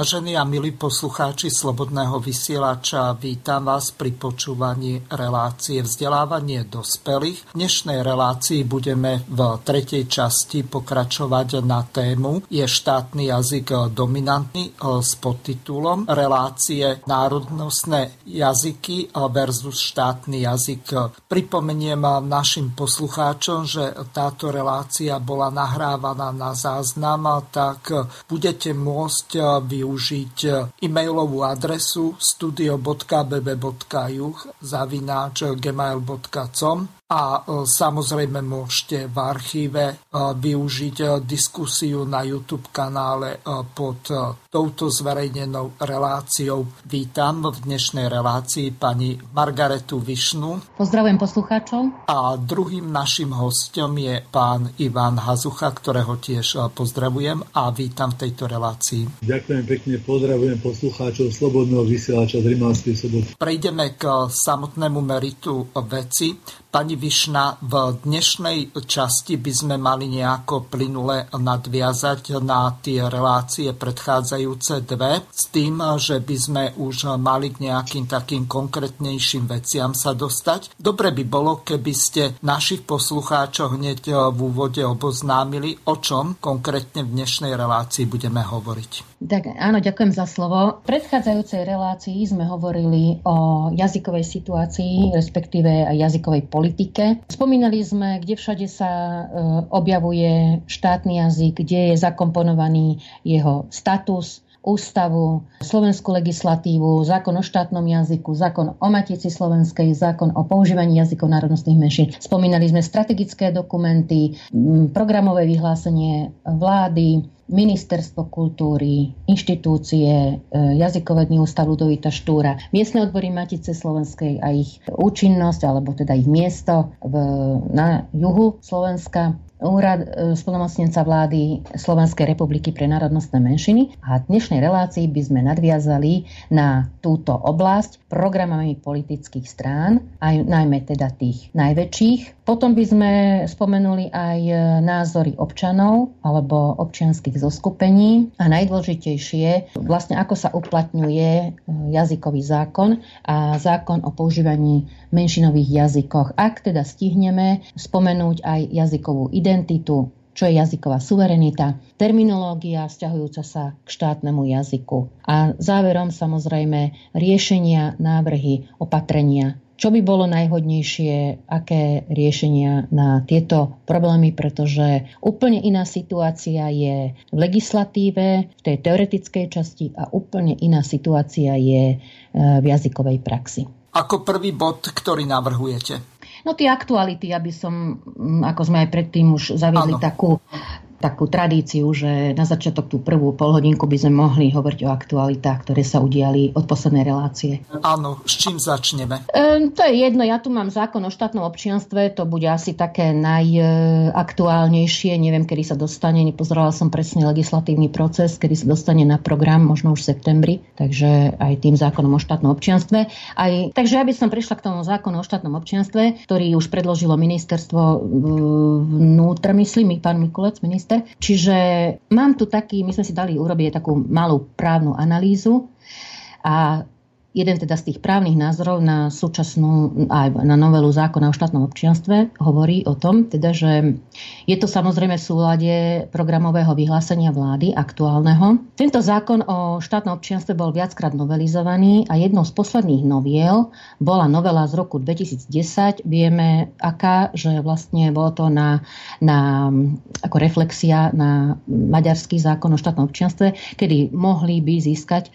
Vážení a milí poslucháči Slobodného vysielača, vítam vás pri počúvaní relácie vzdelávanie dospelých. V dnešnej relácii budeme v tretej časti pokračovať na tému Je štátny jazyk dominantný s podtitulom Relácie národnostné jazyky versus štátny jazyk. Pripomeniem našim poslucháčom, že táto relácia bola nahrávaná na záznam, tak budete môcť vy využiť e, e-mailovú adresu studio.bb.juh zavináč gmail.com a e, samozrejme môžete v archíve e, využiť diskusiu na YouTube kanále pod touto zverejnenou reláciou. Vítam v dnešnej relácii pani Margaretu Višnu. Pozdravujem poslucháčov. A druhým našim hostom je pán Ivan Hazucha, ktorého tiež pozdravujem a vítam v tejto relácii. Ďakujem pekne, pozdravujem poslucháčov Slobodného vysielača z Rimavskej soboty. Prejdeme k samotnému meritu veci. Pani Višna, v dnešnej časti by sme mali nejako plynule nadviazať na tie relácie predchádzajúce dve, s tým, že by sme už mali k nejakým takým konkrétnejším veciam sa dostať. Dobre by bolo, keby ste našich poslucháčov hneď v úvode oboznámili, o čom konkrétne v dnešnej relácii budeme hovoriť. Tak, áno, ďakujem za slovo. V predchádzajúcej relácii sme hovorili o jazykovej situácii, respektíve aj jazykovej politike. Spomínali sme, kde všade sa e, objavuje štátny jazyk, kde je zakomponovaný jeho status, ústavu, slovenskú legislatívu, zákon o štátnom jazyku, zákon o matici slovenskej, zákon o používaní jazykov národnostných menšín. Spomínali sme strategické dokumenty, programové vyhlásenie vlády, Ministerstvo kultúry, inštitúcie, e, jazykovedný ústav Ludovita Štúra, miestne odbory Matice Slovenskej a ich účinnosť, alebo teda ich miesto v, na juhu Slovenska, úrad e, splnomocnenca vlády Slovenskej republiky pre národnostné menšiny a v dnešnej relácii by sme nadviazali na túto oblasť programami politických strán, aj najmä teda tých najväčších. Potom by sme spomenuli aj e, názory občanov alebo občianských zoskupení a najdôležitejšie vlastne ako sa uplatňuje e, jazykový zákon a zákon o používaní menšinových jazykoch. Ak teda stihneme spomenúť aj jazykovú identitu, čo je jazyková suverenita, terminológia vzťahujúca sa k štátnemu jazyku a záverom samozrejme riešenia, návrhy, opatrenia čo by bolo najhodnejšie, aké riešenia na tieto problémy, pretože úplne iná situácia je v legislatíve, v tej teoretickej časti a úplne iná situácia je e, v jazykovej praxi. Ako prvý bod, ktorý navrhujete? No tie aktuality, aby som, ako sme aj predtým už zaviedli takú takú tradíciu, že na začiatok tú prvú polhodinku by sme mohli hovoriť o aktualitách, ktoré sa udiali od poslednej relácie. Áno, s čím začneme? E, to je jedno, ja tu mám zákon o štátnom občianstve, to bude asi také najaktuálnejšie, neviem, kedy sa dostane, nepozerala som presne legislatívny proces, kedy sa dostane na program, možno už v septembri, takže aj tým zákonom o štátnom občianstve. Aj, takže ja by som prišla k tomu zákonu o štátnom občianstve, ktorý už predložilo ministerstvo vnútra, myslím, pán Mikulec, minister minister. Čiže mám tu taký, my sme si dali urobiť takú malú právnu analýzu a jeden teda z tých právnych názorov na súčasnú, aj na novelu zákona o štátnom občianstve hovorí o tom, teda, že je to samozrejme v súlade programového vyhlásenia vlády aktuálneho. Tento zákon o štátnom občianstve bol viackrát novelizovaný a jednou z posledných noviel bola novela z roku 2010. Vieme, aká, že vlastne bolo to na, na ako reflexia na maďarský zákon o štátnom občianstve, kedy mohli by získať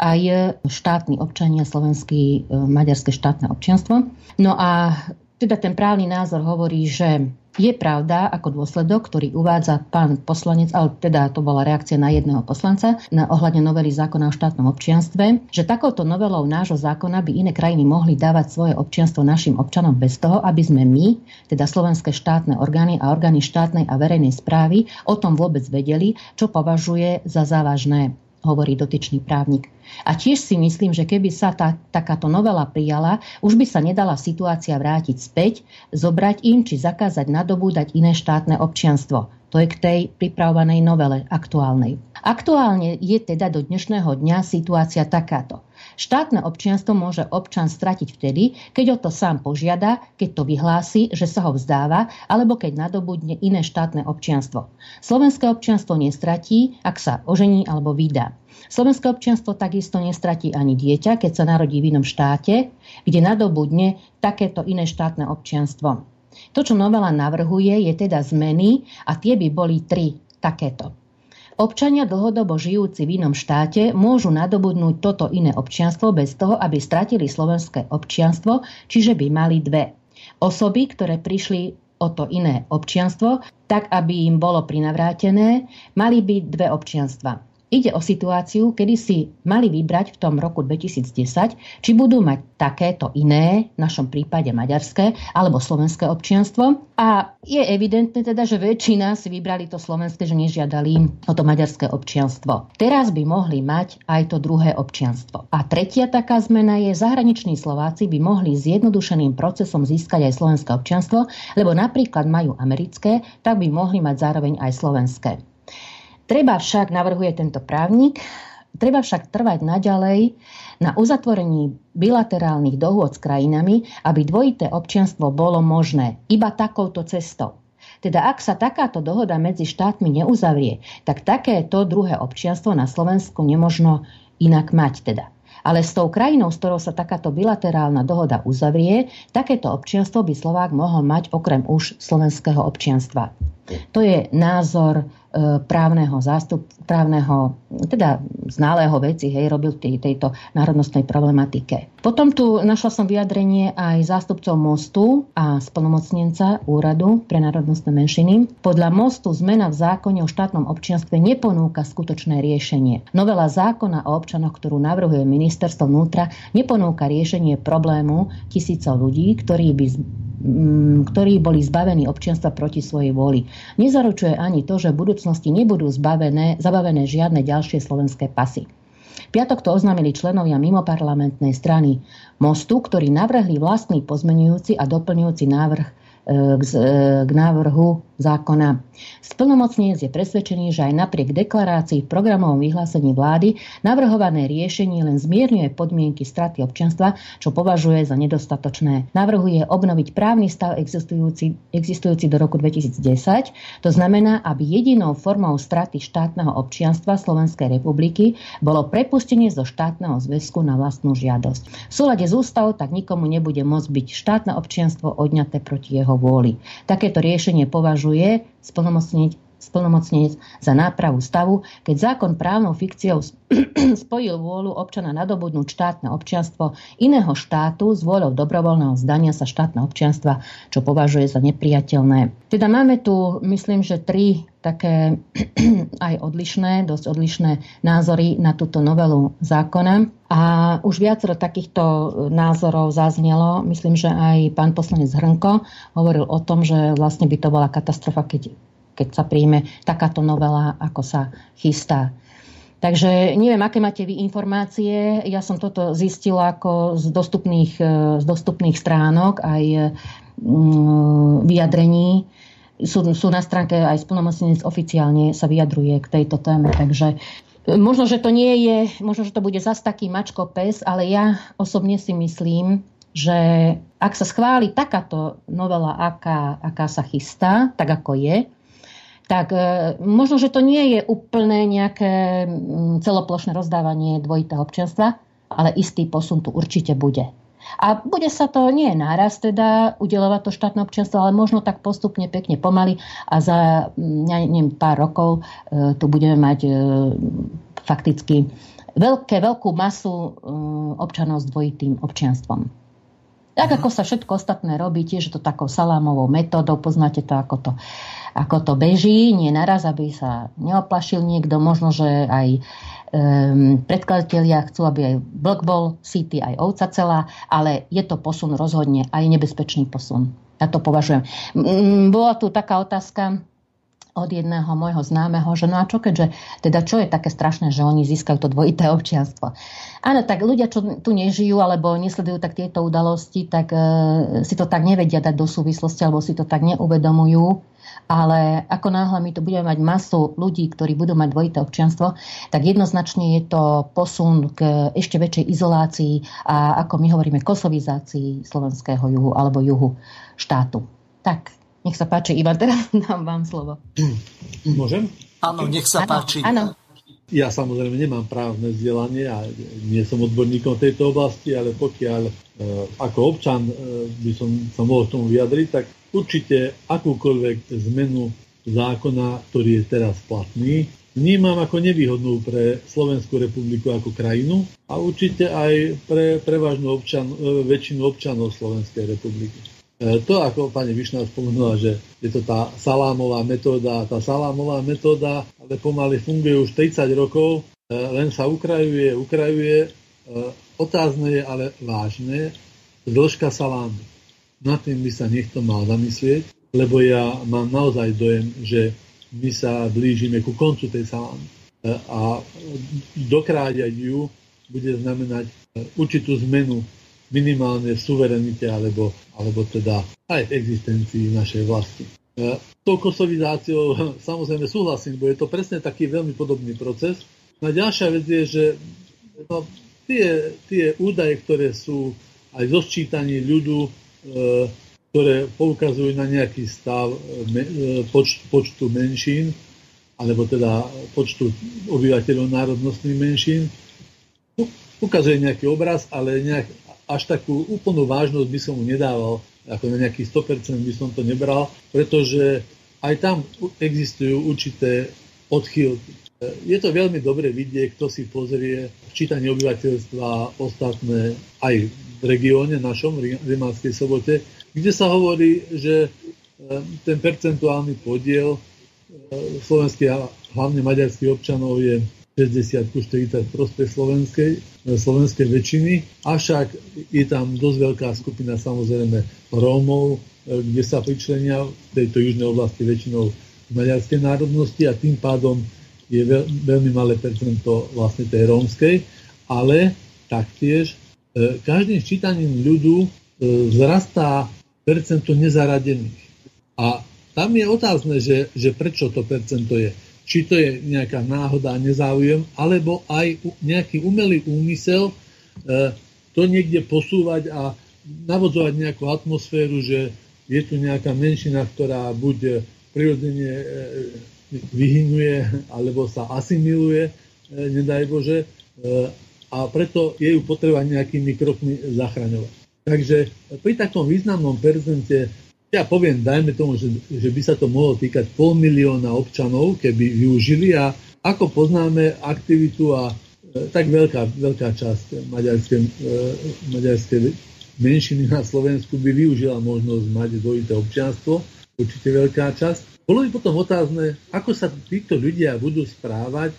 aj štátni občania slovenský e, maďarské štátne občianstvo. No a teda ten právny názor hovorí, že Je pravda, ako dôsledok, ktorý uvádza pán poslanec, ale teda to bola reakcia na jedného poslanca na ohľadne novely zákona o štátnom občianstve, že takouto novelou nášho zákona by iné krajiny mohli dávať svoje občianstvo našim občanom bez toho, aby sme my, teda slovenské štátne orgány a orgány štátnej a verejnej správy, o tom vôbec vedeli, čo považuje za závažné hovorí dotyčný právnik. A tiež si myslím, že keby sa tá, takáto novela prijala, už by sa nedala situácia vrátiť späť, zobrať im či zakázať nadobúdať iné štátne občianstvo. To je k tej pripravovanej novele aktuálnej. Aktuálne je teda do dnešného dňa situácia takáto. Štátne občianstvo môže občan stratiť vtedy, keď o to sám požiada, keď to vyhlási, že sa ho vzdáva, alebo keď nadobudne iné štátne občianstvo. Slovenské občianstvo nestratí, ak sa ožení alebo vydá. Slovenské občianstvo takisto nestratí ani dieťa, keď sa narodí v inom štáte, kde nadobudne takéto iné štátne občianstvo. To, čo novela navrhuje, je teda zmeny a tie by boli tri takéto. Občania dlhodobo žijúci v inom štáte môžu nadobudnúť toto iné občianstvo bez toho, aby stratili slovenské občianstvo, čiže by mali dve. Osoby, ktoré prišli o to iné občianstvo, tak aby im bolo prinavrátené, mali by dve občianstva. Ide o situáciu, kedy si mali vybrať v tom roku 2010, či budú mať takéto iné, v našom prípade maďarské alebo slovenské občianstvo. A je evidentné teda, že väčšina si vybrali to slovenské, že nežiadali o to maďarské občianstvo. Teraz by mohli mať aj to druhé občianstvo. A tretia taká zmena je, zahraniční Slováci by mohli zjednodušeným procesom získať aj slovenské občianstvo, lebo napríklad majú americké, tak by mohli mať zároveň aj slovenské. Treba však, navrhuje tento právnik, treba však trvať naďalej na uzatvorení bilaterálnych dohôd s krajinami, aby dvojité občianstvo bolo možné iba takouto cestou. Teda ak sa takáto dohoda medzi štátmi neuzavrie, tak takéto druhé občianstvo na Slovensku nemožno inak mať teda. Ale s tou krajinou, s ktorou sa takáto bilaterálna dohoda uzavrie, takéto občianstvo by Slovák mohol mať okrem už slovenského občianstva. To je názor právneho zástup, právneho, teda znalého veci, hej, robil tej, tejto národnostnej problematike. Potom tu našla som vyjadrenie aj zástupcov Mostu a splnomocnenca Úradu pre národnostné menšiny. Podľa Mostu zmena v zákone o štátnom občianstve neponúka skutočné riešenie. Novela zákona o občanoch, ktorú navrhuje ministerstvo vnútra, neponúka riešenie problému tisícov ľudí, ktorí by ktorí boli zbavení občianstva proti svojej vôli. Nezaručuje ani to, že v budúcnosti nebudú zbavené, zabavené žiadne ďalšie slovenské pasy. Piatok to oznámili členovia mimoparlamentnej strany Mostu, ktorí navrhli vlastný pozmenujúci a doplňujúci návrh e, e, k návrhu zákona. Splnomocnenec je presvedčený, že aj napriek deklarácii v programovom vyhlásení vlády navrhované riešenie len zmierňuje podmienky straty občianstva, čo považuje za nedostatočné. Navrhuje obnoviť právny stav existujúci, existujúci do roku 2010, to znamená, aby jedinou formou straty štátneho občianstva Slovenskej republiky bolo prepustenie zo štátneho zväzku na vlastnú žiadosť. V súlade s ústavou tak nikomu nebude môcť byť štátne občianstvo odňaté proti jeho vôli. Takéto riešenie považuje považuje splnomocniť splnomocnenec za nápravu stavu, keď zákon právnou fikciou spojil vôľu občana nadobudnúť štátne občianstvo iného štátu s vôľou dobrovoľného zdania sa štátneho občianstva, čo považuje za nepriateľné. Teda máme tu, myslím, že tri také aj odlišné, dosť odlišné názory na túto novelu zákona. A už viacero takýchto názorov zaznelo. Myslím, že aj pán poslanec Hrnko hovoril o tom, že vlastne by to bola katastrofa, keď keď sa príjme takáto novela, ako sa chystá. Takže neviem, aké máte vy informácie. Ja som toto zistila ako z dostupných, e, z dostupných stránok aj mm, vyjadrení. Sú, sú na stránke aj splnomocnenec oficiálne sa vyjadruje k tejto téme. Takže e, možno, že to nie je, možno, že to bude zas taký mačko pes, ale ja osobne si myslím, že ak sa schváli takáto novela, aká, aká sa chystá, tak ako je, tak e, možno, že to nie je úplne nejaké mm, celoplošné rozdávanie dvojitého občianstva, ale istý posun tu určite bude. A bude sa to nie náraz teda udelovať to štátne občianstvo, ale možno tak postupne, pekne, pomaly a za mm, neviem, pár rokov e, tu budeme mať e, fakticky veľké, veľkú masu občanov s dvojitým občianstvom. Tak ako sa všetko ostatné robí, tiež to takou salámovou metódou, poznáte to, ako to, ako to beží, nie naraz, aby sa neoplašil niekto, možno, že aj um, predkladatelia chcú, aby aj blok bol city, aj ovca celá, ale je to posun rozhodne, aj nebezpečný posun. Ja to považujem. Bola tu taká otázka, od jedného môjho známeho, že no a čo keďže, teda čo je také strašné, že oni získajú to dvojité občianstvo. Áno, tak ľudia, čo tu nežijú alebo nesledujú tak tieto udalosti, tak e, si to tak nevedia dať do súvislosti alebo si to tak neuvedomujú ale ako náhle my tu budeme mať masu ľudí, ktorí budú mať dvojité občianstvo, tak jednoznačne je to posun k ešte väčšej izolácii a ako my hovoríme, kosovizácii slovenského juhu alebo juhu štátu. Tak, nech sa páči, Ivan, teraz dám vám slovo. Môžem? Áno, nech sa páči. Áno. Ja samozrejme nemám právne vzdelanie a nie som odborníkom tejto oblasti, ale pokiaľ e, ako občan e, by som sa mohol k tomu vyjadriť, tak určite akúkoľvek zmenu zákona, ktorý je teraz platný, vnímam ako nevýhodnú pre Slovenskú republiku ako krajinu a určite aj pre prevažnú občan, e, väčšinu občanov Slovenskej republiky. E, to, ako pani Višná spomenula, že je to tá salámová metóda, tá salámová metóda, ale pomaly funguje už 30 rokov, e, len sa ukrajuje, ukrajuje. E, otázne je ale vážne, dĺžka salámu. Na tým by sa niekto mal zamyslieť, lebo ja mám naozaj dojem, že my sa blížime ku koncu tej salámy. A dokráďať ju bude znamenať určitú zmenu minimálne v suverenite alebo, alebo teda aj v existencii našej vlasti. E, tou kosovizáciou samozrejme súhlasím, bo je to presne taký veľmi podobný proces. No a ďalšia vec je, že no, tie, tie údaje, ktoré sú aj zo sčítaní ľudu, e, ktoré poukazujú na nejaký stav e, poč, počtu menšín, alebo teda počtu obyvateľov národnostných menšín, ukazuje nejaký obraz, ale nejak, až takú úplnú vážnosť by som mu nedával, ako na nejaký 100% by som to nebral, pretože aj tam existujú určité odchýlky. Je to veľmi dobre vidieť, kto si pozrie čítanie obyvateľstva ostatné aj v regióne našom, v Rimánskej sobote, kde sa hovorí, že e, ten percentuálny podiel e, slovenských a hlavne maďarských občanov je 60 ku 40 prospech slovenskej, slovenskej väčšiny, avšak je tam dosť veľká skupina samozrejme Rómov, e, kde sa pričlenia v tejto južnej oblasti väčšinou maďarskej národnosti a tým pádom je veľ, veľmi malé percento vlastne tej rómskej, ale taktiež e, každým čítaním ľudu vzrastá percento nezaradených. A tam je otázne, že, že prečo to percento je či to je nejaká náhoda a nezáujem, alebo aj nejaký umelý úmysel e, to niekde posúvať a navodzovať nejakú atmosféru, že je tu nejaká menšina, ktorá buď prirodzene e, vyhynuje, alebo sa asimiluje, e, nedaj Bože, a preto je ju potreba nejakými krokmi zachraňovať. Takže pri takom významnom percente ja poviem, dajme tomu, že, že by sa to mohlo týkať pol milióna občanov, keby využili a ako poznáme aktivitu a e, tak veľká, veľká časť maďarskej, e, maďarskej menšiny na Slovensku by využila možnosť mať dvojité občianstvo, určite veľká časť. Bolo by potom otázne, ako sa títo ľudia budú správať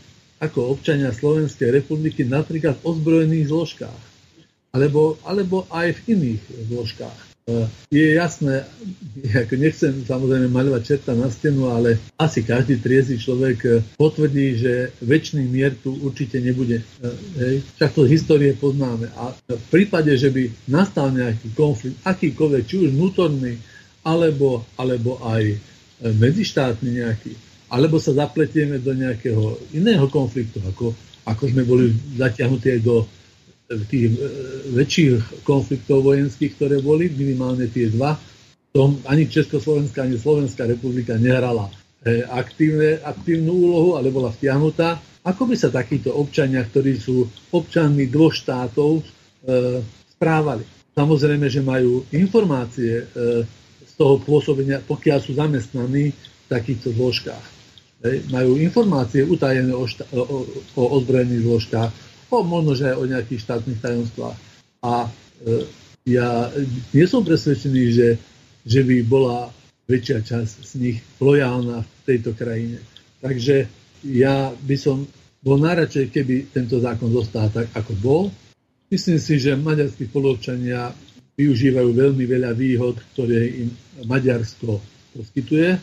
ako občania Slovenskej republiky napríklad v ozbrojených zložkách, alebo, alebo aj v iných zložkách. Je jasné, ako nechcem samozrejme maľovať čerta na stenu, ale asi každý triezý človek e, potvrdí, že väčší mier tu určite nebude. E, hej. Však to histórie poznáme. A v prípade, že by nastal nejaký konflikt, akýkoľvek, či už vnútorný, alebo, alebo aj medzištátny nejaký, alebo sa zapletieme do nejakého iného konfliktu, ako, ako sme boli zatiahnutí aj do tých e, väčších konfliktov vojenských, ktoré boli, minimálne tie dva, tom ani Československá, ani Slovenská republika nehrala e, aktívne, aktívnu úlohu, ale bola vtiahnutá. Ako by sa takíto občania, ktorí sú občanmi dvoch štátov, e, správali? Samozrejme, že majú informácie z toho pôsobenia, pokiaľ sú zamestnaní v takýchto zložkách. Majú informácie utajené o, šta- o, o ozbrojených zložkách, o možno, že aj o nejakých štátnych tajomstvách. A e, ja nie som presvedčený, že, že by bola väčšia časť z nich lojálna v tejto krajine. Takže ja by som bol najradšej, keby tento zákon zostal tak, ako bol. Myslím si, že maďarskí spoločania využívajú veľmi veľa výhod, ktoré im Maďarsko poskytuje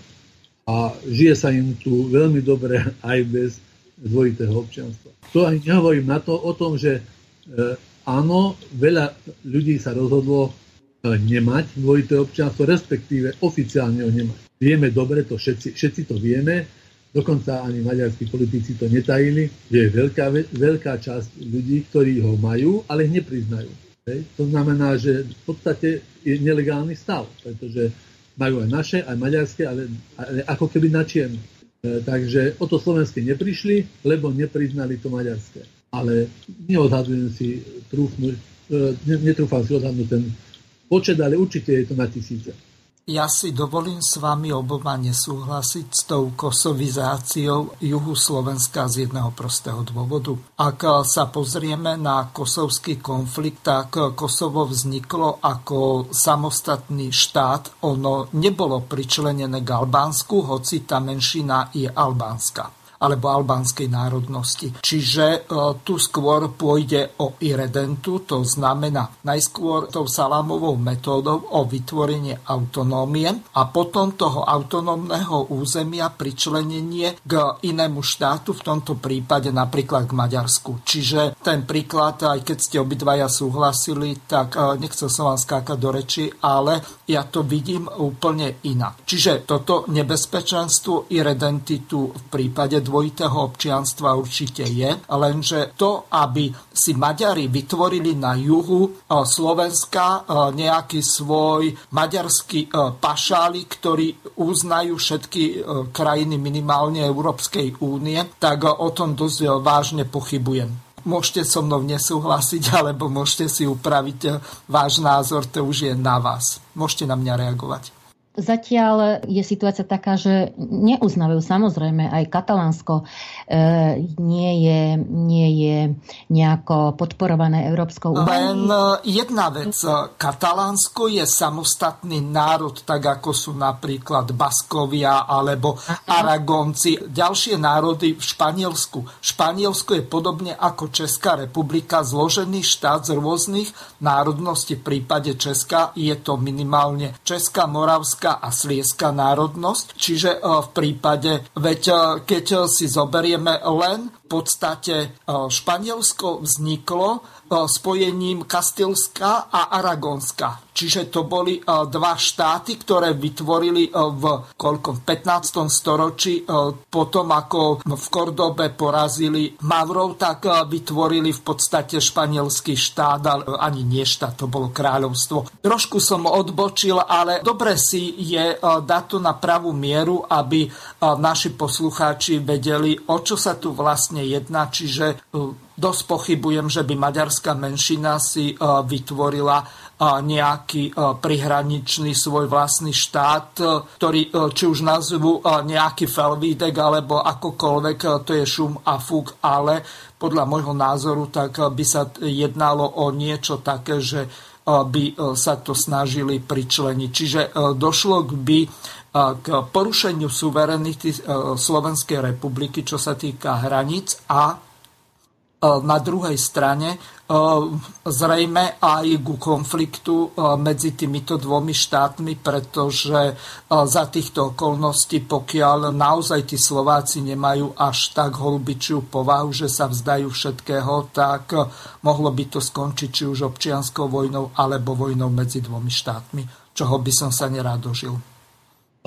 a žije sa im tu veľmi dobre aj bez dvojitého občianstva. To ani nehovorím na to o tom, že e, áno, veľa ľudí sa rozhodlo e, nemať dvojité občianstvo, respektíve oficiálne ho nemať. Vieme dobre, to všetci, všetci to vieme, dokonca ani maďarskí politici to netajili, že je veľká, veľká časť ľudí, ktorí ho majú, ale nepriznajú. Hej. To znamená, že v podstate je nelegálny stav, pretože majú aj naše, aj maďarské, ale, ale ako keby na čierno. E, takže o to slovenské neprišli, lebo nepriznali to maďarské. Ale neodhadujem si trúfnuť, e, netrúfam si odhadnúť ten počet, ale určite je to na tisíce. Ja si dovolím s vami oboma nesúhlasiť s tou kosovizáciou juhu Slovenska z jedného prostého dôvodu. Ak sa pozrieme na kosovský konflikt, tak Kosovo vzniklo ako samostatný štát. Ono nebolo pričlenené k Albánsku, hoci tá menšina je albánska alebo albánskej národnosti. Čiže e, tu skôr pôjde o iredentu, to znamená najskôr tou salámovou metódou o vytvorenie autonómie a potom toho autonómneho územia pričlenenie k inému štátu, v tomto prípade napríklad k Maďarsku. Čiže ten príklad, aj keď ste obidvaja súhlasili, tak e, nechcel som vám skákať do reči, ale ja to vidím úplne inak. Čiže toto nebezpečenstvo iredentitu v prípade dvojitého občianstva určite je, lenže to, aby si Maďari vytvorili na juhu e, Slovenska e, nejaký svoj maďarský e, pašáli, ktorý uznajú všetky krajiny minimálne Európskej únie, tak o tom dosť vážne pochybujem môžete so mnou nesúhlasiť, alebo môžete si upraviť váš názor, to už je na vás. Môžete na mňa reagovať. Zatiaľ je situácia taká, že neuznávajú samozrejme aj Katalánsko nie je, nie je nejako podporované Európskou úniou. Len e, jedna vec. Katalánsko je samostatný národ, tak ako sú napríklad Baskovia alebo. Aragonci. Ďalšie národy v Španielsku. Španielsko je podobne ako Česká republika zložený štát z rôznych národností. V prípade Česka je to minimálne Česká, Moravská, a slieská národnosť. Čiže e, v prípade, veď keď si zoberieme len v podstate e, Španielsko vzniklo spojením Kastilska a Aragonska. Čiže to boli dva štáty, ktoré vytvorili v, koľko, v 15. storočí potom, ako v Kordobe porazili Mavrov, tak vytvorili v podstate španielský štát, ale ani nie štát, to bolo kráľovstvo. Trošku som odbočil, ale dobre si je dať to na pravú mieru, aby naši poslucháči vedeli, o čo sa tu vlastne jedná, čiže dosť pochybujem, že by maďarská menšina si e, vytvorila e, nejaký e, prihraničný svoj vlastný štát, ktorý či už nazvu nejaký Felvídek alebo akokoľvek, to je šum a fúk, ale podľa môjho názoru tak by sa jednalo o niečo také, že by sa to snažili pričleniť. Čiže došlo by k porušeniu suverenity Slovenskej republiky, čo sa týka hraníc a na druhej strane e, zrejme aj ku konfliktu e, medzi týmito dvomi štátmi, pretože za týchto okolností, pokiaľ naozaj tí Slováci nemajú až tak holubičiu povahu, že sa vzdajú všetkého, tak mohlo by to skončiť či už občianskou vojnou alebo vojnou medzi dvomi štátmi, čoho by som sa nerád dožil.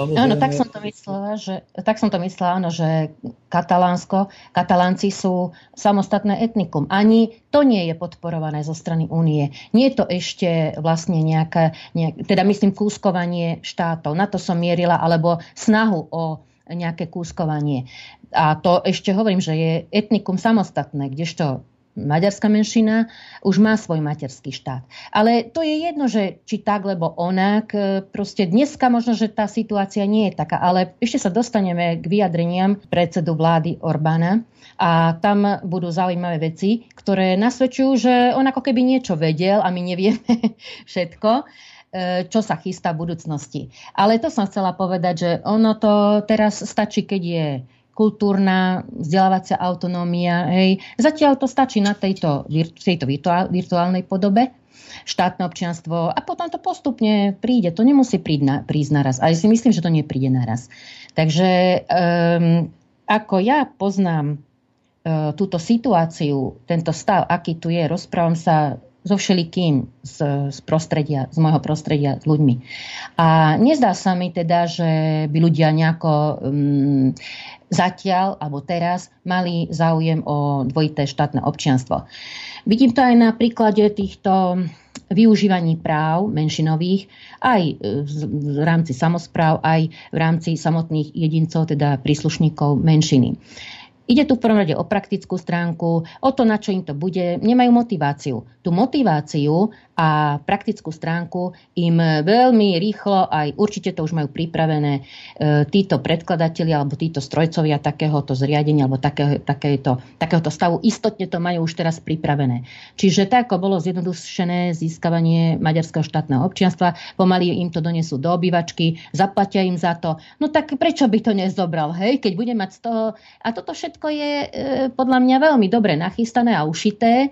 Samozrejme... Áno, tak som to myslela, že, tak som to myslela, áno, že Katalánsko, Katalánci sú samostatné etnikum. Ani to nie je podporované zo strany únie. Nie je to ešte vlastne nejaké, nejak, teda myslím kúskovanie štátov. Na to som mierila, alebo snahu o nejaké kúskovanie. A to ešte hovorím, že je etnikum samostatné, kdežto maďarská menšina už má svoj materský štát. Ale to je jedno, že či tak, lebo onak. E, proste dneska možno, že tá situácia nie je taká, ale ešte sa dostaneme k vyjadreniam predsedu vlády Orbána a tam budú zaujímavé veci, ktoré nasvedčujú, že on ako keby niečo vedel a my nevieme všetko e, čo sa chystá v budúcnosti. Ale to som chcela povedať, že ono to teraz stačí, keď je kultúrna vzdelávacia autonómia. Hej. Zatiaľ to stačí na tejto, tejto virtuálnej podobe štátne občianstvo a potom to postupne príde. To nemusí prísť, na, prísť naraz. A ja si myslím, že to nepríde naraz. Takže um, ako ja poznám uh, túto situáciu, tento stav, aký tu je, rozprávam sa so všelikým z, z prostredia, z môjho prostredia s ľuďmi. A nezdá sa mi teda, že by ľudia nejako um, zatiaľ alebo teraz mali záujem o dvojité štátne občianstvo. Vidím to aj na príklade týchto využívaní práv menšinových aj v rámci samozpráv, aj v rámci samotných jedincov, teda príslušníkov menšiny. Ide tu v prvom rade o praktickú stránku, o to, na čo im to bude. Nemajú motiváciu. Tú motiváciu a praktickú stránku im veľmi rýchlo, aj určite to už majú pripravené e, títo predkladatelia alebo títo strojcovia takéhoto zriadenia alebo takého, takéhoto, takéhoto stavu. Istotne to majú už teraz pripravené. Čiže tak, ako bolo zjednodušené získavanie maďarského štátneho občianstva, pomaly im to donesú do obývačky, zaplatia im za to. No tak prečo by to nezobral, hej, keď bude mať z toho... A toto všetko je e, podľa mňa veľmi dobre nachystané a ušité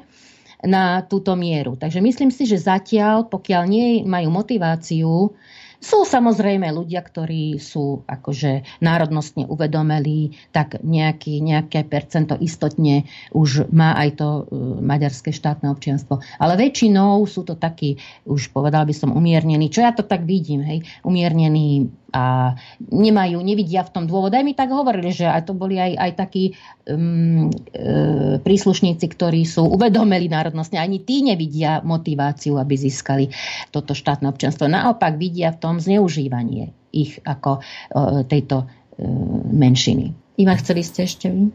na túto mieru. Takže myslím si, že zatiaľ, pokiaľ nie majú motiváciu sú samozrejme ľudia, ktorí sú akože národnostne uvedomelí, tak nejaký, nejaké percento istotne už má aj to uh, maďarské štátne občianstvo. Ale väčšinou sú to takí, už povedal by som, umiernení, čo ja to tak vidím, hej, umiernení a nemajú, nevidia v tom dôvod. Aj mi tak hovorili, že aj to boli aj, aj takí um, e, príslušníci, ktorí sú uvedomeli národnostne. Ani tí nevidia motiváciu, aby získali toto štátne občianstvo. Naopak vidia v tom zneužívanie ich ako e, tejto e, menšiny. Ivan, chceli ste ešte vy?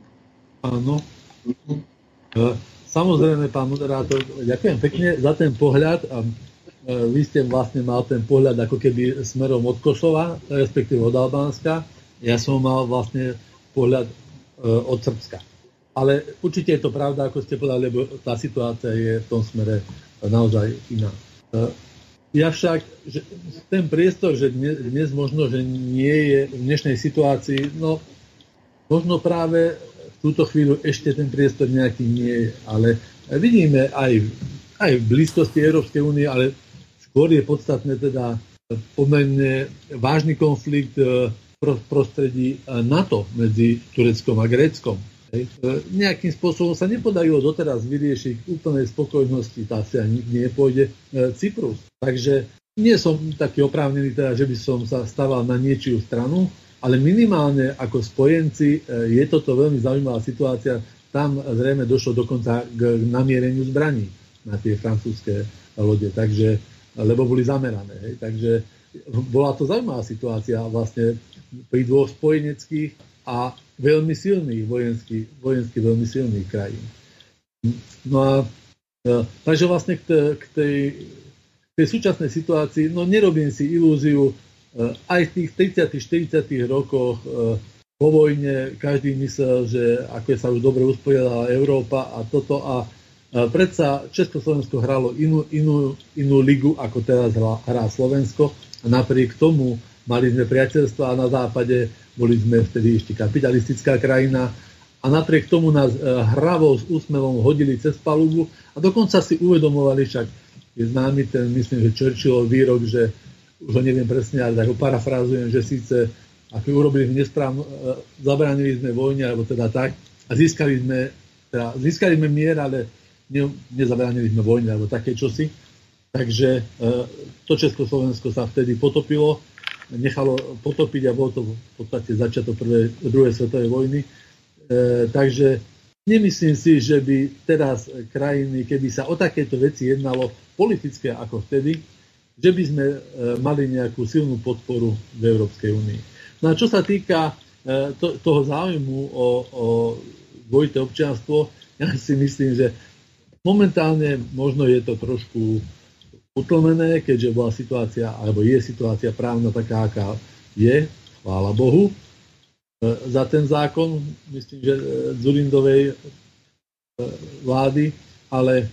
Áno. E, samozrejme, pán moderátor, ďakujem pekne za ten pohľad. Vy ste vlastne mal ten pohľad ako keby smerom od Kosova, respektíve od Albánska. Ja som mal vlastne pohľad e, od Srbska. Ale určite je to pravda, ako ste povedali, lebo tá situácia je v tom smere naozaj iná. E, ja však, že ten priestor, že dnes, dnes možno, že nie je v dnešnej situácii, no možno práve v túto chvíľu ešte ten priestor nejaký nie je, ale vidíme aj, aj v blízkosti Európskej únie, ale Skôr je podstatné teda pomerne vážny konflikt v e, prostredí e, NATO medzi Tureckom a Gréckom. E, nejakým spôsobom sa nepodarilo doteraz vyriešiť úplnej spokojnosti, tá si ani nepôjde Cyprus. Takže nie som taký oprávnený, teda, že by som sa stával na niečiu stranu, ale minimálne ako spojenci je toto veľmi zaujímavá situácia. Tam zrejme došlo dokonca k namiereniu zbraní na tie francúzske lode. Takže lebo boli zamerané. Hej. Takže bola to zaujímavá situácia vlastne pri dvoch spojeneckých a veľmi silných vojensky, vojensky veľmi silných krajín. No a e, takže vlastne k, tej, k tej súčasnej situácii, no nerobím si ilúziu, e, aj v tých 30 40 rokoch e, po vojne každý myslel, že ako sa už dobre usporiadala Európa a toto a Predsa Československo hralo inú, inú, inú ligu, ako teraz hrá Slovensko. A napriek tomu mali sme priateľstva a na západe boli sme vtedy ešte kapitalistická krajina. A napriek tomu nás e, hravou s úsmevom hodili cez palubu a dokonca si uvedomovali, však je známy ten, myslím, že Churchillov výrok, že už ho neviem presne, ale tak ho parafrázujem, že síce ako urobili nesprávno, e, zabránili sme vojne, alebo teda tak, a získali sme, teda, získali sme mier, ale ne, nezabránili sme vojne alebo také čosi. Takže e, to Československo sa vtedy potopilo, nechalo potopiť a bolo to v podstate začiatok prvej, druhej svetovej vojny. E, takže nemyslím si, že by teraz krajiny, keby sa o takéto veci jednalo politické ako vtedy, že by sme e, mali nejakú silnú podporu v Európskej únii. No a čo sa týka to, toho záujmu o, o dvojité občianstvo, ja si myslím, že Momentálne možno je to trošku utlmené, keďže bola situácia, alebo je situácia právna taká, aká je, chvála Bohu, e, za ten zákon, myslím, že e, Zurindovej e, vlády, ale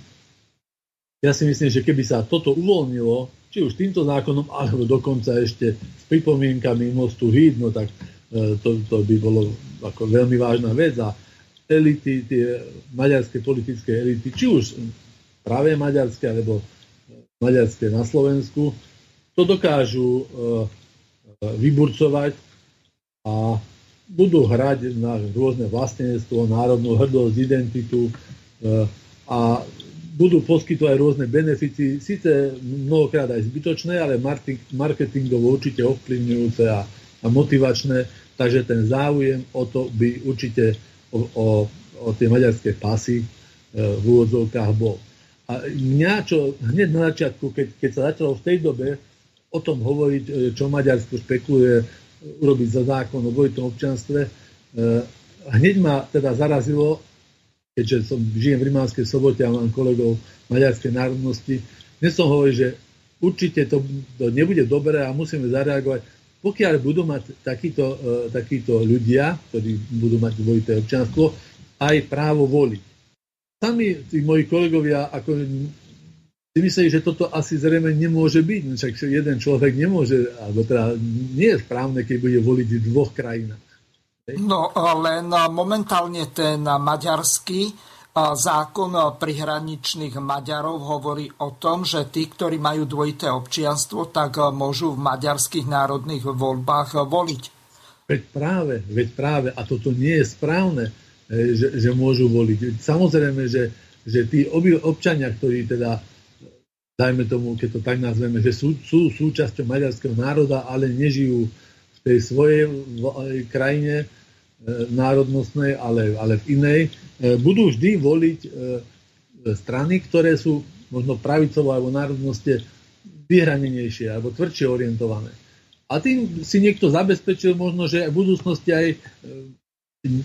ja si myslím, že keby sa toto uvoľnilo, či už týmto zákonom, alebo dokonca ešte s pripomienkami mostu Híd, no tak to, to by bolo ako veľmi vážna vec a elity, tie maďarské politické elity, či už práve maďarské, alebo maďarské na Slovensku, to dokážu e, vyburcovať a budú hrať na rôzne vlastenectvo, národnú hrdosť, identitu e, a budú poskytovať rôzne benefity, síce mnohokrát aj zbytočné, ale marketingovo určite ovplyvňujúce a, a motivačné, takže ten záujem o to by určite o, o, tie maďarské pasy e, v úvodzovkách bol. A mňa, čo hneď na začiatku, keď, keď sa začalo v tej dobe o tom hovoriť, e, čo Maďarsko špekuluje e, urobiť za zákon o dvojitom občanstve, hneď ma teda zarazilo, keďže som, žijem v Rimánskej sobote a mám kolegov maďarskej národnosti, dnes som hovoril, že určite to nebude dobré a musíme zareagovať pokiaľ budú mať takíto, e, takíto ľudia, ktorí budú mať dvojité občianstvo, aj právo voliť. Sami tí moji kolegovia ako si myslí, že toto asi zrejme nemôže byť. No však jeden človek nemôže, alebo teda nie je správne, keď bude voliť v dvoch krajinách. No len momentálne ten maďarský Zákon prihraničných Maďarov hovorí o tom, že tí, ktorí majú dvojité občianstvo, tak môžu v maďarských národných voľbách voliť. Veď práve, veď práve. A toto nie je správne, e, že, že môžu voliť. Samozrejme, že, že tí občania, ktorí teda, dajme tomu, keď to tak nazveme, že sú, sú súčasťou maďarského národa, ale nežijú v tej svojej krajine, E, národnostnej, ale, ale v inej, e, budú vždy voliť e, strany, ktoré sú možno pravicovo alebo národnosti vyhranenejšie alebo tvrdšie orientované. A tým si niekto zabezpečil možno, že v budúcnosti aj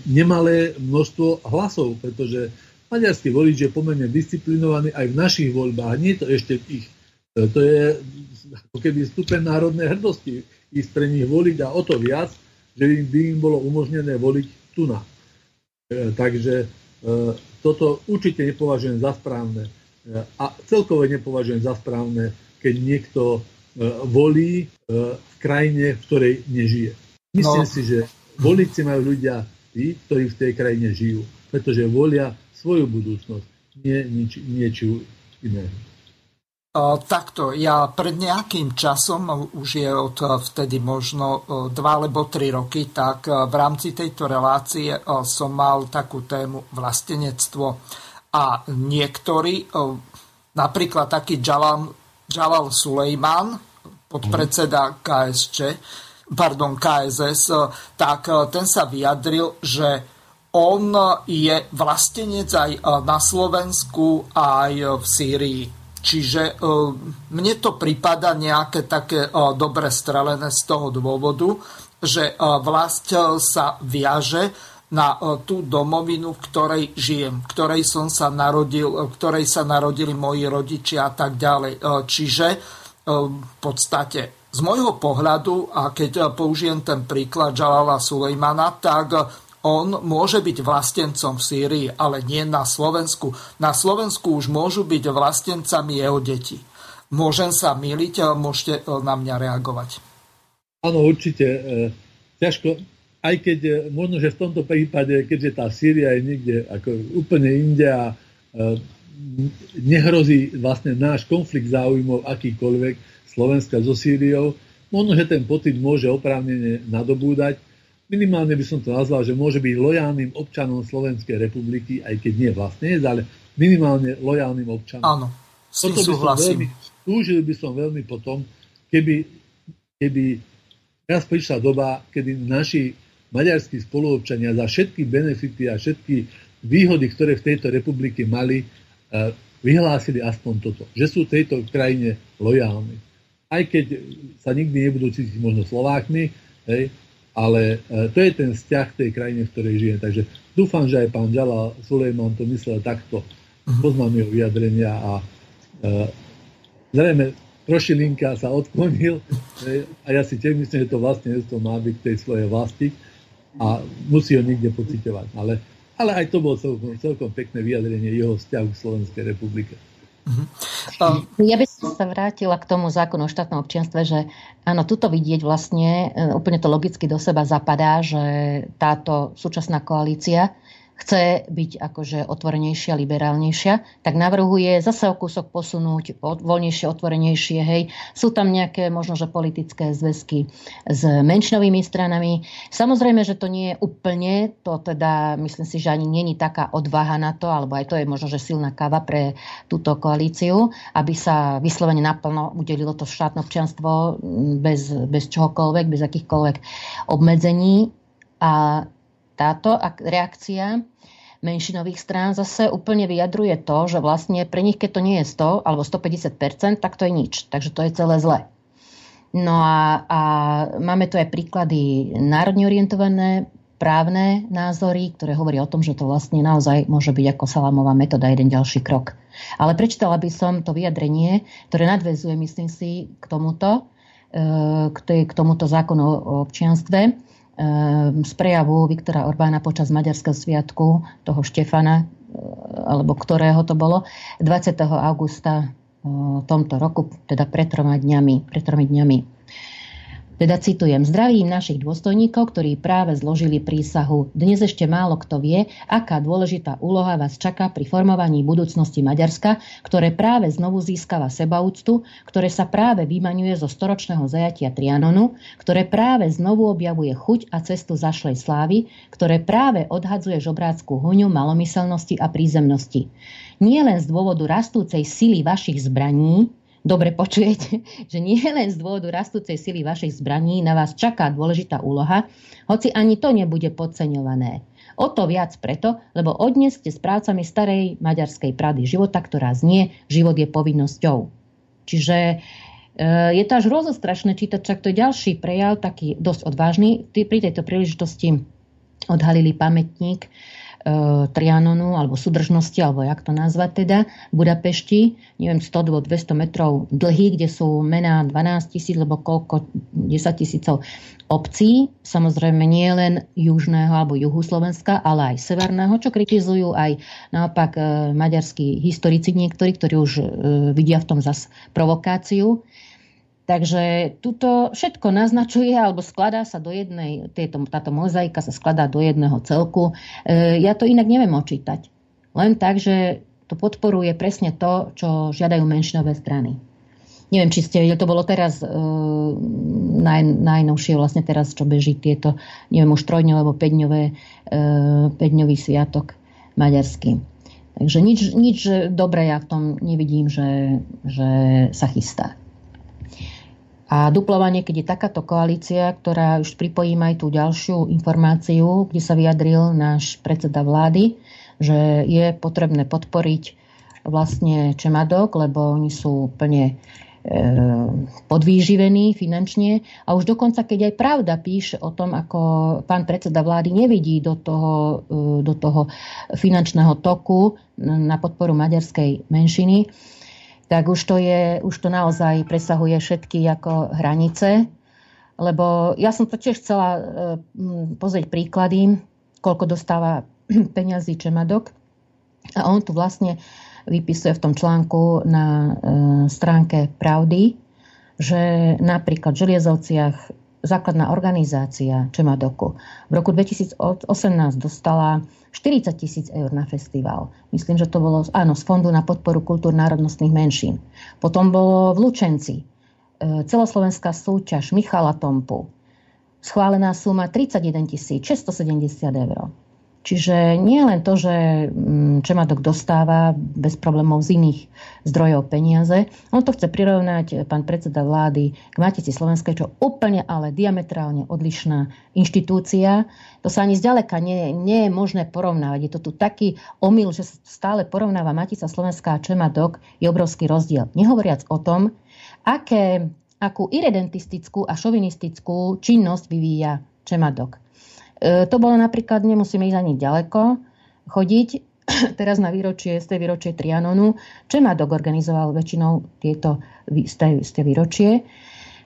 nemalé množstvo hlasov, pretože maďarský volič je pomerne disciplinovaný aj v našich voľbách, nie to ešte v ich. To je ako keby stupeň národnej hrdosti ísť pre nich voliť a o to viac, že by im bolo umožnené voliť tu na. E, takže e, toto určite nepovažujem za správne. E, a celkovo nepovažujem za správne, keď niekto volí v krajine, v ktorej nežije. Myslím no. si, že voliť si majú ľudia tí, ktorí v tej krajine žijú, pretože volia svoju budúcnosť, nie nič, niečo iného. Takto, ja pred nejakým časom, už je od vtedy možno dva alebo tri roky, tak v rámci tejto relácie som mal takú tému vlastenectvo. A niektorí, napríklad taký Jalal, Jalal Sulejman, podpredseda KSČ, pardon, KSS, tak ten sa vyjadril, že on je vlastenec aj na Slovensku, aj v Sýrii. Čiže e, mne to prípada nejaké také e, dobre strelené z toho dôvodu, že e, vlast sa viaže na tú domovinu, v ktorej žijem, v ktorej som sa narodil, v ktorej sa narodili moji rodičia a tak ďalej. Čiže v podstate z môjho pohľadu, a keď použijem ten príklad Jalala Sulejmana, tak on môže byť vlastencom v Sýrii, ale nie na Slovensku. Na Slovensku už môžu byť vlastencami jeho deti. Môžem sa miliť, môžete e, na mňa reagovať. Áno, určite. E, ťažko, aj keď e, možno, že v tomto prípade, keďže tá Sýria je niekde ako úplne inde a nehrozí vlastne náš konflikt záujmov akýkoľvek Slovenska so Sýriou, možno, že ten pocit môže oprávnene nadobúdať, minimálne by som to nazval, že môže byť lojálnym občanom Slovenskej republiky, aj keď nie vlastne, ale minimálne lojálnym občanom. Áno, s tým súhlasím. Túžil by som veľmi potom, keby, keby raz prišla doba, kedy naši maďarskí spoluobčania za všetky benefity a všetky výhody, ktoré v tejto republike mali, eh, vyhlásili aspoň toto, že sú tejto krajine lojálni. Aj keď sa nikdy nebudú cítiť možno Slovákmi, hej, ale e, to je ten vzťah tej krajine, v ktorej žije. Takže dúfam, že aj pán Ďala Sulejman to myslel takto. uh-huh. poznám jeho vyjadrenia a e, zrejme Trošilinka sa odklonil e, a ja si tiež myslím, že to vlastne to má byť tej svojej vlasti a musí ho niekde pocitovať. Ale, ale aj to bolo celkom, celkom pekné vyjadrenie jeho vzťahu k Slovenskej republike. Uh-huh. Ja by som sa vrátila k tomu zákonu o štátnom občianstve, že áno, tuto vidieť vlastne, e, úplne to logicky do seba zapadá, že táto súčasná koalícia chce byť akože otvorenejšia, liberálnejšia, tak navrhuje zase o kúsok posunúť voľnejšie, otvorenejšie. Hej. Sú tam nejaké možno, že politické zväzky s menšinovými stranami. Samozrejme, že to nie je úplne, to teda myslím si, že ani není taká odvaha na to, alebo aj to je možno, že silná káva pre túto koalíciu, aby sa vyslovene naplno udelilo to štátne občianstvo bez, bez čohokoľvek, bez akýchkoľvek obmedzení. A táto reakcia menšinových strán zase úplne vyjadruje to, že vlastne pre nich, keď to nie je 100 alebo 150%, tak to je nič. Takže to je celé zle. No a, a máme tu aj príklady národne orientované právne názory, ktoré hovoria o tom, že to vlastne naozaj môže byť ako salamová metóda, jeden ďalší krok. Ale prečítala by som to vyjadrenie, ktoré nadvezuje, myslím si, k tomuto, e, k, k tomuto zákonu o občianstve z prejavu Viktora Orbána počas Maďarského sviatku, toho Štefana, eh, alebo ktorého to bolo, 20. augusta eh, tomto roku, teda pred troma dňami. Pred tromi dňami. Teda citujem, zdravím našich dôstojníkov, ktorí práve zložili prísahu. Dnes ešte málo kto vie, aká dôležitá úloha vás čaká pri formovaní budúcnosti Maďarska, ktoré práve znovu získava sebaúctu, ktoré sa práve vymaňuje zo storočného zajatia Trianonu, ktoré práve znovu objavuje chuť a cestu zašlej slávy, ktoré práve odhadzuje žobráckú huňu malomyselnosti a prízemnosti. Nie len z dôvodu rastúcej sily vašich zbraní, dobre počujete, že nie len z dôvodu rastúcej sily vašich zbraní na vás čaká dôležitá úloha, hoci ani to nebude podceňované. O to viac preto, lebo odnes ste správcami starej maďarskej prady života, ktorá znie, život je povinnosťou. Čiže e, je to až rozostrašné čítať, čak to je ďalší prejav, taký dosť odvážny. Pri tejto príležitosti odhalili pamätník Trianonu alebo súdržnosti, alebo jak to nazvať teda, v Budapešti, neviem, 100 alebo 200 metrov dlhý, kde sú mená 12 tisíc, alebo koľko, 10 tisícov obcí, samozrejme nie len južného alebo juhu Slovenska, ale aj severného, čo kritizujú aj naopak e, maďarskí historici niektorí, ktorí už e, vidia v tom zas provokáciu. Takže tuto všetko naznačuje alebo skladá sa do jednej, tieto, táto mozaika sa skladá do jedného celku. E, ja to inak neviem očítať. Len tak, že to podporuje presne to, čo žiadajú menšinové strany. Neviem, či ste videli, to bolo teraz e, naj, najnovšie, vlastne teraz, čo beží tieto, neviem, už trojdňové alebo päťdňové, e, sviatok maďarský. Takže nič, nič dobré ja v tom nevidím, že, že sa chystá. A duplovanie, keď je takáto koalícia, ktorá už pripojím aj tú ďalšiu informáciu, kde sa vyjadril náš predseda vlády, že je potrebné podporiť vlastne Čemadok, lebo oni sú plne e, podvýživení finančne. A už dokonca, keď aj pravda píše o tom, ako pán predseda vlády nevidí do toho, e, do toho finančného toku na podporu maďarskej menšiny, tak už to, je, už to naozaj presahuje všetky ako hranice. Lebo ja som to tiež chcela e, pozrieť príklady, koľko dostáva peňazí Čemadok. A on tu vlastne vypisuje v tom článku na e, stránke Pravdy, že napríklad v Želiezovciach základná organizácia Čemadoku v roku 2018 dostala 40 tisíc eur na festival. Myslím, že to bolo áno, z Fondu na podporu kultúr národnostných menšín. Potom bolo v Lučenci e, celoslovenská súťaž Michala Tompu. Schválená suma 31 670 eur. Čiže nie len to, že mm, Čemadok dostáva bez problémov z iných zdrojov peniaze, on to chce prirovnať eh, pán predseda vlády k Matici Slovenskej, čo úplne ale diametrálne odlišná inštitúcia. To sa ani zďaleka nie, nie je možné porovnávať. Je to tu taký omyl, že stále porovnáva Matica Slovenská a Čemadok, je obrovský rozdiel. Nehovoriac o tom, aké, akú iredentistickú a šovinistickú činnosť vyvíja Čemadok. E, to bolo napríklad, nemusíme ísť ani ďaleko, chodiť teraz na výročie, z tej výročie Trianonu. Čemadok organizoval väčšinou tieto z tej výročie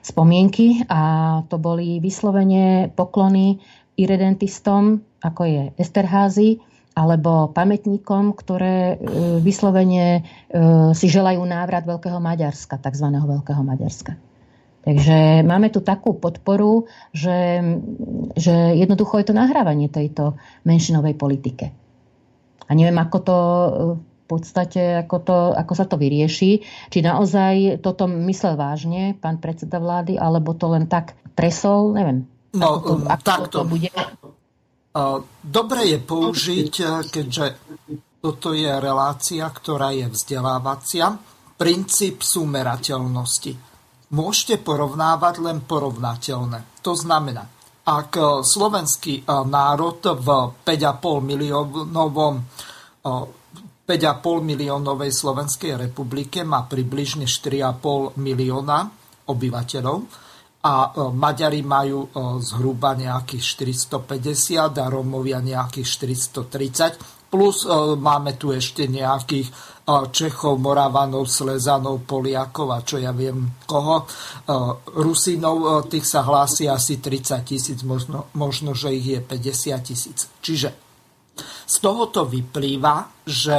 spomienky a to boli vyslovene poklony irredentistom, ako je Esterházy, alebo pamätníkom, ktoré e, vyslovene e, si želajú návrat Veľkého Maďarska, tzv. Veľkého Maďarska. Takže máme tu takú podporu, že, že jednoducho je to nahrávanie tejto menšinovej politike. A neviem, ako to v podstate, ako, to, ako sa to vyrieši. Či naozaj toto myslel vážne pán predseda vlády, alebo to len tak tresol, neviem. No, ako to, ako takto. To bude. Dobre je použiť, keďže toto je relácia, ktorá je vzdelávacia, princíp sumerateľnosti. Môžete porovnávať len porovnateľné. To znamená, ak slovenský národ v 5,5 miliónovom 5,5 miliónovej Slovenskej republike má približne 4,5 milióna obyvateľov, a Maďari majú zhruba nejakých 450 a Romovia nejakých 430. Plus máme tu ešte nejakých Čechov, Moravanov, Slezanov, Poliakov a čo ja viem koho. Rusinov tých sa hlási asi 30 tisíc, možno, možno, že ich je 50 tisíc. Čiže z tohoto vyplýva, že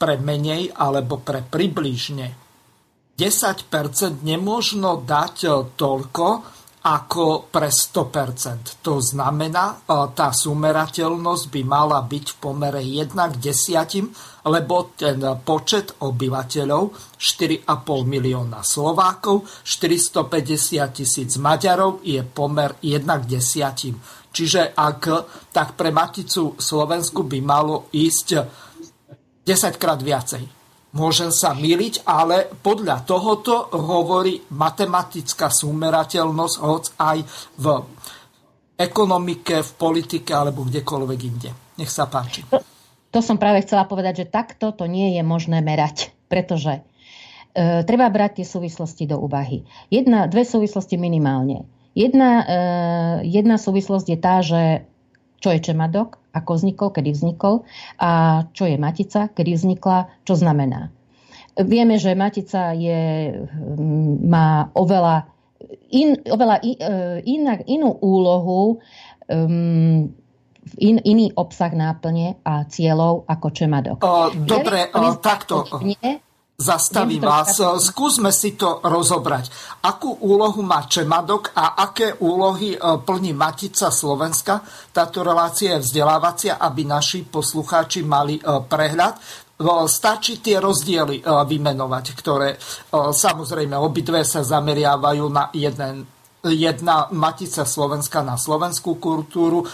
pre menej alebo pre približne 10% nemôžno dať e, toľko ako pre 100%. To znamená, e, tá sumerateľnosť by mala byť v pomere 1 k 10, lebo ten počet obyvateľov 4,5 milióna Slovákov, 450 tisíc Maďarov je pomer 1 k 10. Čiže ak, tak pre Maticu Slovensku by malo ísť 10 krát viacej. Môžem sa myliť, ale podľa tohoto hovorí matematická sumerateľnosť hoc aj v ekonomike, v politike alebo kdekoľvek inde. Nech sa páči. To, to som práve chcela povedať, že takto to nie je možné merať, pretože e, treba brať tie súvislosti do úvahy. Jedna, dve súvislosti minimálne. Jedna, e, jedna súvislosť je tá, že čo je čemadok, ako vznikol, kedy vznikol a čo je matica, kedy vznikla, čo znamená. Vieme, že matica je, mm, má oveľa, in, oveľa in, e, inak, inú úlohu, um, in, iný obsah náplne a cieľov ako čemadok. dobre, ja takto. Nie, Zastavím vás. Skúsme si to rozobrať. Akú úlohu má Čemadok a aké úlohy e, plní Matica Slovenska? Táto relácia je vzdelávacia, aby naši poslucháči mali e, prehľad. E, stačí tie rozdiely vymenovať, ktoré samozrejme obidve sa zameriavajú na jeden jedna Matica Slovenska na slovenskú kultúru,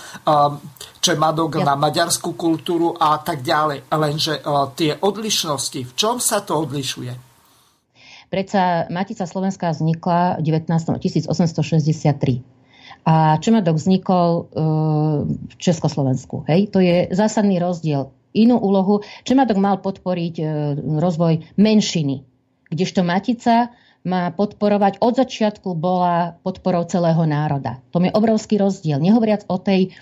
Čemadok ja. na maďarskú kultúru a tak ďalej. Lenže tie odlišnosti, v čom sa to odlišuje? Predsa Matica Slovenská vznikla 19. 1863. A Čemadok vznikol uh, v Československu. Hej? To je zásadný rozdiel. Inú úlohu. Čemadok mal podporiť uh, rozvoj menšiny, kdežto Matica má podporovať, od začiatku bola podporou celého národa. To je obrovský rozdiel. Nehovoriac o tej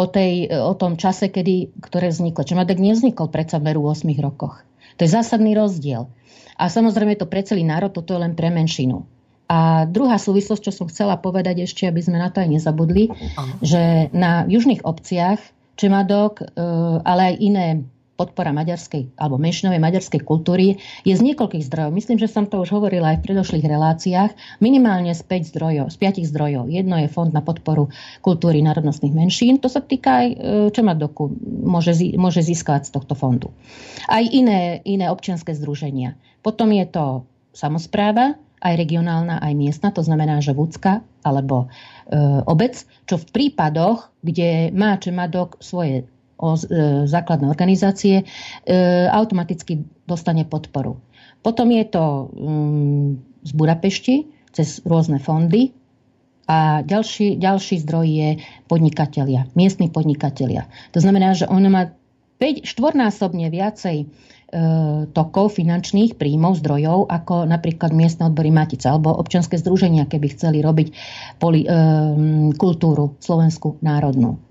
o, tej, o tom čase, kedy, ktoré vzniklo. Čemadek nevznikol predsa v veru 8 rokoch. To je zásadný rozdiel. A samozrejme to pre celý národ, toto je len pre menšinu. A druhá súvislosť, čo som chcela povedať ešte, aby sme na to aj nezabudli, že na južných obciach Čemadok, e, ale aj iné podpora maďarskej alebo menšinovej maďarskej kultúry je z niekoľkých zdrojov. Myslím, že som to už hovorila aj v predošlých reláciách. Minimálne z 5 zdrojov, z 5 zdrojov. Jedno je Fond na podporu kultúry národnostných menšín. To sa týka aj e, Čemadoku, môže, môže získať z tohto fondu. Aj iné, iné občianské združenia. Potom je to samozpráva, aj regionálna, aj miestna, to znamená, že vúcka alebo e, obec, čo v prípadoch, kde má Čemadok svoje o e, základné organizácie, e, automaticky dostane podporu. Potom je to mm, z Budapešti cez rôzne fondy a ďalší, ďalší zdroj je podnikatelia, miestni podnikatelia. To znamená, že on má 5, štvornásobne viacej e, tokov finančných príjmov, zdrojov, ako napríklad miestne odbory Matica alebo občianske združenia, keby chceli robiť poli, e, kultúru slovenskú národnú.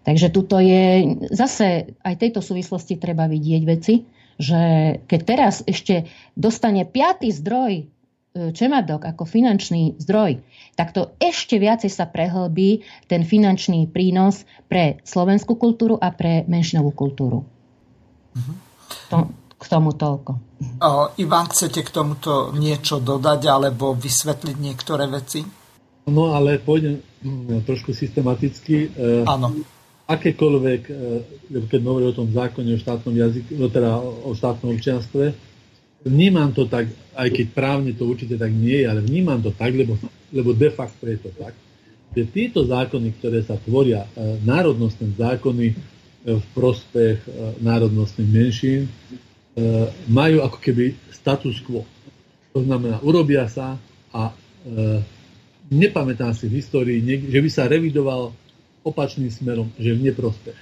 Takže tuto je, zase aj tejto súvislosti treba vidieť veci, že keď teraz ešte dostane piatý zdroj e, Čemadok ako finančný zdroj, tak to ešte viacej sa prehlbí ten finančný prínos pre slovenskú kultúru a pre menšinovú kultúru. Uh-huh. To, k tomu toľko. Uh, Ivan, chcete k tomuto niečo dodať alebo vysvetliť niektoré veci? No ale pôjdem hm, trošku systematicky. E, Áno akékoľvek, e, keď hovorí o tom zákone o štátnom jazyku, no teda o štátnom občianstve, vnímam to tak, aj keď právne to určite tak nie je, ale vnímam to tak, lebo, lebo de facto je to tak, že tieto zákony, ktoré sa tvoria, e, národnostné zákony e, v prospech národnostných menšín, majú ako keby status quo. To znamená, urobia sa a nepamätám si v histórii, že by sa revidoval opačným smerom, že v neprospech.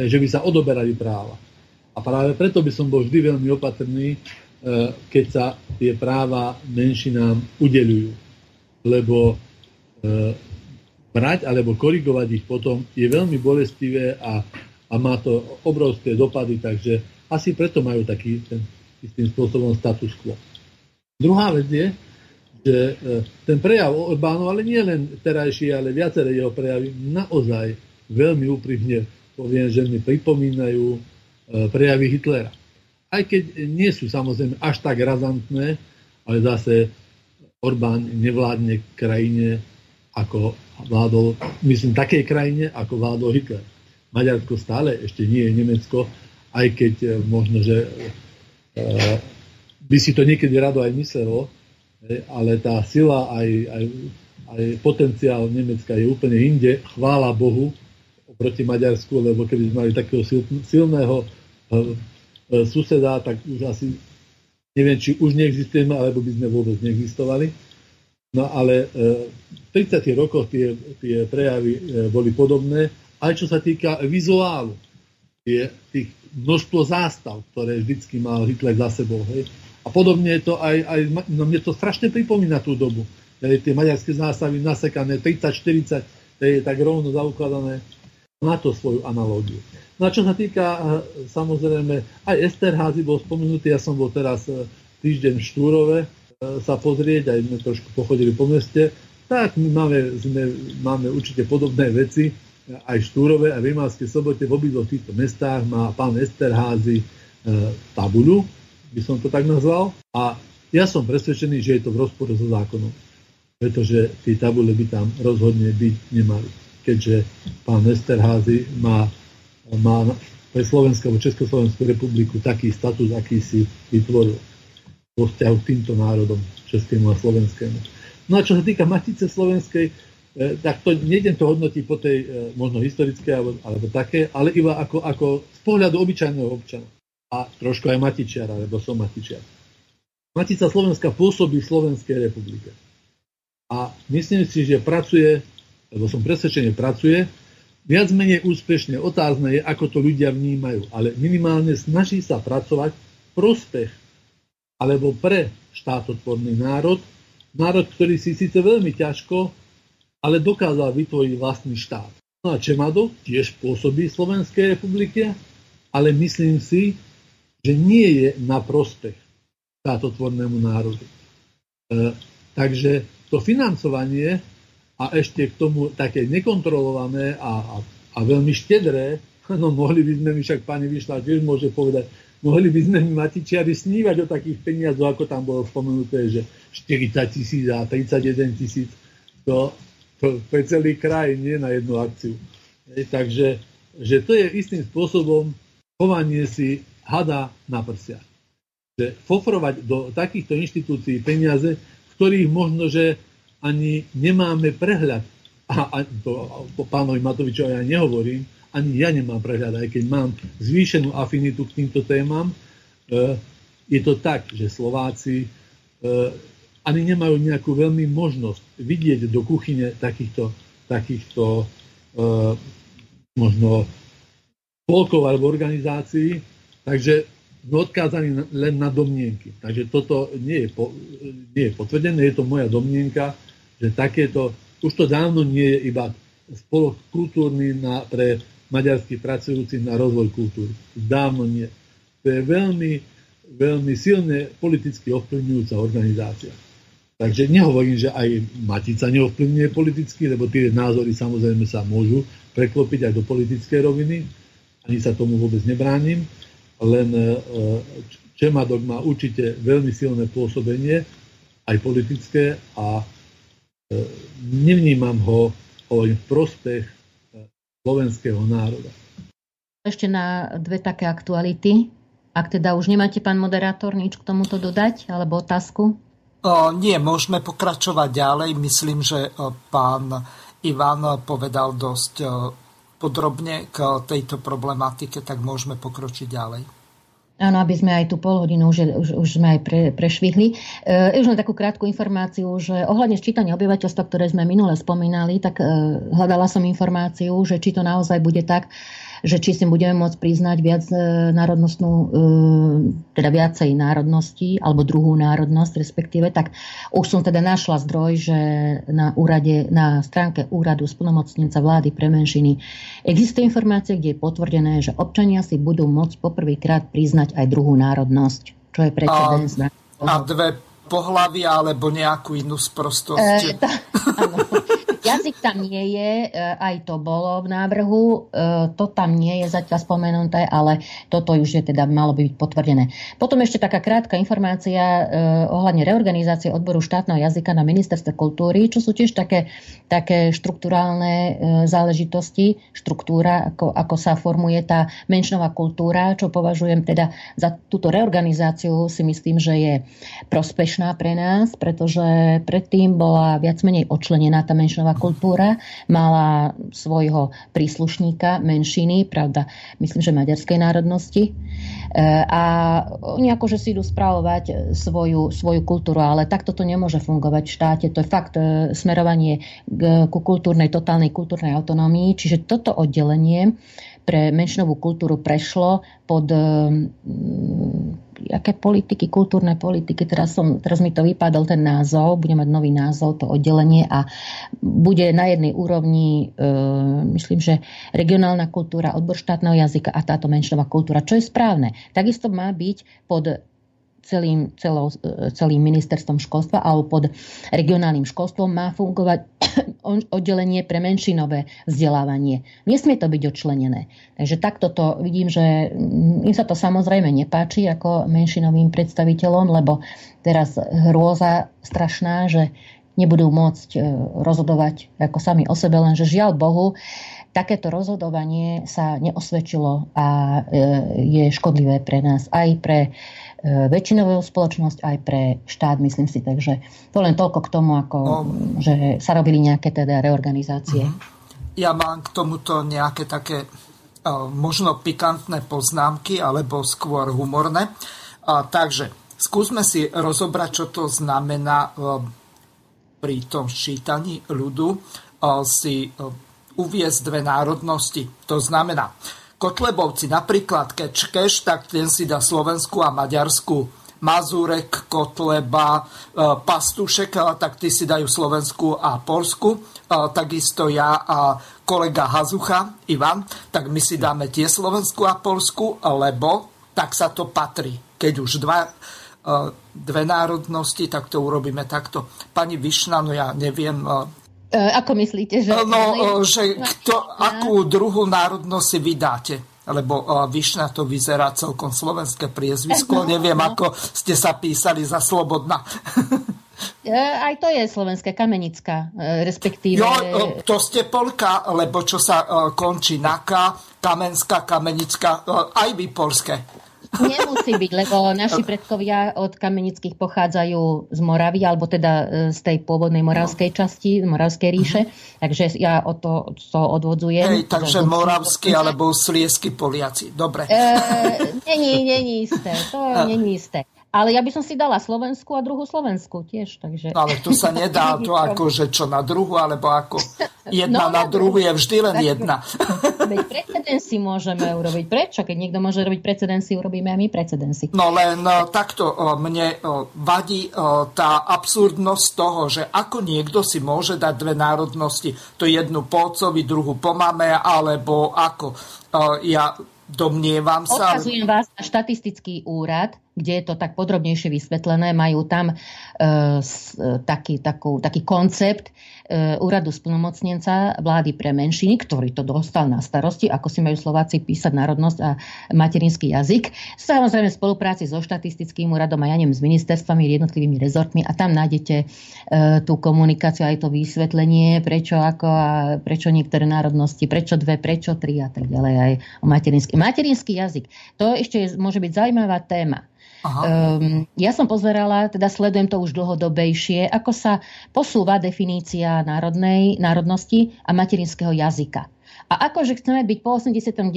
Že by sa odoberali práva. A práve preto by som bol vždy veľmi opatrný, e, keď sa tie práva menšinám udelujú. Lebo e, brať alebo korigovať ich potom je veľmi bolestivé a, a má to obrovské dopady, takže asi preto majú taký ten istým spôsobom status quo. Druhá vec je, že e, ten prejav Orbánu, ale nie len terajší, ale viaceré jeho prejavy, naozaj veľmi úprimne poviem, že mi pripomínajú e, prejavy Hitlera. Aj keď nie sú samozrejme až tak razantné, ale zase Orbán nevládne krajine, ako vládol, myslím, takej krajine, ako vládol Hitler. Maďarsko stále ešte nie je Nemecko, aj keď e, možno, že by si to niekedy rado aj myslelo, ale tá sila aj, aj, aj potenciál Nemecka je úplne inde. Chvála Bohu proti Maďarsku, lebo keby sme mali takého silného uh, suseda, tak už asi neviem, či už neexistujeme, alebo by sme vôbec neexistovali. No ale uh, v 30. rokoch tie, tie prejavy boli podobné, aj čo sa týka vizuálu. Tých množstvo zástav, ktoré vždycky mal Hitler za sebou. Hej a podobne je to aj, aj no mne to strašne pripomína tú dobu. Tie maďarské zástavy nasekané 30-40, je tak rovno zaukladané. Má to svoju analógiu. No a čo sa týka, eh, samozrejme, aj Esterházy bol spomenutý, ja som bol teraz eh, týždeň v Štúrove eh, sa pozrieť, aj sme trošku pochodili po meste, tak my máme, sme, máme určite podobné veci, aj v Štúrove, aj v Rimavskej sobote, v obidvoch týchto mestách má pán Esterházy e, tabuľu, by som to tak nazval. A ja som presvedčený, že je to v rozpore so zákonom, pretože tie tabule by tam rozhodne byť nemali. Keďže pán Esterházy má, má pre Slovensku alebo Československú republiku taký status, aký si vytvoril vo vzťahu k týmto národom, českému a slovenskému. No a čo sa týka Matice slovenskej, eh, tak to nejdem to hodnotiť po tej eh, možno historické alebo, alebo také, ale iba ako, ako z pohľadu obyčajného občana a trošku aj Matičiara, lebo som Matičiar. Matica Slovenska pôsobí v Slovenskej republike. A myslím si, že pracuje, lebo som presvedčený, pracuje, viac menej úspešne. Otázne je, ako to ľudia vnímajú, ale minimálne snaží sa pracovať prospech alebo pre štátotvorný národ, národ, ktorý si síce veľmi ťažko, ale dokázal vytvoriť vlastný štát. No a Čemado tiež pôsobí v Slovenskej republike, ale myslím si, že nie je na prospech státotvornému národu. E, takže to financovanie a ešte k tomu také nekontrolované a, a, a veľmi štedré, no mohli by sme však pani Vyšla tiež môže povedať, mohli by sme mi Matičiari snívať o takých peniazoch, ako tam bolo spomenuté, že 40 tisíc a 31 tisíc, to, to, to celý kraj, nie na jednu akciu. E, takže že to je istým spôsobom chovanie si hada na prsiach. Že fofrovať do takýchto inštitúcií peniaze, ktorých možno, že ani nemáme prehľad. A, a to, to pánovi Matovičovi ja nehovorím, ani ja nemám prehľad, aj keď mám zvýšenú afinitu k týmto témam. E, je to tak, že Slováci e, ani nemajú nejakú veľmi možnosť vidieť do kuchyne takýchto, takýchto e, možno spolkov alebo organizácií, Takže sme odkázaní len na domnienky. Takže toto nie je, po, nie je potvrdené, je to moja domnienka, že takéto, už to dávno nie je iba spolok kultúrny na, pre maďarských pracujúcich na rozvoj kultúry. Dávno nie. To je veľmi, veľmi silne politicky ovplyvňujúca organizácia. Takže nehovorím, že aj Matica neovplyvňuje politicky, lebo tie názory samozrejme sa môžu preklopiť aj do politickej roviny. Ani sa tomu vôbec nebránim. Len e, Čemadok má určite veľmi silné pôsobenie, aj politické, a e, nevnímam ho v prospech e, slovenského národa. Ešte na dve také aktuality. Ak teda už nemáte, pán moderátor, nič k tomuto dodať, alebo otázku? O, nie, môžeme pokračovať ďalej. Myslím, že pán Ivan povedal dosť podrobne k tejto problematike, tak môžeme pokročiť ďalej. Áno, aby sme aj tú pol hodinu už, už, už sme aj pre, prešvihli. E, už len takú krátku informáciu, že ohľadne sčítania obyvateľstva, ktoré sme minule spomínali, tak e, hľadala som informáciu, že či to naozaj bude tak, že či si budeme môcť priznať viac e, národnostnú, e, teda viacej národnosti alebo druhú národnosť respektíve, tak už som teda našla zdroj, že na, úrade, na stránke úradu splnomocnenca vlády pre menšiny existuje informácia, kde je potvrdené, že občania si budú môcť poprvýkrát priznať aj druhú národnosť, čo je precedens. A, a dve pohlavia alebo nejakú inú sprostosť. E, to, Jazyk tam nie je, e, aj to bolo v návrhu, e, to tam nie je zatiaľ spomenuté, ale toto už je teda malo by byť potvrdené. Potom ešte taká krátka informácia e, ohľadne reorganizácie odboru štátneho jazyka na ministerstve kultúry, čo sú tiež také, také štruktúrálne záležitosti, štruktúra, ako, ako sa formuje tá menšinová kultúra, čo považujem teda za túto reorganizáciu si myslím, že je prospešná pre nás, pretože predtým bola viac menej očlenená tá menšinová kultúra, mala svojho príslušníka menšiny, pravda, myslím, že maďarskej národnosti. E, a oni akože si idú správovať svoju, svoju kultúru, ale takto to nemôže fungovať v štáte. To je fakt e, smerovanie ku kultúrnej, totálnej kultúrnej autonómii. Čiže toto oddelenie pre menšinovú kultúru prešlo pod aké politiky, kultúrne politiky, teraz, som, teraz mi to vypadol ten názov, bude mať nový názov, to oddelenie a bude na jednej úrovni, e, myslím, že regionálna kultúra, odbor štátneho jazyka a táto menšinová kultúra, čo je správne. Takisto má byť pod celým, celou, celým ministerstvom školstva alebo pod regionálnym školstvom má fungovať oddelenie pre menšinové vzdelávanie. Nesmie to byť odčlenené. Takže takto to vidím, že im sa to samozrejme nepáči ako menšinovým predstaviteľom, lebo teraz hrôza strašná, že nebudú môcť e, rozhodovať ako sami o sebe, lenže žiaľ Bohu, takéto rozhodovanie sa neosvedčilo a e, je škodlivé pre nás aj pre E, väčšinovú spoločnosť aj pre štát, myslím si. Takže to len toľko k tomu, ako, no, že sa robili nejaké teda reorganizácie. Mhm. Ja mám k tomuto nejaké také e, možno pikantné poznámky, alebo skôr humorné. Takže skúsme si rozobrať, čo to znamená e, pri tom ščítaní ľudu si uviezť dve národnosti. To znamená, Kotlebovci, napríklad Kečkeš, tak ten si dá Slovensku a Maďarsku. Mazurek, Kotleba, e, Pastušek, e, tak ty si dajú Slovensku a Polsku. E, takisto ja a kolega Hazucha, Ivan, tak my si dáme tie Slovensku a Polsku, lebo tak sa to patrí. Keď už dva, dve národnosti, tak to urobíme takto. Pani Višna, no ja neviem, ako myslíte, že... No, e, že kto, akú druhú národnosť si vydáte? Lebo uh, Višna to vyzerá celkom slovenské priezvisko. Neviem, ako ste sa písali za Slobodná. Aj to je slovenská kamenická, respektíve... Jo, to ste Polka, lebo čo sa končí na K, Kamenská, Kamenická, aj vy polské. Nemusí byť, lebo naši predkovia od kamenických pochádzajú z Moravy, alebo teda e, z tej pôvodnej moravskej časti, z Moravskej ríše. Takže ja o to, to odvodzujem. Hej, takže moravský alebo sliesky Poliaci. Dobre. E, není, není isté. To není isté. Ale ja by som si dala Slovensku a druhú Slovensku tiež. Takže... Ale to sa nedá, to ako, že čo na druhu, alebo ako jedna no, na druhu je vždy len jedna. Veď precedensy môžeme urobiť. Prečo? Keď niekto môže robiť precedensy, urobíme aj my precedensy. No len e, takto e, mne e, vadí tá absurdnosť toho, že ako niekto si môže dať dve národnosti, to jednu po otcovi, druhú po mame, alebo ako. Ja domnievam sa... Odkazujem vás na štatistický úrad, kde je to tak podrobnejšie vysvetlené, majú tam e, s, e, taký, takú, taký koncept úradu splnomocnenca vlády pre menšiny, ktorý to dostal na starosti, ako si majú Slováci písať národnosť a materinský jazyk. Samozrejme v spolupráci so štatistickým úradom a ja neviem, s ministerstvami, jednotlivými rezortmi a tam nájdete e, tú komunikáciu, aj to vysvetlenie, prečo ako a prečo niektoré národnosti, prečo dve, prečo tri a tak ďalej aj o materinský. Materinský jazyk, to ešte je, môže byť zaujímavá téma. Um, ja som pozerala, teda sledujem to už dlhodobejšie, ako sa posúva definícia národnej, národnosti a materinského jazyka. A akože chceme byť po 89.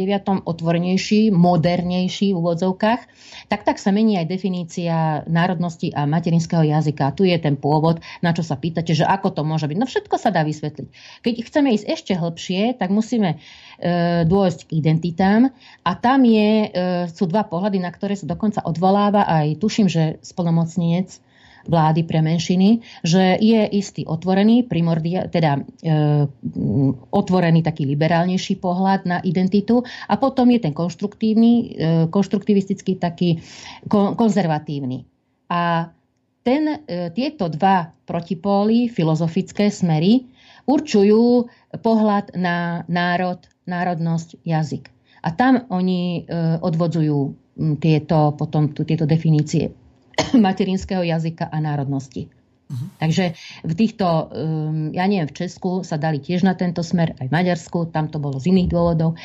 otvornejší, modernejší v úvodzovkách, tak tak sa mení aj definícia národnosti a materinského jazyka. Tu je ten pôvod, na čo sa pýtate, že ako to môže byť. No všetko sa dá vysvetliť. Keď chceme ísť ešte hlbšie, tak musíme e, dôjsť k identitám a tam je, e, sú dva pohľady, na ktoré sa dokonca odvoláva aj tuším, že spolomocnenec vlády pre menšiny, že je istý otvorený, primordia, teda e, otvorený taký liberálnejší pohľad na identitu a potom je ten konštruktívny, e, konštruktivistický taký kon, konzervatívny. A ten, e, tieto dva protipóly, filozofické smery, určujú pohľad na národ, národnosť, jazyk. A tam oni e, odvodzujú tieto, potom tieto definície materinského jazyka a národnosti. Uh-huh. Takže v týchto, um, ja neviem, v Česku sa dali tiež na tento smer, aj v Maďarsku, tam to bolo z iných dôvodov.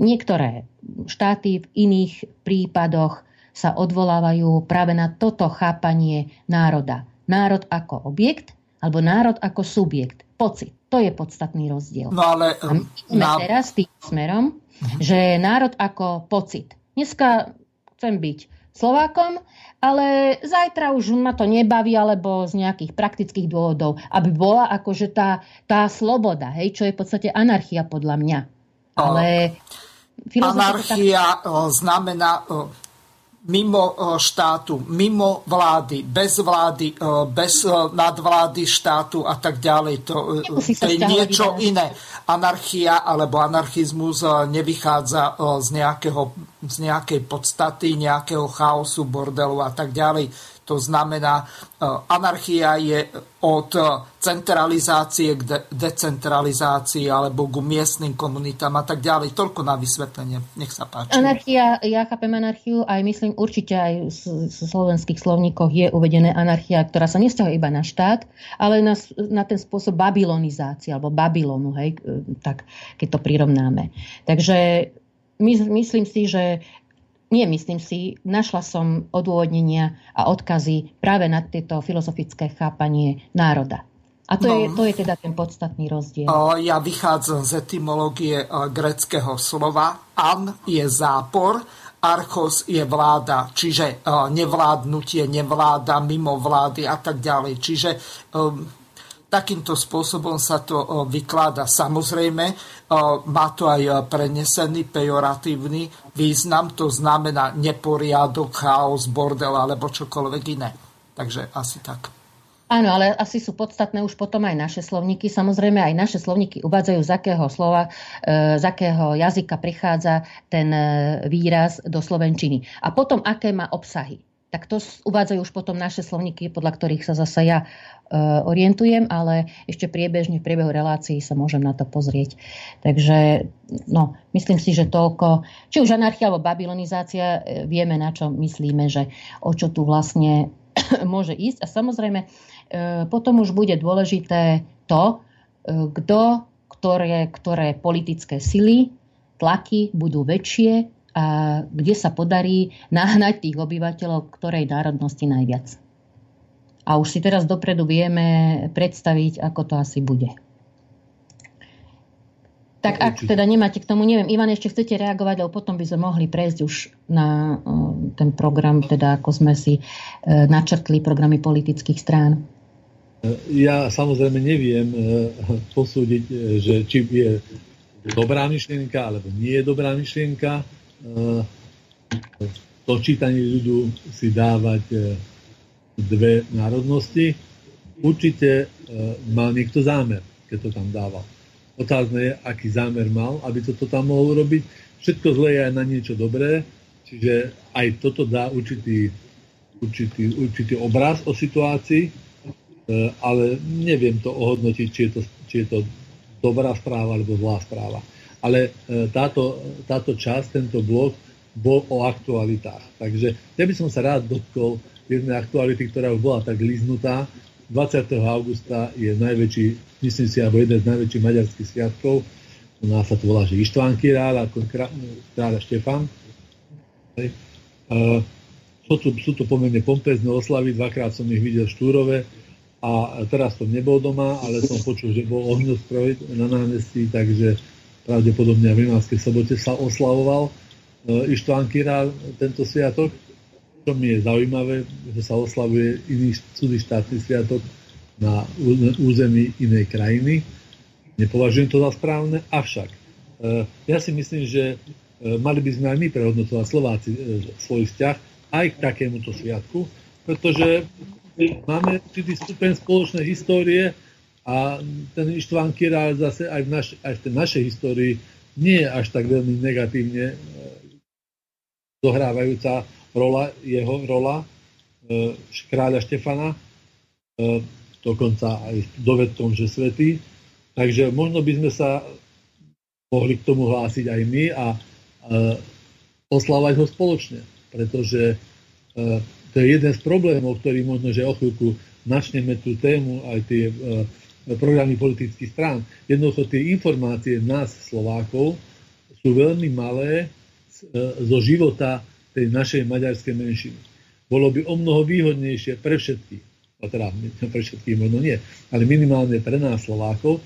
Niektoré štáty v iných prípadoch sa odvolávajú práve na toto chápanie národa. Národ ako objekt alebo národ ako subjekt. Pocit. To je podstatný rozdiel. No ale... A my sme na... teraz tým smerom, uh-huh. že národ ako pocit. Dneska chcem byť Slovákom, ale zajtra už ma to nebaví, alebo z nejakých praktických dôvodov, aby bola akože tá, tá sloboda, hej, čo je v podstate anarchia podľa mňa. Ale... Anarchia tak... znamená mimo e, štátu, mimo vlády, bez vlády, e, bez e, nadvlády štátu a tak ďalej. To, to je niečo iné. Anarchia alebo anarchizmus nevychádza z, nejakého, z nejakej podstaty, nejakého chaosu, bordelu a tak ďalej to znamená, e, anarchia je od centralizácie k de- decentralizácii alebo k miestnym komunitám a tak ďalej. Toľko na vysvetlenie. Nech sa páči. Anarchia, ja chápem anarchiu aj myslím určite aj v slovenských slovníkoch je uvedené anarchia, ktorá sa nesťahuje iba na štát, ale na, na ten spôsob babylonizácie alebo Babylonu, hej, e, tak keď to prirovnáme. Takže my, myslím si, že nie, myslím si, našla som odôvodnenia a odkazy práve na tieto filozofické chápanie národa. A to, no, je, to je teda ten podstatný rozdiel. Ja vychádzam z etymológie greckého slova. An je zápor, archos je vláda, čiže nevládnutie, nevláda, mimo vlády a tak ďalej. Čiže um, Takýmto spôsobom sa to vykláda. Samozrejme, má to aj prenesený pejoratívny význam, to znamená neporiadok, chaos, bordel alebo čokoľvek iné. Takže asi tak. Áno, ale asi sú podstatné už potom aj naše slovníky. Samozrejme, aj naše slovníky uvádzajú, z akého slova, e, z akého jazyka prichádza ten e, výraz do slovenčiny. A potom, aké má obsahy tak to uvádzajú už potom naše slovníky, podľa ktorých sa zase ja orientujem, ale ešte priebežne v priebehu relácií sa môžem na to pozrieť. Takže no, myslím si, že toľko, či už anarchia alebo babylonizácia, e, vieme na čo myslíme, že o čo tu vlastne môže ísť. A samozrejme, e, potom už bude dôležité to, kto, ktoré, ktoré politické sily, tlaky budú väčšie a kde sa podarí nahnať tých obyvateľov ktorej národnosti najviac. A už si teraz dopredu vieme predstaviť, ako to asi bude. Tak ak Určite. teda nemáte k tomu, neviem, Ivan, ešte chcete reagovať, lebo potom by sme mohli prejsť už na ten program, teda ako sme si uh, načrtli programy politických strán. Ja samozrejme neviem uh, posúdiť, že či je dobrá myšlienka, alebo nie je dobrá myšlienka. To čítanie ľudu si dávať dve národnosti. Určite mal niekto zámer, keď to tam dával Otázne je, aký zámer mal, aby toto tam mohol robiť. Všetko zlé je aj na niečo dobré, čiže aj toto dá určitý, určitý, určitý obraz o situácii, e, ale neviem to ohodnotiť, či je to, či je to dobrá správa alebo zlá správa. Ale e, táto, táto časť, tento blok bol o aktualitách. Takže ja by som sa rád dotkol jednej aktuality, ktorá už bola tak liznutá. 20. augusta je najväčší myslím si, alebo jeden z najväčších maďarských sviatkov. U nás sa to volá, že Ištván Királ, ako kráľa Štefan. sú, tu, sú to pomerne pompezné oslavy, dvakrát som ich videl v Štúrove a teraz som nebol doma, ale som počul, že bol ohňostroj na námestí, takže pravdepodobne v Rimavskej sobote sa oslavoval e, Ištván Királ tento sviatok. Čo mi je zaujímavé, že sa oslavuje iný cudzí štátny sviatok na území inej krajiny. Nepovažujem to za správne, avšak e, ja si myslím, že e, mali by sme aj my prehodnotovať Slováci e, svoj vzťah aj k takémuto sviatku, pretože máme určitý stupeň spoločnej histórie a ten Ištván Királ zase aj v, naš, aj v tej našej histórii nie je až tak veľmi negatívne zohrávajúca rola, jeho rola kráľa Štefana dokonca aj dovedkom, že svetý. Takže možno by sme sa mohli k tomu hlásiť aj my a, oslávať ho spoločne, pretože e, to je jeden z problémov, ktorý možno, že o chvíľku načneme tú tému, aj tie e, programy politických strán. Jednoducho tie informácie nás, Slovákov, sú veľmi malé e, zo života tej našej maďarskej menšiny. Bolo by o mnoho výhodnejšie pre všetkých, a teda pre všetkých možno nie, ale minimálne pre nás Slovákov,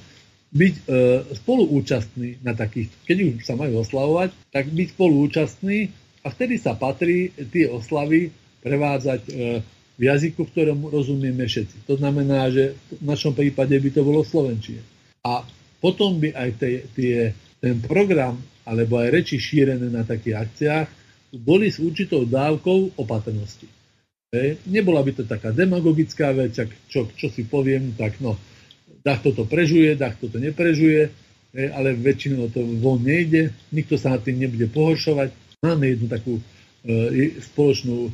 byť e, spoluúčastný na takých, keď už sa majú oslavovať, tak byť spoluúčastný a vtedy sa patrí tie oslavy prevádzať e, v jazyku, v ktorom rozumieme všetci. To znamená, že v našom prípade by to bolo Slovenčine. A potom by aj tie, tie, ten program alebo aj reči šírené na takých akciách boli s určitou dávkou opatrnosti. Hej. Nebola by to taká demagogická vec, čo, čo si poviem, tak no, dach to prežuje, dach to neprežuje, hej, ale väčšinou to von nejde, nikto sa nad tým nebude pohoršovať. Máme jednu takú e, spoločnú,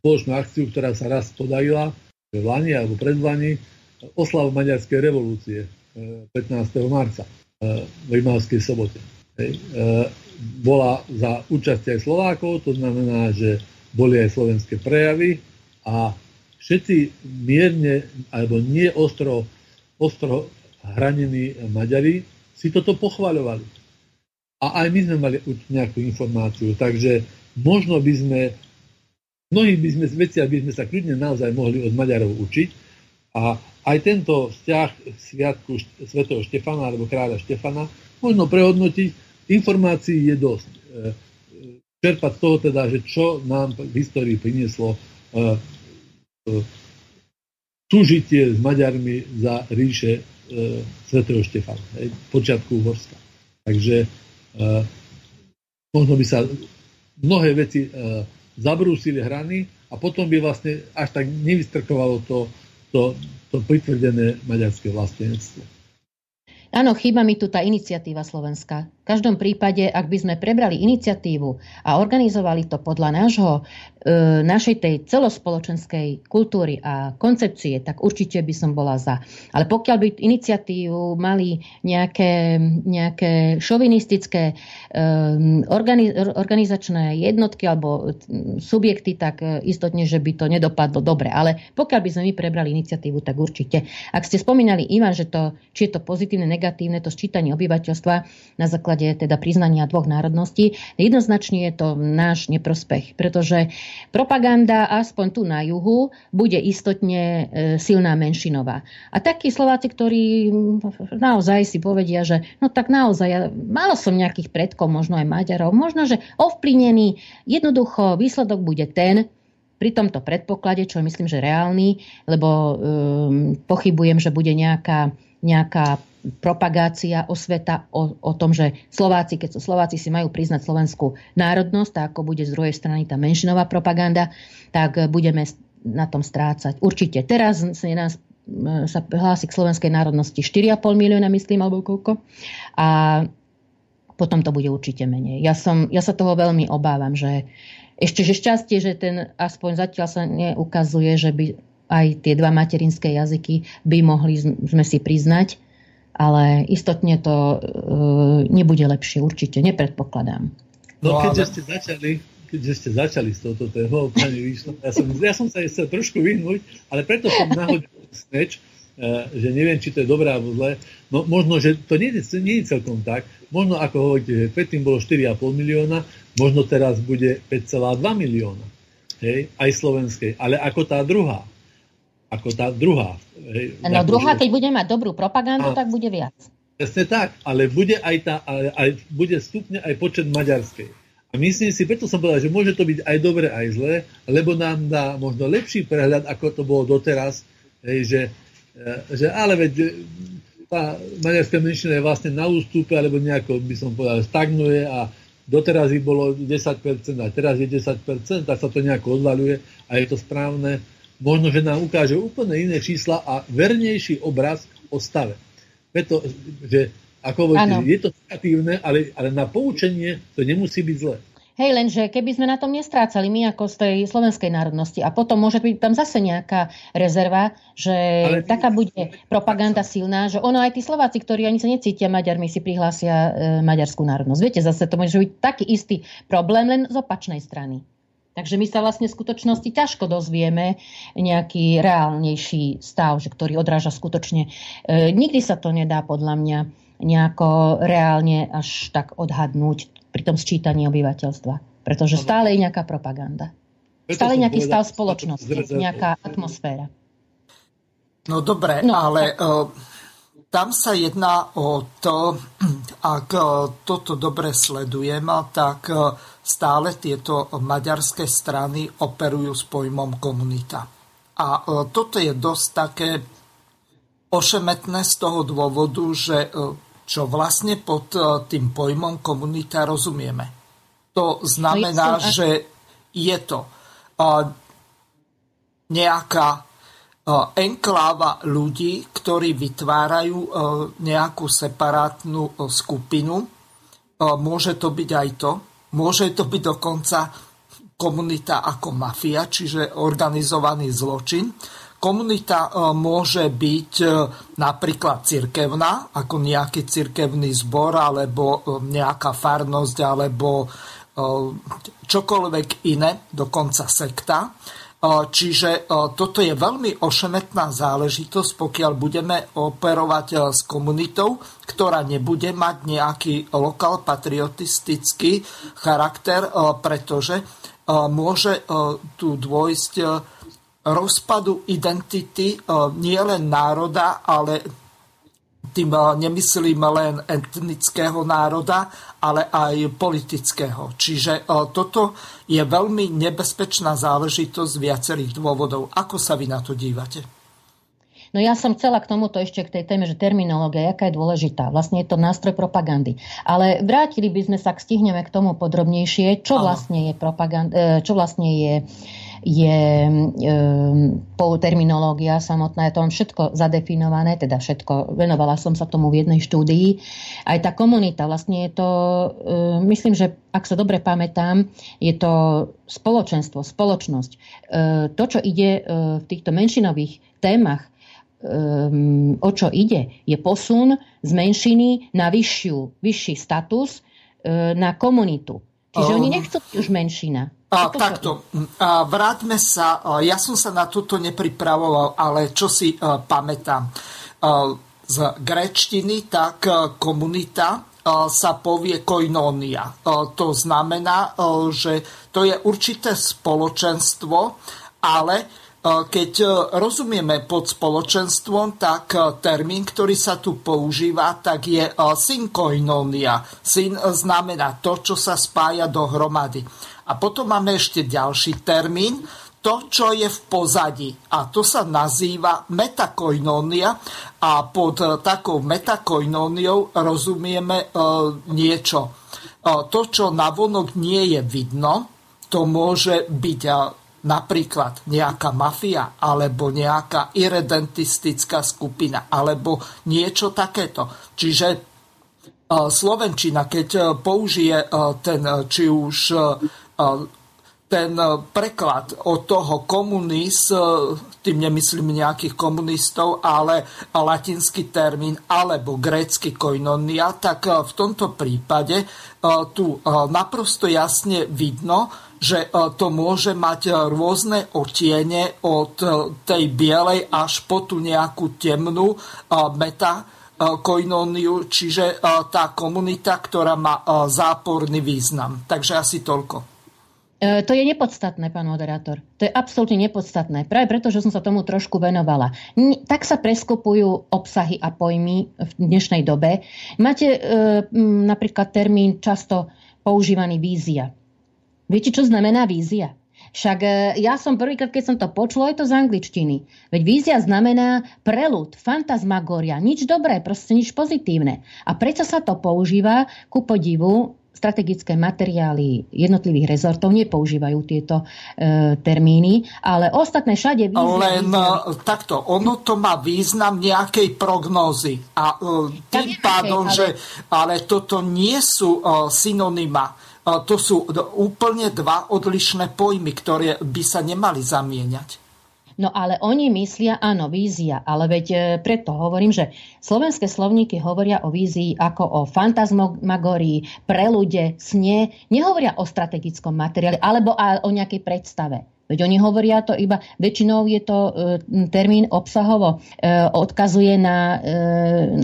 spoločnú akciu, ktorá sa raz podarila v Lani alebo pred Lani, oslav Maďarskej revolúcie e, 15. marca e, v Rimavskej sobote. Hej. E, bola za účasť aj Slovákov, to znamená, že boli aj slovenské prejavy a všetci mierne alebo nie ostro, ostro hranení Maďari si toto pochvaľovali. A aj my sme mali nejakú informáciu, takže možno by sme, mnohí by sme veci, aby sme sa kľudne naozaj mohli od Maďarov učiť a aj tento vzťah sviatku svätého Štefana alebo kráľa Štefana možno prehodnotiť. Informácií je dosť. E, čerpať z toho teda, že čo nám v histórii prinieslo súžitie s Maďarmi za ríše svätého Štefana, počiatku Uhorska. Takže možno by sa mnohé veci zabrúsili hrany a potom by vlastne až tak nevystrkovalo to, to, to pritvrdené maďarské vlastenectvo. Áno, chýba mi tu tá iniciatíva Slovenska. V každom prípade, ak by sme prebrali iniciatívu a organizovali to podľa nášho, e, našej tej celospoločenskej kultúry a koncepcie, tak určite by som bola za. Ale pokiaľ by iniciatívu mali nejaké, nejaké šovinistické e, organiz, organizačné jednotky alebo subjekty, tak e, istotne, že by to nedopadlo dobre. Ale pokiaľ by sme my prebrali iniciatívu, tak určite. Ak ste spomínali, Ivan, že to, či je to pozitívne, negatívne, to sčítanie obyvateľstva na základe základe teda priznania dvoch národností. Jednoznačne je to náš neprospech, pretože propaganda aspoň tu na juhu bude istotne e, silná menšinová. A takí Slováci, ktorí naozaj si povedia, že no tak naozaj, ja, malo som nejakých predkov, možno aj Maďarov, možno, že ovplyvnený, jednoducho výsledok bude ten, pri tomto predpoklade, čo myslím, že reálny, lebo um, pochybujem, že bude nejaká, nejaká propagácia, osveta o, o tom, že Slováci, keď sú Slováci, si majú priznať slovenskú národnosť, tak ako bude z druhej strany tá menšinová propaganda, tak budeme na tom strácať. Určite. Teraz nás sa hlási k slovenskej národnosti 4,5 milióna, myslím, alebo koľko. A potom to bude určite menej. Ja, som, ja sa toho veľmi obávam, že ešte že šťastie, že ten aspoň zatiaľ sa neukazuje, že by aj tie dva materinské jazyky by mohli sme si priznať, ale istotne to e, nebude lepšie, určite, nepredpokladám. No, no keďže ste začali, keďže ste začali s touto témou, pani Výšno, ja som, ja som sa chcel trošku vyhnúť, ale preto som nahodil sneč, e, že neviem, či to je dobré alebo zlé. No, možno, že to nie, nie je celkom tak. Možno, ako hovoríte, že predtým bolo 4,5 milióna, možno teraz bude 5,2 milióna. Hej, aj slovenskej. Ale ako tá druhá. Ako tá druhá. No druhá, keď bude mať dobrú propagandu, a, tak bude viac. Presne tak, ale bude aj, tá, aj, aj, bude stupne aj počet maďarskej. A myslím si, preto som povedal, že môže to byť aj dobre, aj zlé, lebo nám dá možno lepší prehľad, ako to bolo doteraz, hej, že, e, že ale veď e, tá maďarská menšina je vlastne na ústupe, alebo nejako by som povedal, stagnuje a doteraz ich bolo 10% a teraz je 10%, tak sa to nejako odvaluje a je to správne. Možno, že nám ukáže úplne iné čísla a vernejší obraz o stave. Preto, že ako hovoríte, je to negatívne, ale, ale na poučenie to nemusí byť zlé. Hej, lenže keby sme na tom nestrácali my ako z tej slovenskej národnosti a potom môže byť tam zase nejaká rezerva, že Ale... taká bude propaganda silná, že ono aj tí Slováci, ktorí ani sa necítia Maďarmi, si prihlásia e, maďarskú národnosť. Viete, zase to môže byť taký istý problém len z opačnej strany. Takže my sa vlastne v skutočnosti ťažko dozvieme nejaký reálnejší stav, že ktorý odráža skutočne. E, nikdy sa to nedá podľa mňa nejako reálne až tak odhadnúť pri tom sčítaní obyvateľstva. Pretože stále je nejaká propaganda. Stále nejaký stav spoločnosti, nejaká atmosféra. No dobre, no, ale uh, tam sa jedná o to, ak uh, toto dobre sledujem, tak uh, stále tieto maďarské strany operujú s pojmom komunita. A toto je dosť také ošemetné z toho dôvodu, že čo vlastne pod e, tým pojmom komunita rozumieme. To znamená, no, že je to e, nejaká e, enkláva ľudí, ktorí vytvárajú nejakú separátnu skupinu. Môže to byť aj to. Môže to byť dokonca komunita ako mafia, čiže organizovaný zločin. Komunita e, môže byť e, napríklad cirkevná, ako nejaký cirkevný zbor, alebo e, nejaká farnosť, alebo čokoľvek iné, dokonca sekta. Čiže toto je veľmi ošemetná záležitosť, pokiaľ budeme operovať s komunitou, ktorá nebude mať nejaký lokal patriotistický charakter, pretože môže tu dôjsť rozpadu identity nielen národa, ale tým e, nemyslím len etnického národa, ale aj politického. Čiže e, toto je veľmi nebezpečná záležitosť z viacerých dôvodov. Ako sa vy na to dívate? No ja som chcela k tomuto ešte k tej téme, že terminológia, aká je dôležitá. Vlastne je to nástroj propagandy. Ale vrátili by sme sa, k stihneme k tomu podrobnejšie, čo vlastne je propaganda, čo vlastne je je e, terminológia samotná, je to všetko zadefinované, teda všetko, venovala som sa tomu v jednej štúdii. Aj tá komunita, vlastne je to, e, myslím, že ak sa dobre pamätám, je to spoločenstvo, spoločnosť. E, to, čo ide e, v týchto menšinových témach, um, o čo ide, je posun z menšiny na vyššiu, vyšší status uh, na komunitu. Čiže um, oni nechcú už menšina. A, takto, a vráťme sa, ja som sa na toto nepripravoval, ale čo si uh, pamätám. Uh, z grečtiny, tak komunita sa povie koinónia. To znamená, že to je určité spoločenstvo, ale keď rozumieme pod spoločenstvom, tak termín, ktorý sa tu používa, tak je synkoinónia. Syn znamená to, čo sa spája dohromady. A potom máme ešte ďalší termín, to, čo je v pozadí. A to sa nazýva metakoinónia a pod e, takou metakoinóniou rozumieme e, niečo. E, to, čo navonok nie je vidno, to môže byť e, napríklad nejaká mafia alebo nejaká irredentistická skupina alebo niečo takéto. Čiže e, Slovenčina, keď e, použije ten či už ten e, preklad od toho komunist, e, tým nemyslím nejakých komunistov, ale latinský termín alebo grécky koinonia, tak e, v tomto prípade tu naprosto jasne vidno, že to môže mať rôzne otiene od tej bielej až po tú nejakú temnú meta koinóniu, čiže tá komunita, ktorá má záporný význam. Takže asi toľko. E, to je nepodstatné, pán moderátor. To je absolútne nepodstatné. Práve preto, že som sa tomu trošku venovala. Tak sa preskupujú obsahy a pojmy v dnešnej dobe. Máte e, napríklad termín často používaný vízia. Viete, čo znamená vízia? Však e, ja som prvýkrát, keď som to počula, je to z angličtiny. Veď vízia znamená prelud, fantasmagoria, nič dobré, proste nič pozitívne. A prečo sa to používa ku podivu strategické materiály jednotlivých rezortov nepoužívajú tieto e, termíny, ale ostatné všade význam... Len význam... E, takto, ono to má význam nejakej prognózy. A e, tým ja pádom, ale... že ale toto nie sú e, synonyma. E, to sú úplne dva odlišné pojmy, ktoré by sa nemali zamieňať. No ale oni myslia, áno, vízia, ale veď e, preto hovorím, že slovenské slovníky hovoria o vízii ako o fantasmagorii, prelude, sne, nehovoria o strategickom materiáli alebo o nejakej predstave. Veď oni hovoria to iba, väčšinou je to e, termín obsahovo, e, odkazuje na e,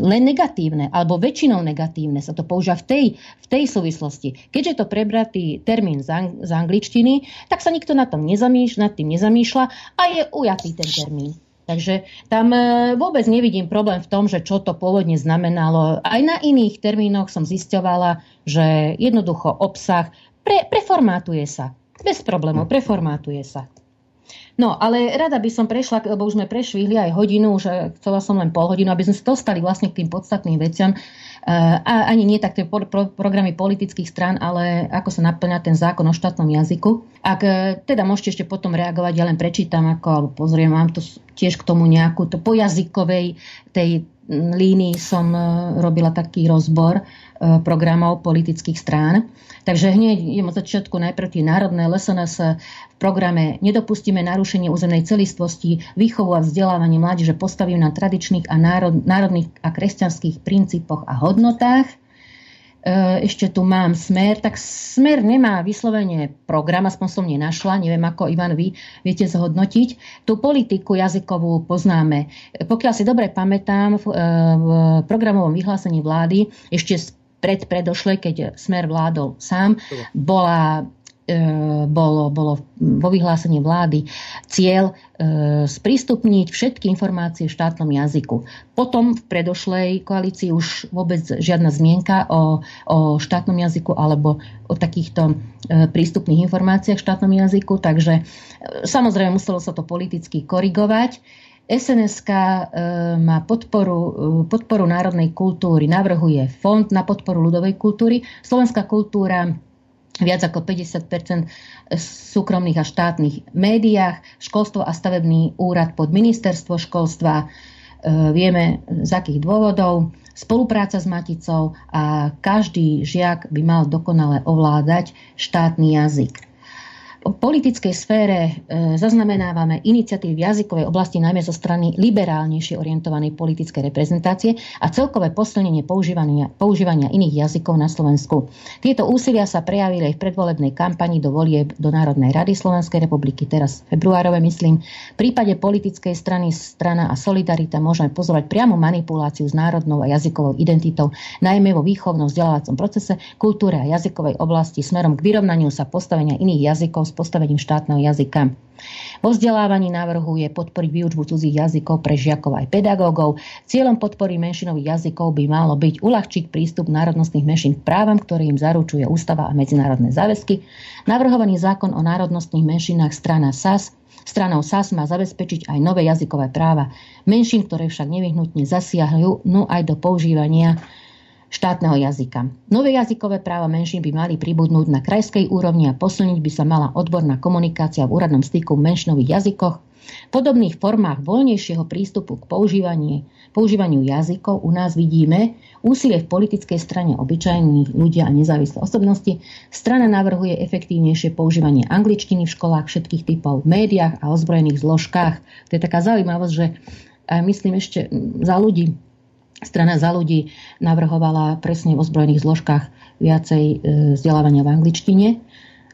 len negatívne, alebo väčšinou negatívne sa to používa v tej, v tej súvislosti. Keďže to prebratý termín z, ang- z angličtiny, tak sa nikto na tom nezamýšľa, nad tým nezamýšľa a je ujatý ten termín. Takže tam vôbec nevidím problém v tom, že čo to pôvodne znamenalo. Aj na iných termínoch som zisťovala, že jednoducho obsah pre, preformátuje sa. Bez problémov, preformátuje sa. No, ale rada by som prešla, lebo už sme prešvihli aj hodinu, že chcela som len pol hodinu, aby sme sa dostali vlastne k tým podstatným veciam. A ani nie tak tie programy politických strán, ale ako sa naplňa ten zákon o štátnom jazyku. Ak e, teda môžete ešte potom reagovať, ja len prečítam ako, alebo pozriem, mám to tiež k tomu nejakú, to po jazykovej tej línii som e, robila taký rozbor e, programov politických strán. Takže hneď idem od začiatku najprv tie národné LSNS v programe Nedopustíme narušenie územnej celistvosti, výchovu a vzdelávanie mládeže postavím na tradičných a národ, národných a kresťanských princípoch a hodnotách. E, ešte tu mám smer, tak smer nemá vyslovene program, aspoň som nenašla, neviem ako Ivan vy viete zhodnotiť. Tú politiku jazykovú poznáme. Pokiaľ si dobre pamätám, v, e, v programovom vyhlásení vlády ešte pred predošle, keď Smer vládol sám, bola e, bolo, bolo vo vyhlásení vlády cieľ e, sprístupniť všetky informácie v štátnom jazyku. Potom v predošlej koalícii už vôbec žiadna zmienka o, o štátnom jazyku alebo o takýchto e, prístupných informáciách v štátnom jazyku, takže samozrejme muselo sa to politicky korigovať. SNSK e, má podporu, e, podporu národnej kultúry, navrhuje fond na podporu ľudovej kultúry. Slovenská kultúra viac ako 50 v súkromných a štátnych médiách, školstvo a stavebný úrad pod ministerstvo školstva. E, vieme z akých dôvodov. Spolupráca s maticou a každý žiak by mal dokonale ovládať štátny jazyk. V politickej sfére e, zaznamenávame iniciatívy v jazykovej oblasti najmä zo strany liberálnejšie orientovanej politickej reprezentácie a celkové posilnenie používania, používania iných jazykov na Slovensku. Tieto úsilia sa prejavili aj v predvolebnej kampani do volieb do Národnej rady Slovenskej republiky, teraz februárove myslím. V prípade politickej strany Strana a Solidarita môžeme pozorovať priamu manipuláciu s národnou a jazykovou identitou, najmä vo výchovnom vzdelávacom procese, kultúre a jazykovej oblasti smerom k vyrovnaniu sa postavenia iných jazykov s postavením štátneho jazyka. Vo vzdelávaní navrhuje podporiť výučbu cudzích jazykov pre žiakov aj pedagógov. Cieľom podpory menšinových jazykov by malo byť uľahčiť prístup národnostných menšín k právam, ktoré im zaručuje ústava a medzinárodné záväzky. Navrhovaný zákon o národnostných menšinách strana SAS Stranou SAS má zabezpečiť aj nové jazykové práva menšín, ktoré však nevyhnutne zasiahľujú no aj do používania štátneho jazyka. Nové jazykové práva menšín by mali pribudnúť na krajskej úrovni a posilniť by sa mala odborná komunikácia v úradnom styku v menšinových jazykoch. V podobných formách voľnejšieho prístupu k používaniu jazykov u nás vidíme úsilie v politickej strane obyčajných ľudia a nezávislé osobnosti. Strana navrhuje efektívnejšie používanie angličtiny v školách všetkých typov, v médiách a ozbrojených zložkách. To je taká zaujímavosť, že myslím ešte za ľudí Strana za ľudí navrhovala presne v ozbrojených zložkách viacej e, vzdelávania v angličtine.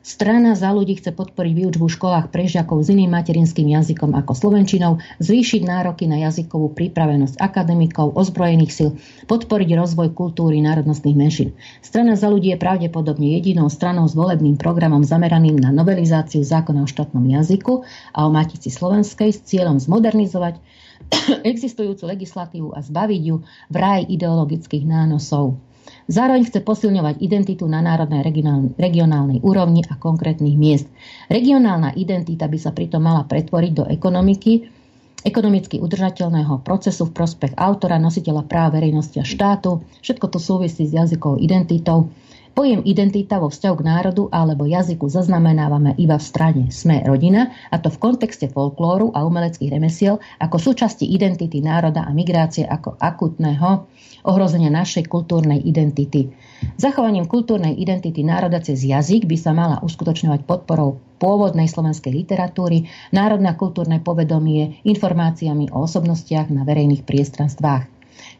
Strana za ľudí chce podporiť výučbu v školách pre žiakov s iným materinským jazykom ako slovenčinou, zvýšiť nároky na jazykovú pripravenosť akademikov, ozbrojených sil, podporiť rozvoj kultúry národnostných menšín. Strana za ľudí je pravdepodobne jedinou stranou s volebným programom zameraným na novelizáciu zákona o štátnom jazyku a o matici slovenskej s cieľom zmodernizovať existujúcu legislatívu a zbaviť ju v raj ideologických nánosov. Zároveň chce posilňovať identitu na národnej regionálnej úrovni a konkrétnych miest. Regionálna identita by sa pritom mala pretvoriť do ekonomiky, ekonomicky udržateľného procesu v prospech autora, nositeľa práv verejnosti a štátu. Všetko to súvisí s jazykovou identitou Pojem identita vo vzťahu k národu alebo jazyku zaznamenávame iba v strane Sme rodina, a to v kontexte folklóru a umeleckých remesiel ako súčasti identity národa a migrácie ako akutného ohrozenia našej kultúrnej identity. Zachovaním kultúrnej identity národa cez jazyk by sa mala uskutočňovať podporou pôvodnej slovenskej literatúry, národné kultúrne povedomie, informáciami o osobnostiach na verejných priestranstvách.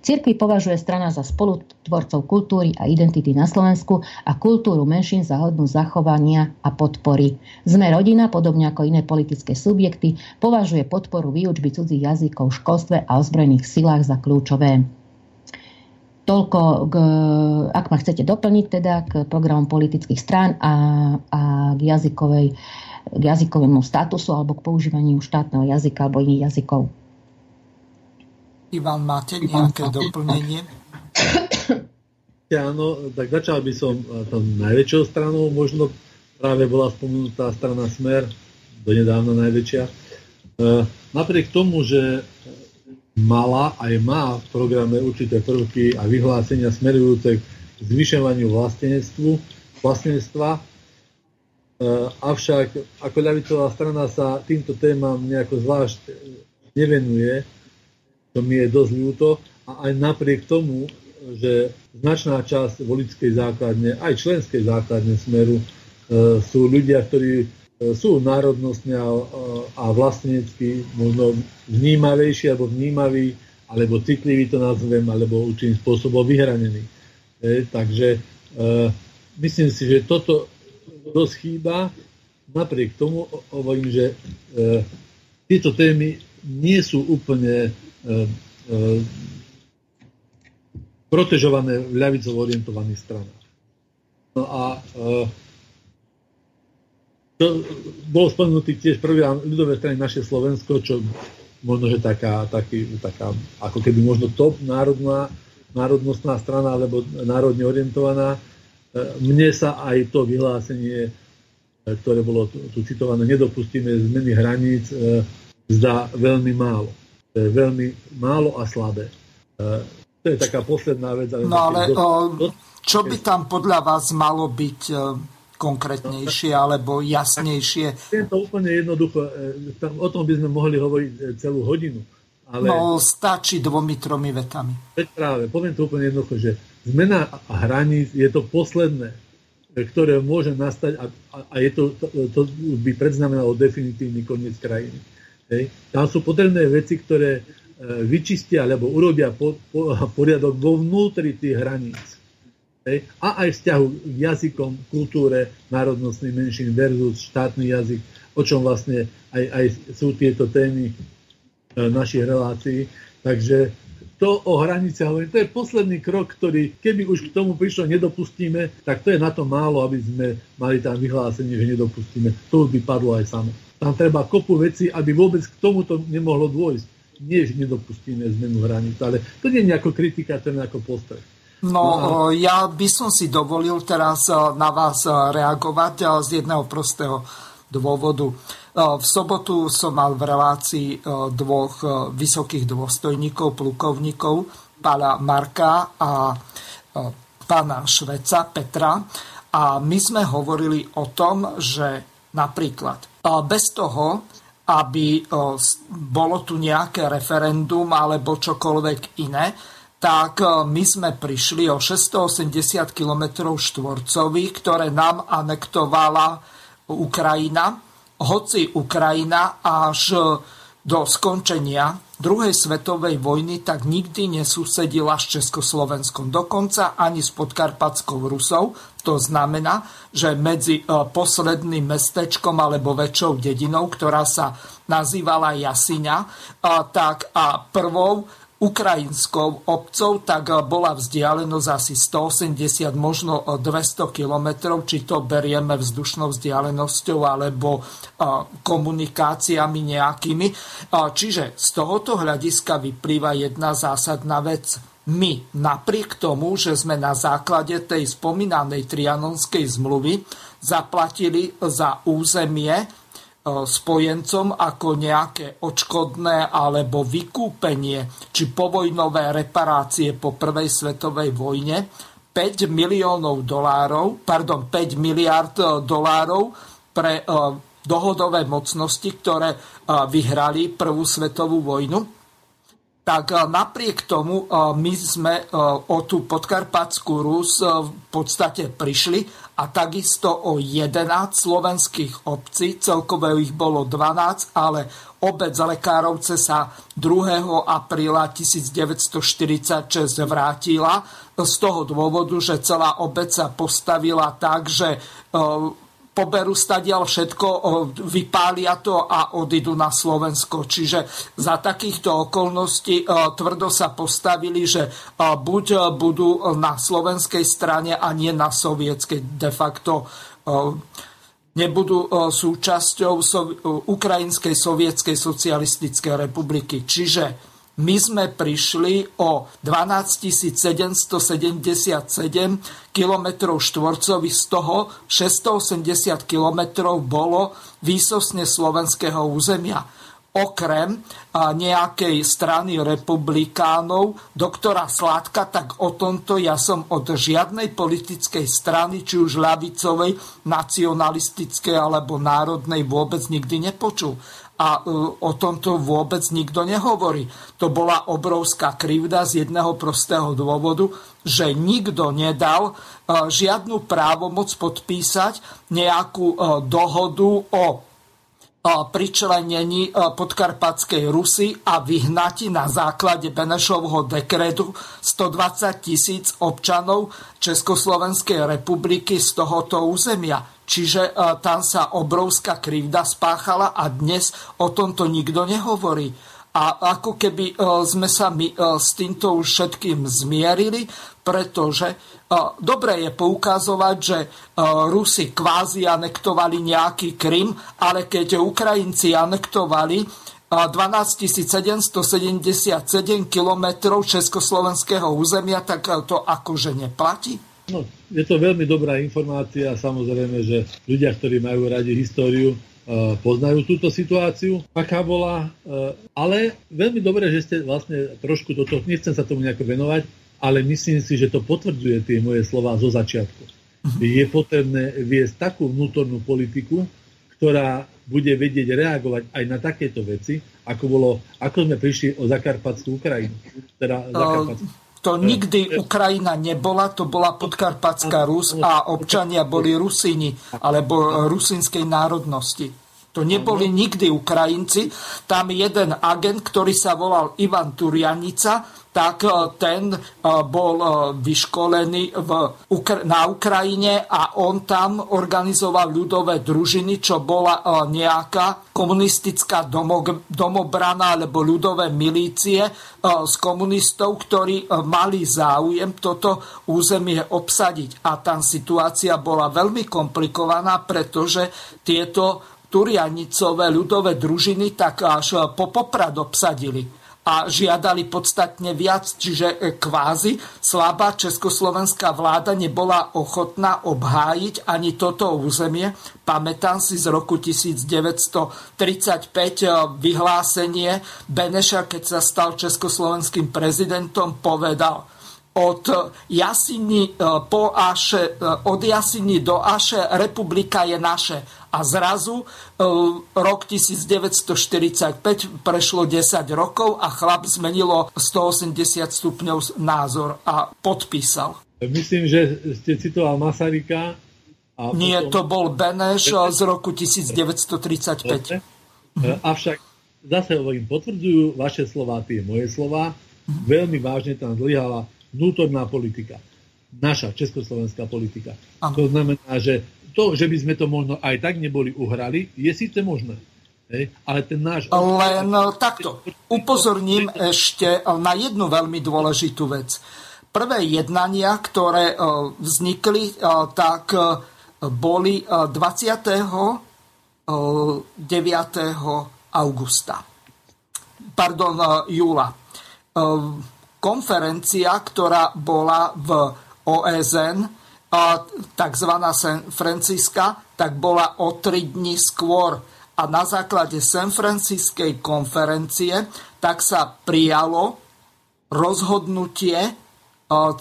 Cirkvi považuje strana za spolutvorcov kultúry a identity na Slovensku a kultúru menšín za hodnú zachovania a podpory. Sme rodina, podobne ako iné politické subjekty, považuje podporu výučby cudzích jazykov v školstve a ozbrojených silách za kľúčové. Toľko, k, ak ma chcete doplniť, teda k programom politických strán a, a k jazykovej k jazykovému statusu alebo k používaniu štátneho jazyka alebo iných jazykov. Ivan, máte nejaké doplnenie? Áno, tak začal by som eh, tam najväčšou stranou, možno práve bola spomenutá strana Smer, donedávna najväčšia. E, napriek tomu, že mala aj má v programe určité prvky a vyhlásenia smerujúce k zvyšovaniu vlastenectvu, vlastenectva, e, avšak ako ľavicová strana sa týmto témam nejako zvlášť nevenuje, to mi je dosť ľúto. A aj napriek tomu, že značná časť volickej základne, aj členskej základne smeru, e, sú ľudia, ktorí e, sú národnostne a, a vlastenecky možno vnímavejší alebo vnímaví, alebo citliví to nazvem, alebo určitým spôsobom vyhranení. E, takže e, myslím si, že toto dosť chýba. Napriek tomu hovorím, že e, tieto témy nie sú úplne protežované v ľavicovo orientovaných stranách. No a e, to bolo spomenutý tiež prvý ľudové strany naše Slovensko, čo možno, že taká, taký, taká ako keby možno top národná, národnostná strana alebo národne orientovaná. Mne sa aj to vyhlásenie, ktoré bolo tu, tu citované, nedopustíme zmeny hraníc, zdá veľmi málo je veľmi málo a slabé. E, to je taká posledná vec. Ale no ale do... čo by tam podľa vás malo byť e, konkrétnejšie alebo jasnejšie? Je to úplne jednoducho. E, o tom by sme mohli hovoriť celú hodinu. Ale... No, stačí dvomi, tromi vetami. Veď práve, poviem to úplne jednoducho, že zmena hraníc je to posledné. ktoré môže nastať a, a je to, to, to by predznamenalo definitívny koniec krajiny. Hej. Tam sú potrebné veci, ktoré e, vyčistia alebo urobia po, po, poriadok vo vnútri tých hraníc. Hej. A aj vzťahu k jazykom, kultúre, národnostný menšín versus štátny jazyk, o čom vlastne aj, aj sú tieto témy e, našich relácií. Takže to o hranice hovorím, to je posledný krok, ktorý, keby už k tomu prišlo, nedopustíme, tak to je na to málo, aby sme mali tam vyhlásenie, že nedopustíme. To by padlo aj samo. Tam treba kopu veci, aby vôbec k tomuto nemohlo dôjsť. Nie, že nedopustíme zmenu hraníc, ale to nie je nejako kritika, to je nejako postreh. No, no ja by som si dovolil teraz na vás reagovať z jedného prostého dôvodu. V sobotu som mal v relácii dvoch vysokých dôstojníkov, plukovníkov, pána Marka a pána Šveca Petra. A my sme hovorili o tom, že napríklad bez toho, aby bolo tu nejaké referendum alebo čokoľvek iné, tak my sme prišli o 680 km štvorcových, ktoré nám anektovala Ukrajina. Hoci Ukrajina až do skončenia druhej svetovej vojny tak nikdy nesúsedila s Československom, dokonca ani s podkarpatskou Rusou. To znamená, že medzi e, posledným mestečkom alebo väčšou dedinou, ktorá sa nazývala Jasiňa, tak a prvou ukrajinskou obcov, tak eh, bola vzdialenosť asi 180, možno 200 eh, kilometrov, či to berieme vzdušnou vzdialenosťou alebo eh, komunikáciami nejakými. Čiže z tohoto hľadiska vyplýva jedna zásadná vec. My, napriek tomu, že sme na základe tej spomínanej trianonskej zmluvy zaplatili za územie spojencom ako nejaké odškodné alebo vykúpenie či povojnové reparácie po prvej svetovej vojne. 5 miliónov dolárov, pardon, 5 miliard e, dolárov pre e, dohodové mocnosti, ktoré vyhrali prvú svetovú vojnu. Tak napriek tomu my sme o tú podkarpatskú Rus v podstate prišli a takisto o 11 slovenských obcí, celkové ich bolo 12, ale obec Lekárovce sa 2. apríla 1946 vrátila z toho dôvodu, že celá obec sa postavila tak, že poberú stadial všetko, vypália to a odídu na Slovensko. Čiže za takýchto okolností tvrdo sa postavili, že buď budú na slovenskej strane a nie na sovietskej de facto nebudú súčasťou Ukrajinskej sovietskej socialistickej republiky. Čiže my sme prišli o 12 777 km štvorcových, z toho 680 km bolo výsosne slovenského územia. Okrem nejakej strany republikánov, doktora Sládka, tak o tomto ja som od žiadnej politickej strany, či už ľavicovej, nacionalistickej alebo národnej vôbec nikdy nepočul a e, o tomto vôbec nikto nehovorí. To bola obrovská krivda z jedného prostého dôvodu, že nikto nedal e, žiadnu právomoc podpísať nejakú e, dohodu o pričlenení podkarpatskej Rusy a vyhnati na základe Benešovho dekretu 120 tisíc občanov Československej republiky z tohoto územia. Čiže e, tam sa obrovská krivda spáchala a dnes o tomto nikto nehovorí. A ako keby e, sme sa my e, s týmto všetkým zmierili, pretože dobre je poukazovať, že Rusi kvázi anektovali nejaký Krym, ale keď Ukrajinci anektovali 12 777 km československého územia, tak to akože neplatí? No, je to veľmi dobrá informácia. Samozrejme, že ľudia, ktorí majú radi históriu, e, poznajú túto situáciu, aká bola. E, ale veľmi dobré, že ste vlastne trošku toto, nechcem sa tomu nejako venovať, ale myslím si, že to potvrdzuje tie moje slova zo začiatku. Mhm. Je potrebné viesť takú vnútornú politiku, ktorá bude vedieť reagovať aj na takéto veci, ako, bolo, ako sme prišli o Zakarpatskú Ukrajinu. Teda Zakarpatskú To nikdy Ukrajina nebola, to bola podkarpatská Rus a občania boli Rusíni alebo rusínskej národnosti. To neboli nikdy Ukrajinci. Tam jeden agent, ktorý sa volal Ivan Turianica, tak e, ten e, bol e, vyškolený v, na Ukrajine a on tam organizoval ľudové družiny, čo bola nejaká komunistická domobrana alebo ľudové milície z komunistov, ktorí mali záujem toto územie obsadiť. A tam situácia bola veľmi komplikovaná, pretože tieto Turianicové ľudové družiny tak až po Poprad obsadili a žiadali podstatne viac, čiže e, kvázi slabá československá vláda nebola ochotná obhájiť ani toto územie. Pamätám si z roku 1935 e, vyhlásenie Beneša, keď sa stal československým prezidentom, povedal od Jasiny, e, po Aše, od Jasiny do Aše republika je naše a zrazu e, rok 1945 prešlo 10 rokov a chlap zmenilo 180 stupňov názor a podpísal. Myslím, že ste citoval Masaryka. A Nie, potom... to bol Beneš z roku 1935. Dobre. Mhm. Avšak zase hovorím, potvrdzujú vaše slova, tie moje slova. Veľmi vážne tam zlyhala vnútorná politika. Naša československá politika. Ano. To znamená, že to, že by sme to možno aj tak neboli uhrali, je síce možné. Ale ten náš... Len no, takto. Upozorním ešte na jednu veľmi dôležitú vec. Prvé jednania, ktoré e, vznikli, e, tak e, boli 29. augusta. Pardon, júla. Konferencia, ktorá bola v OSN, tzv. San Franciska, tak bola o tri dní skôr. A na základe San Franciskej konferencie tak sa prijalo rozhodnutie e,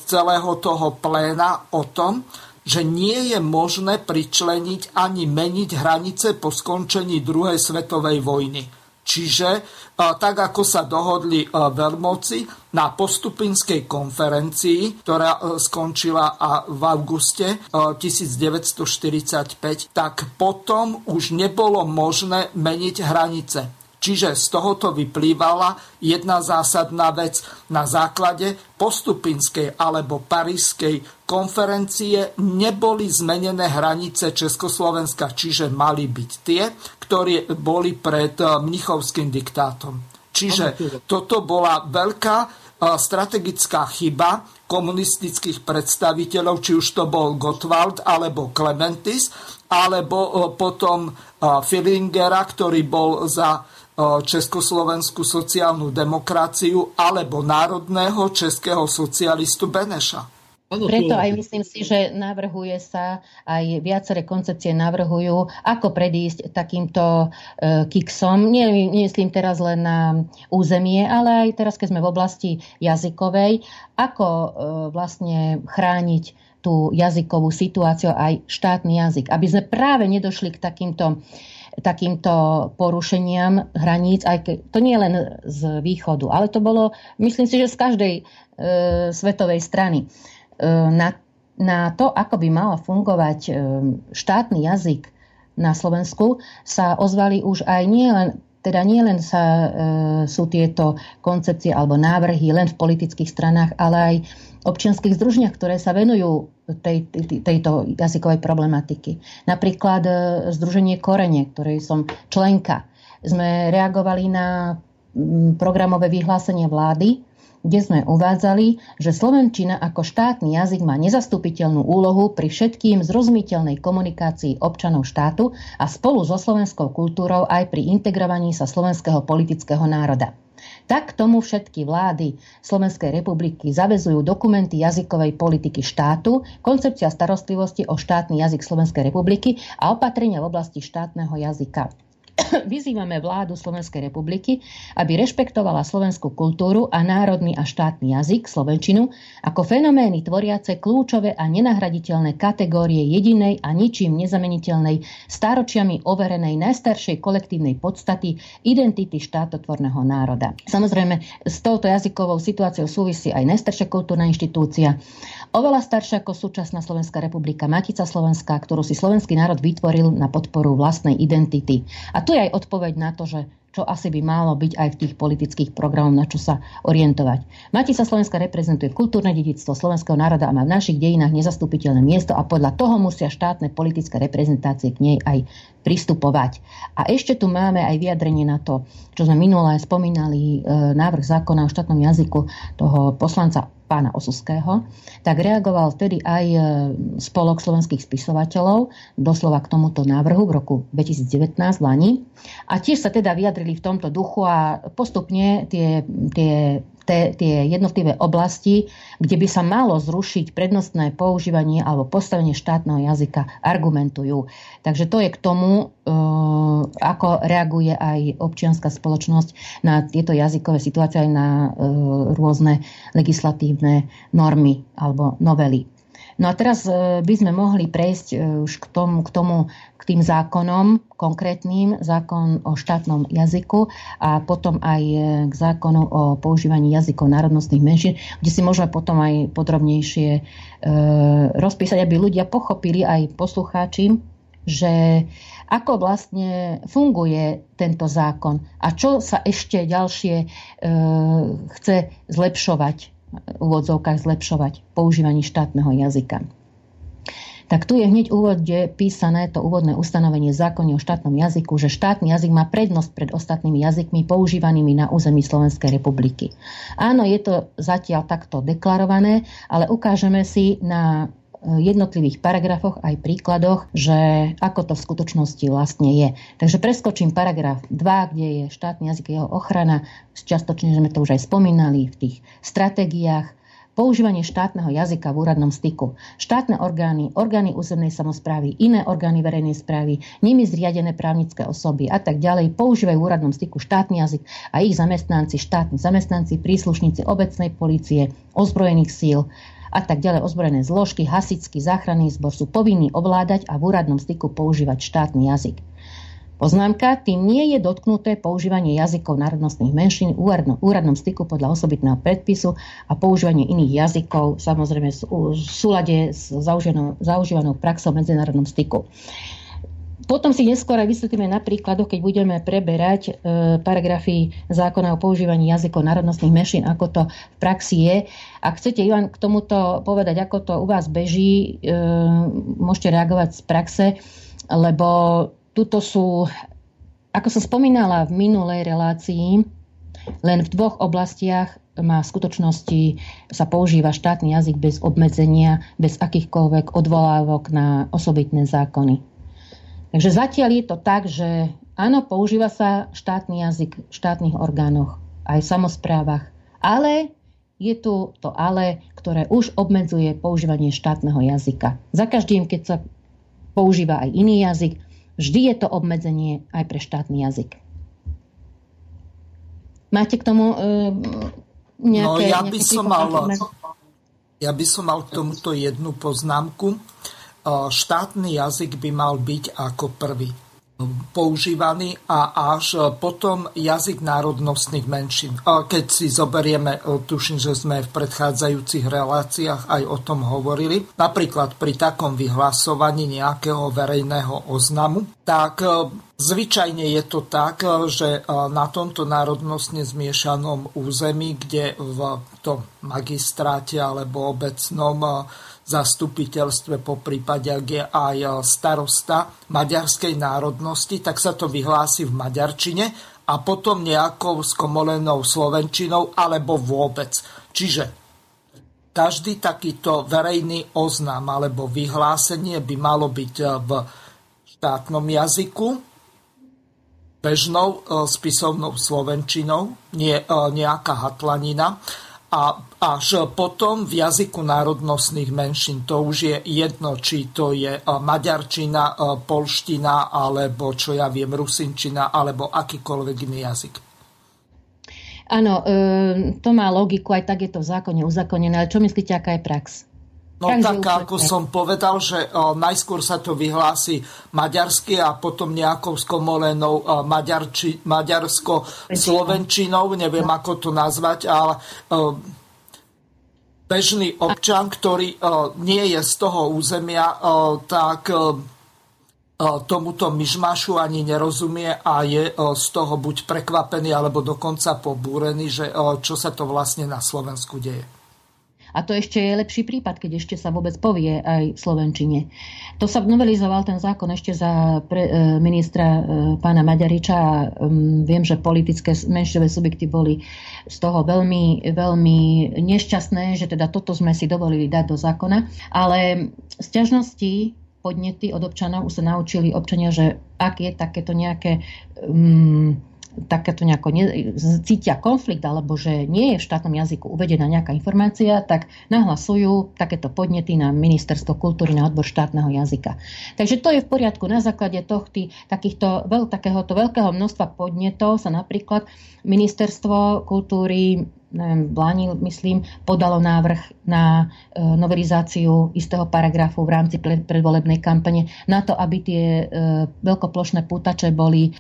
celého toho pléna o tom, že nie je možné pričleniť ani meniť hranice po skončení druhej svetovej vojny. Čiže tak ako sa dohodli veľmoci na postupinskej konferencii, ktorá skončila v auguste 1945, tak potom už nebolo možné meniť hranice. Čiže z tohoto vyplývala jedna zásadná vec. Na základe postupinskej alebo parískej konferencie neboli zmenené hranice Československa, čiže mali byť tie, ktoré boli pred eh, mnichovským diktátom. Čiže toto bola veľká eh, strategická chyba komunistických predstaviteľov, či už to bol Gottwald alebo Clementis, alebo eh, potom Fillingera, ktorý bol za Československú sociálnu demokraciu alebo národného českého socialistu Beneša. Preto aj myslím si, že navrhuje sa, aj viaceré koncepcie navrhujú, ako predísť takýmto e, kiksom. Nie, myslím teraz len na územie, ale aj teraz, keď sme v oblasti jazykovej, ako e, vlastne chrániť tú jazykovú situáciu aj štátny jazyk. Aby sme práve nedošli k takýmto takýmto porušeniam hraníc, aj ke, to nie len z východu, ale to bolo, myslím si, že z každej e, svetovej strany. E, na, na to, ako by mal fungovať e, štátny jazyk na Slovensku, sa ozvali už aj nie len teda nie len sa, e, sú tieto koncepcie alebo návrhy len v politických stranách, ale aj občianských združniach, ktoré sa venujú tej, tejto jazykovej problematiky. Napríklad e, Združenie Korene, ktorej som členka. Sme reagovali na programové vyhlásenie vlády, kde sme uvádzali, že Slovenčina ako štátny jazyk má nezastupiteľnú úlohu pri všetkým zrozumiteľnej komunikácii občanov štátu a spolu so slovenskou kultúrou aj pri integrovaní sa slovenského politického národa. Tak tomu všetky vlády Slovenskej republiky zavezujú dokumenty jazykovej politiky štátu, koncepcia starostlivosti o štátny jazyk Slovenskej republiky a opatrenia v oblasti štátneho jazyka. vyzývame vládu Slovenskej republiky, aby rešpektovala slovenskú kultúru a národný a štátny jazyk, slovenčinu, ako fenomény tvoriace kľúčové a nenahraditeľné kategórie jedinej a ničím nezameniteľnej, stáročiami overenej najstaršej kolektívnej podstaty identity štátotvorného národa. Samozrejme, s touto jazykovou situáciou súvisí aj najstaršia kultúrna inštitúcia, oveľa staršia ako súčasná Slovenská republika, Matica Slovenská, ktorú si slovenský národ vytvoril na podporu vlastnej identity. A tu je aj odpoveď na to, že čo asi by malo byť aj v tých politických programoch, na čo sa orientovať. Matica Slovenska reprezentuje kultúrne dedictvo slovenského národa a má v našich dejinách nezastupiteľné miesto a podľa toho musia štátne politické reprezentácie k nej aj pristupovať. A ešte tu máme aj vyjadrenie na to, čo sme minulé spomínali, e, návrh zákona o štátnom jazyku toho poslanca pána Osuského, tak reagoval vtedy aj e, spolok slovenských spisovateľov doslova k tomuto návrhu v roku 2019 v Lani. A tiež sa teda vyjadrili v tomto duchu a postupne tie, tie te, tie jednotlivé oblasti, kde by sa malo zrušiť prednostné používanie alebo postavenie štátneho jazyka, argumentujú. Takže to je k tomu, e, ako reaguje aj občianská spoločnosť na tieto jazykové situácie, aj na e, rôzne legislatívne normy alebo novely. No a teraz e, by sme mohli prejsť e, už k tomu, k tomu, k tým zákonom konkrétnym, zákon o štátnom jazyku a potom aj e, k zákonu o používaní jazykov národnostných menšín, kde si môžeme potom aj podrobnejšie rozpísať, aby ľudia pochopili aj poslucháči, že ako vlastne funguje tento zákon a čo sa ešte ďalšie chce zlepšovať úvodzovkách zlepšovať používanie štátneho jazyka. Tak tu je hneď úvode písané to úvodné ustanovenie zákony o štátnom jazyku, že štátny jazyk má prednosť pred ostatnými jazykmi používanými na území Slovenskej republiky. Áno, je to zatiaľ takto deklarované, ale ukážeme si na jednotlivých paragrafoch aj príkladoch, že ako to v skutočnosti vlastne je. Takže preskočím paragraf 2, kde je štátny jazyk jeho ochrana. Čiastočne sme to už aj spomínali v tých stratégiách. Používanie štátneho jazyka v úradnom styku. Štátne orgány, orgány územnej samozprávy, iné orgány verejnej správy, nimi zriadené právnické osoby a tak ďalej používajú v úradnom styku štátny jazyk a ich zamestnanci, štátni zamestnanci, príslušníci obecnej policie, ozbrojených síl, a tak ďalej ozbrojené zložky, hasický záchranný zbor sú povinní ovládať a v úradnom styku používať štátny jazyk. Poznámka, tým nie je dotknuté používanie jazykov národnostných menšín v úradnom, styku podľa osobitného predpisu a používanie iných jazykov, samozrejme v súlade s zaužívanou, zaužívanou praxou v medzinárodnom styku. Potom si neskôr aj vysvetlíme na príkladoch, keď budeme preberať e, paragrafy zákona o používaní jazykov národnostných menšín, ako to v praxi je. Ak chcete, Ivan, k tomuto povedať, ako to u vás beží, e, môžete reagovať z praxe, lebo tuto sú, ako som spomínala v minulej relácii, len v dvoch oblastiach má v skutočnosti sa používa štátny jazyk bez obmedzenia, bez akýchkoľvek odvolávok na osobitné zákony. Takže zatiaľ je to tak, že áno, používa sa štátny jazyk v štátnych orgánoch, aj v samozprávach, ale je tu to ale, ktoré už obmedzuje používanie štátneho jazyka. Za každým, keď sa používa aj iný jazyk, vždy je to obmedzenie aj pre štátny jazyk. Máte k tomu uh, nejaké... No ja by, som mal, ja by som mal k tomuto jednu poznámku štátny jazyk by mal byť ako prvý používaný a až potom jazyk národnostných menšín. Keď si zoberieme, tuším, že sme v predchádzajúcich reláciách aj o tom hovorili, napríklad pri takom vyhlasovaní nejakého verejného oznamu, tak zvyčajne je to tak, že na tomto národnostne zmiešanom území, kde v tom magistráte alebo obecnom zastupiteľstve, po prípade, ak je aj e, starosta maďarskej národnosti, tak sa to vyhlási v maďarčine a potom nejakou skomolenou slovenčinou alebo vôbec. Čiže každý takýto verejný oznam alebo vyhlásenie by malo byť e, v štátnom jazyku, bežnou e, spisovnou slovenčinou, nie nejaká hatlanina a až potom v jazyku národnostných menšín. To už je jedno, či to je maďarčina, polština, alebo čo ja viem, rusinčina, alebo akýkoľvek iný jazyk. Áno, e, to má logiku, aj tak je to v zákone uzakonené, ale čo myslíte, aká je prax? No tak, ako som povedal, že najskôr sa to vyhlási maďarsky a potom nejakou skomolenou maďarči, maďarsko-slovenčinou, neviem no. ako to nazvať, ale bežný občan, ktorý o, nie je z toho územia, o, tak o, tomuto myšmašu ani nerozumie a je z toho buď prekvapený alebo dokonca pobúrený, že čo sa to vlastne na Slovensku deje. A to ešte je lepší prípad, keď ešte sa vôbec povie aj v Slovenčine. To sa novelizoval ten zákon ešte za pre, e, ministra e, pána Maďariča a um, viem, že politické menšové subjekty boli z toho veľmi, veľmi nešťastné, že teda toto sme si dovolili dať do zákona. Ale sťažnosti podnety od občanov už sa naučili občania, že ak je takéto nejaké um, takéto nejako ne, cítia konflikt alebo že nie je v štátnom jazyku uvedená nejaká informácia, tak nahlasujú takéto podnety na Ministerstvo kultúry na odbor štátneho jazyka. Takže to je v poriadku. Na základe tohty, takýchto veľ, takéhoto veľkého množstva podnetov sa napríklad Ministerstvo kultúry neviem, v Lani, myslím, podalo návrh na e, novelizáciu istého paragrafu v rámci predvolebnej kampane na to, aby tie e, veľkoplošné pútače boli e,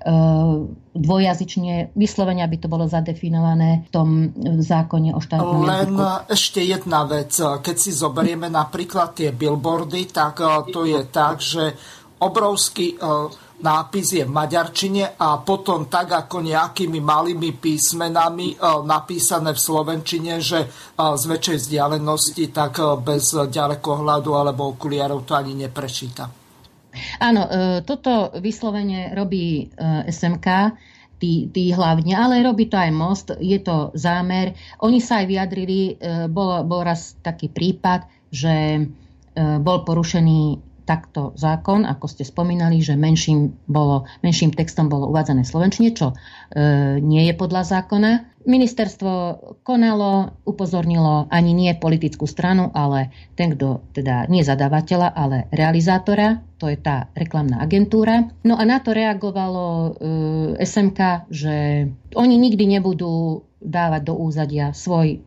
dvojazyčne, vyslovene, aby to bolo zadefinované v tom zákone o štátnom Len jazyku. ešte jedna vec. Keď si zoberieme napríklad tie billboardy, tak to je tak, že obrovský nápis je v maďarčine a potom tak ako nejakými malými písmenami e, napísané v slovenčine, že e, z väčšej vzdialenosti tak e, bez ďalekohľadu alebo okuliarov to ani neprečíta. Áno, toto vyslovene robí SMK, tí, tí hlavne, ale robí to aj most, je to zámer. Oni sa aj vyjadrili, bol, bol raz taký prípad, že bol porušený takto zákon, ako ste spomínali, že menším, bolo, menším textom bolo uvádzané slovenčine, čo e, nie je podľa zákona. Ministerstvo konalo, upozornilo ani nie politickú stranu, ale ten, kto teda nie zadávateľa, ale realizátora, to je tá reklamná agentúra. No a na to reagovalo e, SMK, že oni nikdy nebudú dávať do úzadia svoj e,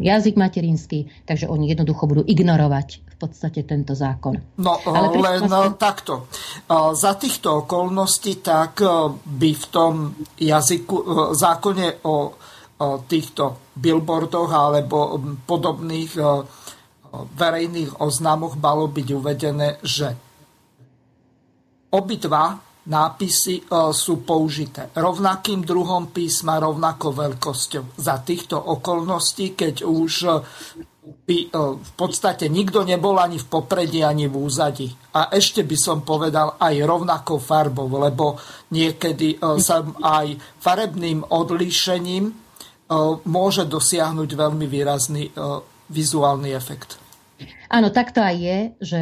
jazyk materinský, takže oni jednoducho budú ignorovať v podstate tento zákon. No Ale len vlastne... takto. Za týchto okolností tak e, by v tom jazyku, e, zákone o týchto billboardoch alebo podobných verejných oznámoch malo byť uvedené, že obidva nápisy e, sú použité rovnakým druhom písma, rovnakou veľkosťou. Za týchto okolností, keď už e, by e, v podstate nikto nebol ani v popredí, ani v úzadi. A ešte by som povedal aj rovnakou farbou, lebo niekedy sa aj farebným odlíšením môže dosiahnuť veľmi výrazný vizuálny efekt. Áno, tak to aj je, že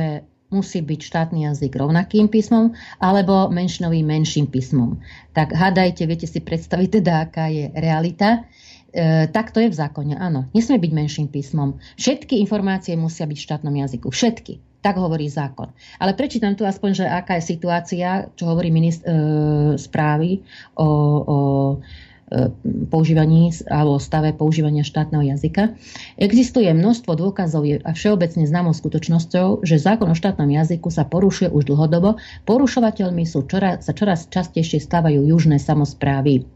musí byť štátny jazyk rovnakým písmom alebo menšinovým menším písmom. Tak hádajte, viete si predstaviť teda, aká je realita. E, tak to je v zákone, áno. Nesmie byť menším písmom. Všetky informácie musia byť v štátnom jazyku. Všetky. Tak hovorí zákon. Ale prečítam tu aspoň, že aká je situácia, čo hovorí ministr e, správy o, o E, používaní alebo stave používania štátneho jazyka. Existuje množstvo dôkazov a všeobecne známou skutočnosťou, že zákon o štátnom jazyku sa porušuje už dlhodobo. Porušovateľmi sú čoraz, sa čoraz častejšie stávajú južné samozprávy.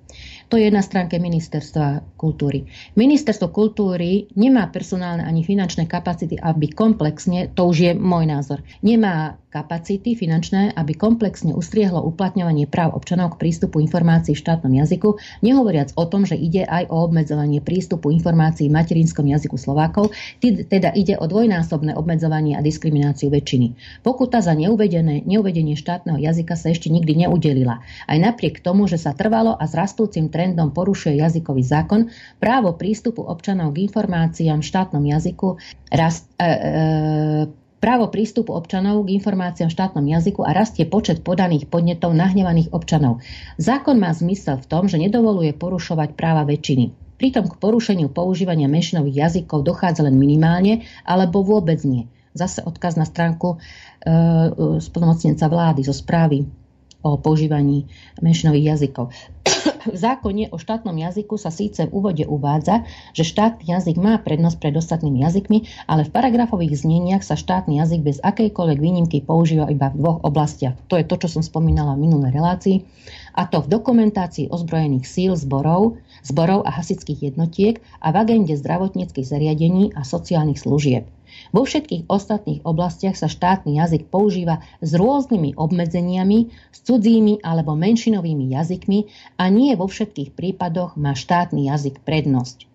To je na stránke Ministerstva kultúry. Ministerstvo kultúry nemá personálne ani finančné kapacity, aby komplexne, to už je môj názor, nemá kapacity finančné, aby komplexne ustriehlo uplatňovanie práv občanov k prístupu informácií v štátnom jazyku, nehovoriac o tom, že ide aj o obmedzovanie prístupu informácií v materinskom jazyku Slovákov, teda ide o dvojnásobné obmedzovanie a diskrimináciu väčšiny. Pokuta za neuvedené, neuvedenie štátneho jazyka sa ešte nikdy neudelila. Aj napriek tomu, že sa trvalo a s rastúcim trendom porušuje jazykový zákon, právo prístupu občanov k informáciám v štátnom jazyku rast, e, e, právo prístupu občanov k informáciám v štátnom jazyku a rastie počet podaných podnetov nahnevaných občanov. Zákon má zmysel v tom, že nedovoluje porušovať práva väčšiny. Pritom k porušeniu používania menšinových jazykov dochádza len minimálne alebo vôbec nie. Zase odkaz na stránku e, e vlády zo správy o používaní menšinových jazykov. v zákone o štátnom jazyku sa síce v úvode uvádza, že štátny jazyk má prednosť pred ostatnými jazykmi, ale v paragrafových zneniach sa štátny jazyk bez akejkoľvek výnimky používa iba v dvoch oblastiach. To je to, čo som spomínala v minulej relácii. A to v dokumentácii ozbrojených síl zborov, zborov a hasických jednotiek a v agende zdravotníckých zariadení a sociálnych služieb. Vo všetkých ostatných oblastiach sa štátny jazyk používa s rôznymi obmedzeniami, s cudzími alebo menšinovými jazykmi a nie vo všetkých prípadoch má štátny jazyk prednosť.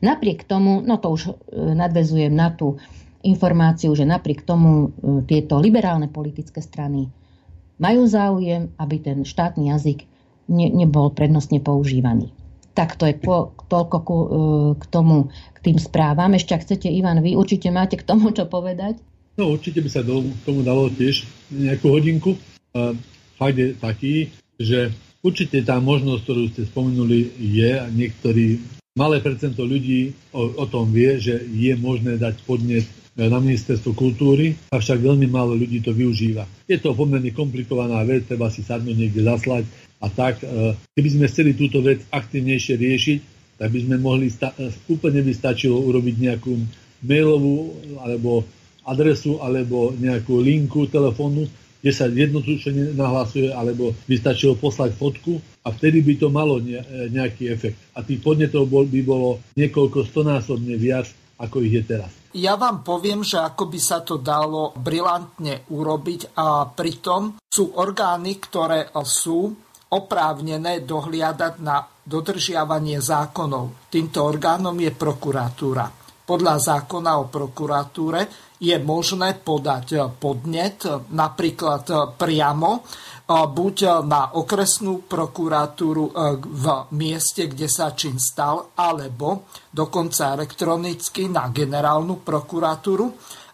Napriek tomu, no to už e, nadvezujem na tú informáciu, že napriek tomu e, tieto liberálne politické strany majú záujem, aby ten štátny jazyk ne, nebol prednostne používaný. Tak to je po, toľko ku, e, k tomu, k tým správam. Ešte ak chcete, Ivan, vy určite máte k tomu čo povedať? No určite by sa do, k tomu dalo tiež nejakú hodinku. Uh, fakt je taký, že určite tá možnosť, ktorú ste spomenuli, je a niektorí malé percento ľudí o, o tom vie, že je možné dať podnet na ministerstvo kultúry, avšak veľmi málo ľudí to využíva. Je to pomerne komplikovaná vec, treba si sadnúť niekde zaslať a tak. E, keby sme chceli túto vec aktívnejšie riešiť, tak by sme mohli, sta- e, úplne by stačilo urobiť nejakú mailovú alebo adresu alebo nejakú linku telefónu, kde sa jednotúčne nahlasuje, alebo by stačilo poslať fotku a vtedy by to malo e, nejaký efekt. A tých podnetov by bolo niekoľko stonásobne viac, ako ich je teraz. Ja vám poviem, že ako by sa to dalo brilantne urobiť a pritom sú orgány, ktoré sú oprávnené dohliadať na dodržiavanie zákonov. Týmto orgánom je prokuratúra. Podľa zákona o prokuratúre je možné podať podnet napríklad priamo buď na okresnú prokuratúru v mieste, kde sa čin stal, alebo dokonca elektronicky na generálnu prokuratúru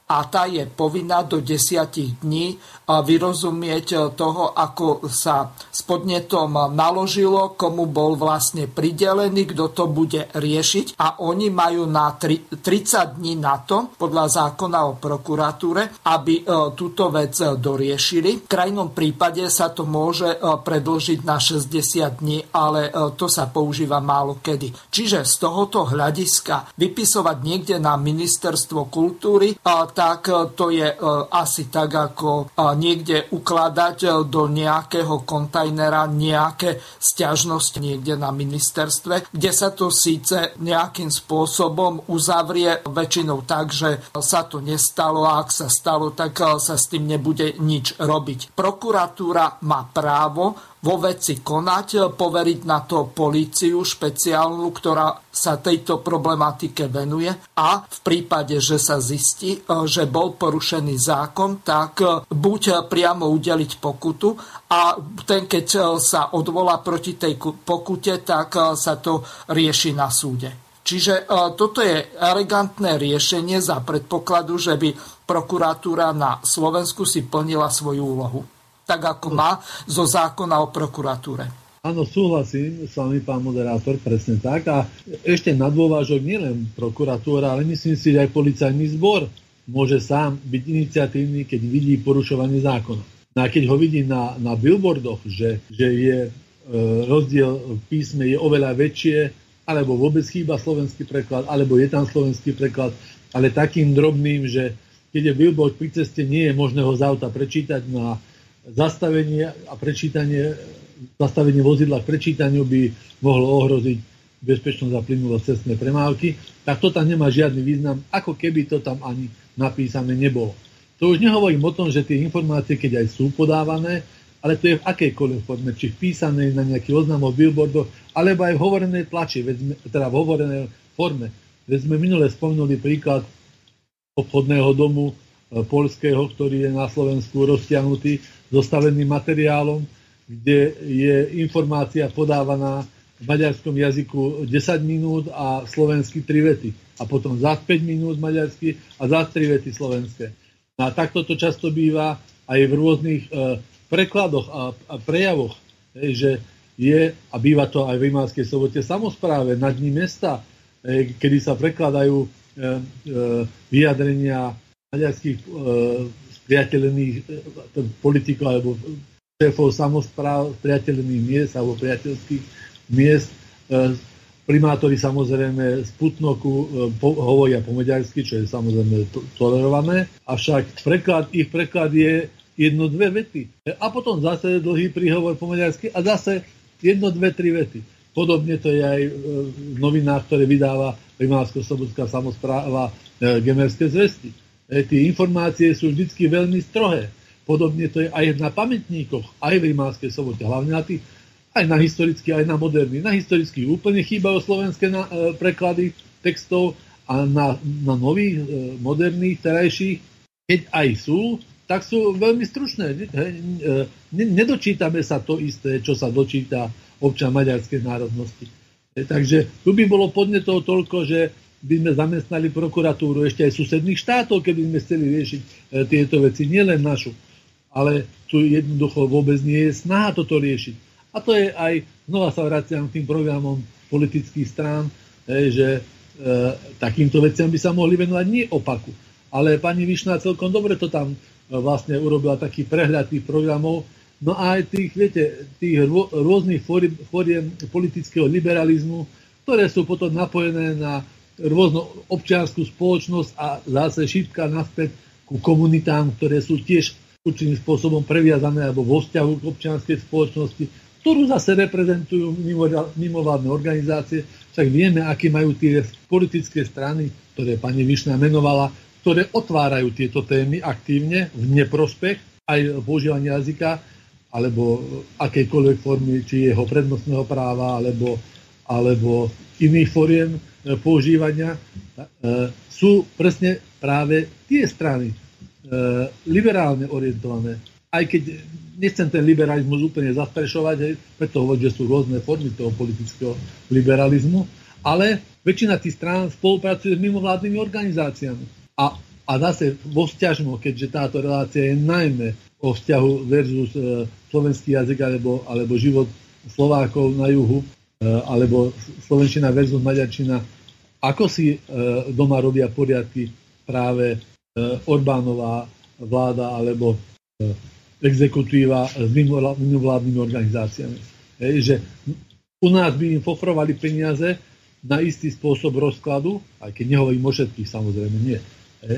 a tá je povinná do desiatich dní vyrozumieť toho, ako sa s podnetom naložilo, komu bol vlastne pridelený, kto to bude riešiť a oni majú na 30 dní na to, podľa zákona o prokuratúre, aby e, túto vec doriešili. V krajnom prípade sa to môže e, predlžiť na 60 dní, ale e, to sa používa málo kedy. Čiže z tohoto hľadiska vypisovať niekde na ministerstvo kultúry tak e, to je e, asi tak, ako e, niekde ukladať do nejakého kontajnera nejaké stiažnosti niekde na ministerstve, kde sa to síce nejakým spôsobom uzavrie väčšinou tak, že sa to nestalo a ak sa stalo, tak sa s tým nebude nič robiť. Prokuratúra má právo vo veci konať, poveriť na to políciu špeciálnu, ktorá sa tejto problematike venuje a v prípade, že sa zistí, že bol porušený zákon, tak buď priamo udeliť pokutu a ten, keď sa odvolá proti tej pokute, tak sa to rieši na súde. Čiže toto je elegantné riešenie za predpokladu, že by prokuratúra na Slovensku si plnila svoju úlohu tak ako má zo zákona o prokuratúre. Áno, súhlasím s vami, pán moderátor, presne tak. A ešte na dôvážok nielen prokuratúra, ale myslím si, že aj policajný zbor môže sám byť iniciatívny, keď vidí porušovanie zákona. No a keď ho vidí na, na billboardoch, že, že je e, rozdiel v písme je oveľa väčšie, alebo vôbec chýba slovenský preklad, alebo je tam slovenský preklad, ale takým drobným, že keď je billboard pri ceste, nie je možné ho z auta prečítať, no a zastavenie a prečítanie, zastavenie vozidla k prečítaniu by mohlo ohroziť bezpečnosť a plynulosť cestnej premávky, tak to tam nemá žiadny význam, ako keby to tam ani napísané nebolo. To už nehovorím o tom, že tie informácie, keď aj sú podávané, ale to je v akejkoľvek forme, či v písanej na nejakých oznamoch, billboardoch, alebo aj v hovorenej tlači, teda v hovorenej forme. Veď sme minule spomenuli príklad obchodného domu polského, ktorý je na Slovensku roztiahnutý zostaveným materiálom, kde je informácia podávaná v maďarskom jazyku 10 minút a slovensky 3 vety. A potom za 5 minút maďarsky a za 3 vety slovenské. No a takto to často býva aj v rôznych e, prekladoch a, a prejavoch, hej, že je, a býva to aj v Rimánskej sobote samozpráve, na dní mesta, e, kedy sa prekladajú e, vyjadrenia maďarských spriateľených politikov alebo šéfov samozpráv, priateľných miest alebo priateľských miest. Primátori samozrejme z Putnoku hovoria po maďarsky, čo je samozrejme tolerované, avšak preklad, ich preklad je jedno, dve vety. A potom zase dlhý príhovor po maďarsky a zase jedno, dve, tri vety. Podobne to je aj v novinách, ktoré vydáva Rimavsko-Sobotská samozpráva e, Gemerské zvesti. E, tie informácie sú vždy veľmi strohé. Podobne to je aj na pamätníkoch, aj v Rimavskej sobote, hlavne na tých, aj na historický, aj na moderný. Na historický úplne chýbajú slovenské na, e, preklady textov a na, na nových, e, moderných, terajších, keď aj sú, tak sú veľmi stručné. Nedočítame sa to isté, čo sa dočíta občan maďarskej národnosti. Takže tu by bolo podnetov toľko, že by sme zamestnali prokuratúru ešte aj susedných štátov, keby sme chceli riešiť e, tieto veci, nielen našu. Ale tu jednoducho vôbec nie je snaha toto riešiť. A to je aj, znova sa vraciam k tým programom politických strán, že e, takýmto veciam by sa mohli venovať nie opaku. Ale pani Višná celkom dobre to tam vlastne urobila taký prehľad tých programov. No a aj tých, viete, tých rôznych fóriem politického liberalizmu, ktoré sú potom napojené na rôznu občianskú spoločnosť a zase šípka naspäť ku komunitám, ktoré sú tiež určitým spôsobom previazané alebo vo vzťahu k občianskej spoločnosti, ktorú zase reprezentujú mimovládne organizácie. Však vieme, aké majú tie politické strany, ktoré pani Višná menovala, ktoré otvárajú tieto témy aktívne v neprospech aj používania jazyka alebo akejkoľvek formy, či jeho prednostného práva, alebo, alebo iných foriem používania, e, sú presne práve tie strany e, liberálne orientované. Aj keď nechcem ten liberalizmus úplne zastrešovať, preto hovorím, že sú rôzne formy toho politického liberalizmu, ale väčšina tých strán spolupracuje s mimovládnymi organizáciami. A, a zase vo vzťažmo, keďže táto relácia je najmä o vzťahu versus e, slovenský jazyk alebo, alebo život Slovákov na juhu, e, alebo slovenčina versus maďarčina, ako si e, doma robia poriadky práve e, Orbánová vláda alebo e, exekutíva s mimovládnymi organizáciami. Hej, že u nás by im fofrovali peniaze na istý spôsob rozkladu, aj keď nehovorím o všetkých, samozrejme nie,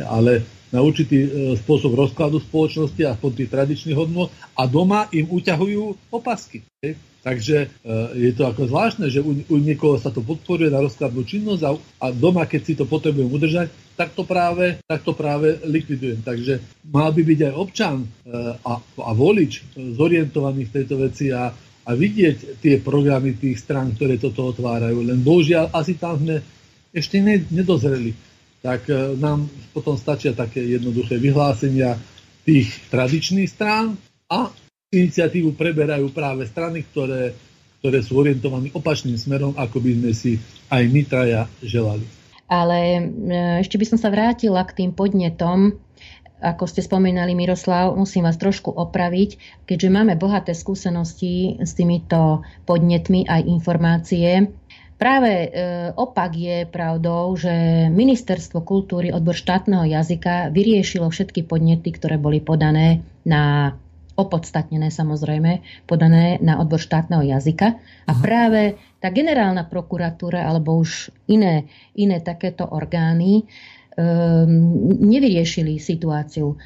ale na určitý spôsob rozkladu spoločnosti, aspoň tých tradičných hodnot a doma im uťahujú opasky. Takže e, je to ako zvláštne, že u, u niekoho sa to podporuje na rozkladnú činnosť a, a doma, keď si to potrebujem udržať, tak to práve, tak to práve likvidujem. Takže mal by byť aj občan e, a, a volič zorientovaný v tejto veci a, a vidieť tie programy tých strán, ktoré toto otvárajú. Len bohužiaľ asi tam sme ešte nedozreli tak e, nám potom stačia také jednoduché vyhlásenia tých tradičných strán a iniciatívu preberajú práve strany, ktoré, ktoré sú orientované opačným smerom, ako by sme si aj my traja želali. Ale e, ešte by som sa vrátila k tým podnetom, ako ste spomínali, Miroslav, musím vás trošku opraviť, keďže máme bohaté skúsenosti s týmito podnetmi aj informácie, Práve e, opak je pravdou, že Ministerstvo kultúry, odbor štátneho jazyka vyriešilo všetky podnety, ktoré boli podané na opodstatnené samozrejme, podané na odbor štátneho jazyka. A Aha. práve tá generálna prokuratúra alebo už iné, iné takéto orgány um, nevyriešili situáciu.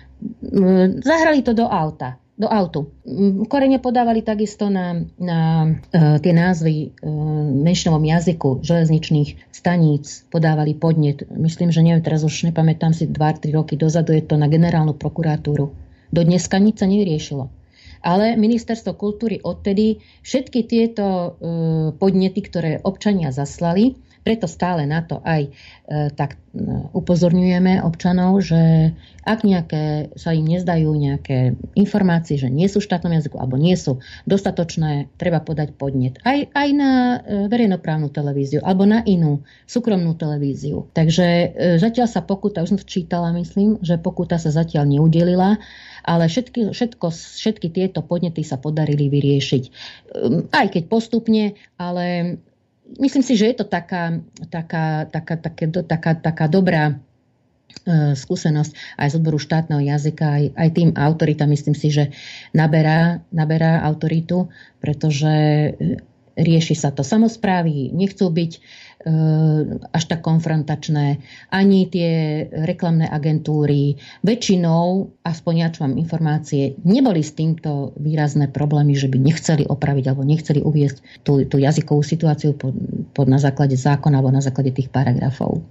Zahrali to do auta do autu. Mm, korene podávali takisto na, na uh, tie názvy uh, menšinovom jazyku železničných staníc, podávali podnet. Myslím, že neviem, teraz už nepamätám si 2-3 roky dozadu, je to na generálnu prokuratúru. Do dneska nič sa nevyriešilo. Ale ministerstvo kultúry odtedy všetky tieto uh, podnety, ktoré občania zaslali, Preto stále na to aj e, tak e, upozorňujeme občanov, že ak nejaké sa im nezdajú nejaké informácie, že nie sú v štátnom jazyku alebo nie sú dostatočné, treba podať podnet. Aj, aj na e, verejnoprávnu televíziu alebo na inú súkromnú televíziu. Takže e, zatiaľ sa pokuta, už som čítala, myslím, že pokuta sa zatiaľ neudelila ale všetky, všetko, všetky tieto podnety sa podarili vyriešiť. Ehm, aj keď postupne, ale myslím si, že je to taká, taká, taká, taká, taká, taká dobrá e, skúsenosť aj z odboru štátneho jazyka, aj, aj tým autorita, myslím si, že naberá, naberá autoritu, pretože rieši sa to. Samozprávy nechcú byť až tak konfrontačné, ani tie reklamné agentúry. Väčšinou, aspoň ja čo mám informácie, neboli s týmto výrazné problémy, že by nechceli opraviť alebo nechceli uviesť tú, tú jazykovú situáciu pod, pod na základe zákona alebo na základe tých paragrafov.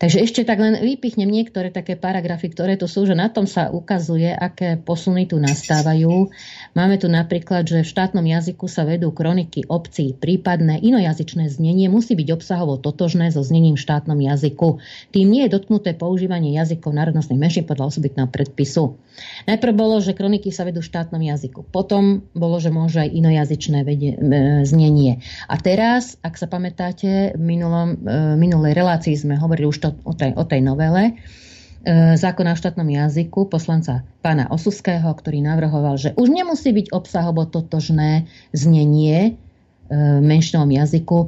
Takže ešte tak len vypichnem niektoré také paragrafy, ktoré tu sú, že na tom sa ukazuje, aké posuny tu nastávajú. Máme tu napríklad, že v štátnom jazyku sa vedú kroniky obcí, prípadné inojazyčné znenie musí byť obsahovo totožné so znením v štátnom jazyku. Tým nie je dotknuté používanie jazykov národnostných menšín podľa osobitného predpisu. Najprv bolo, že kroniky sa vedú v štátnom jazyku. Potom bolo, že môže aj inojazyčné vedie, e, znenie. A teraz, ak sa pamätáte, v minulom, e, minulej relácii sme hovorili už to o tej, o tej novele e, zákona o štátnom jazyku poslanca pána Osuského, ktorý navrhoval, že už nemusí byť obsahovo totožné znenie e, v menšinovom jazyku e,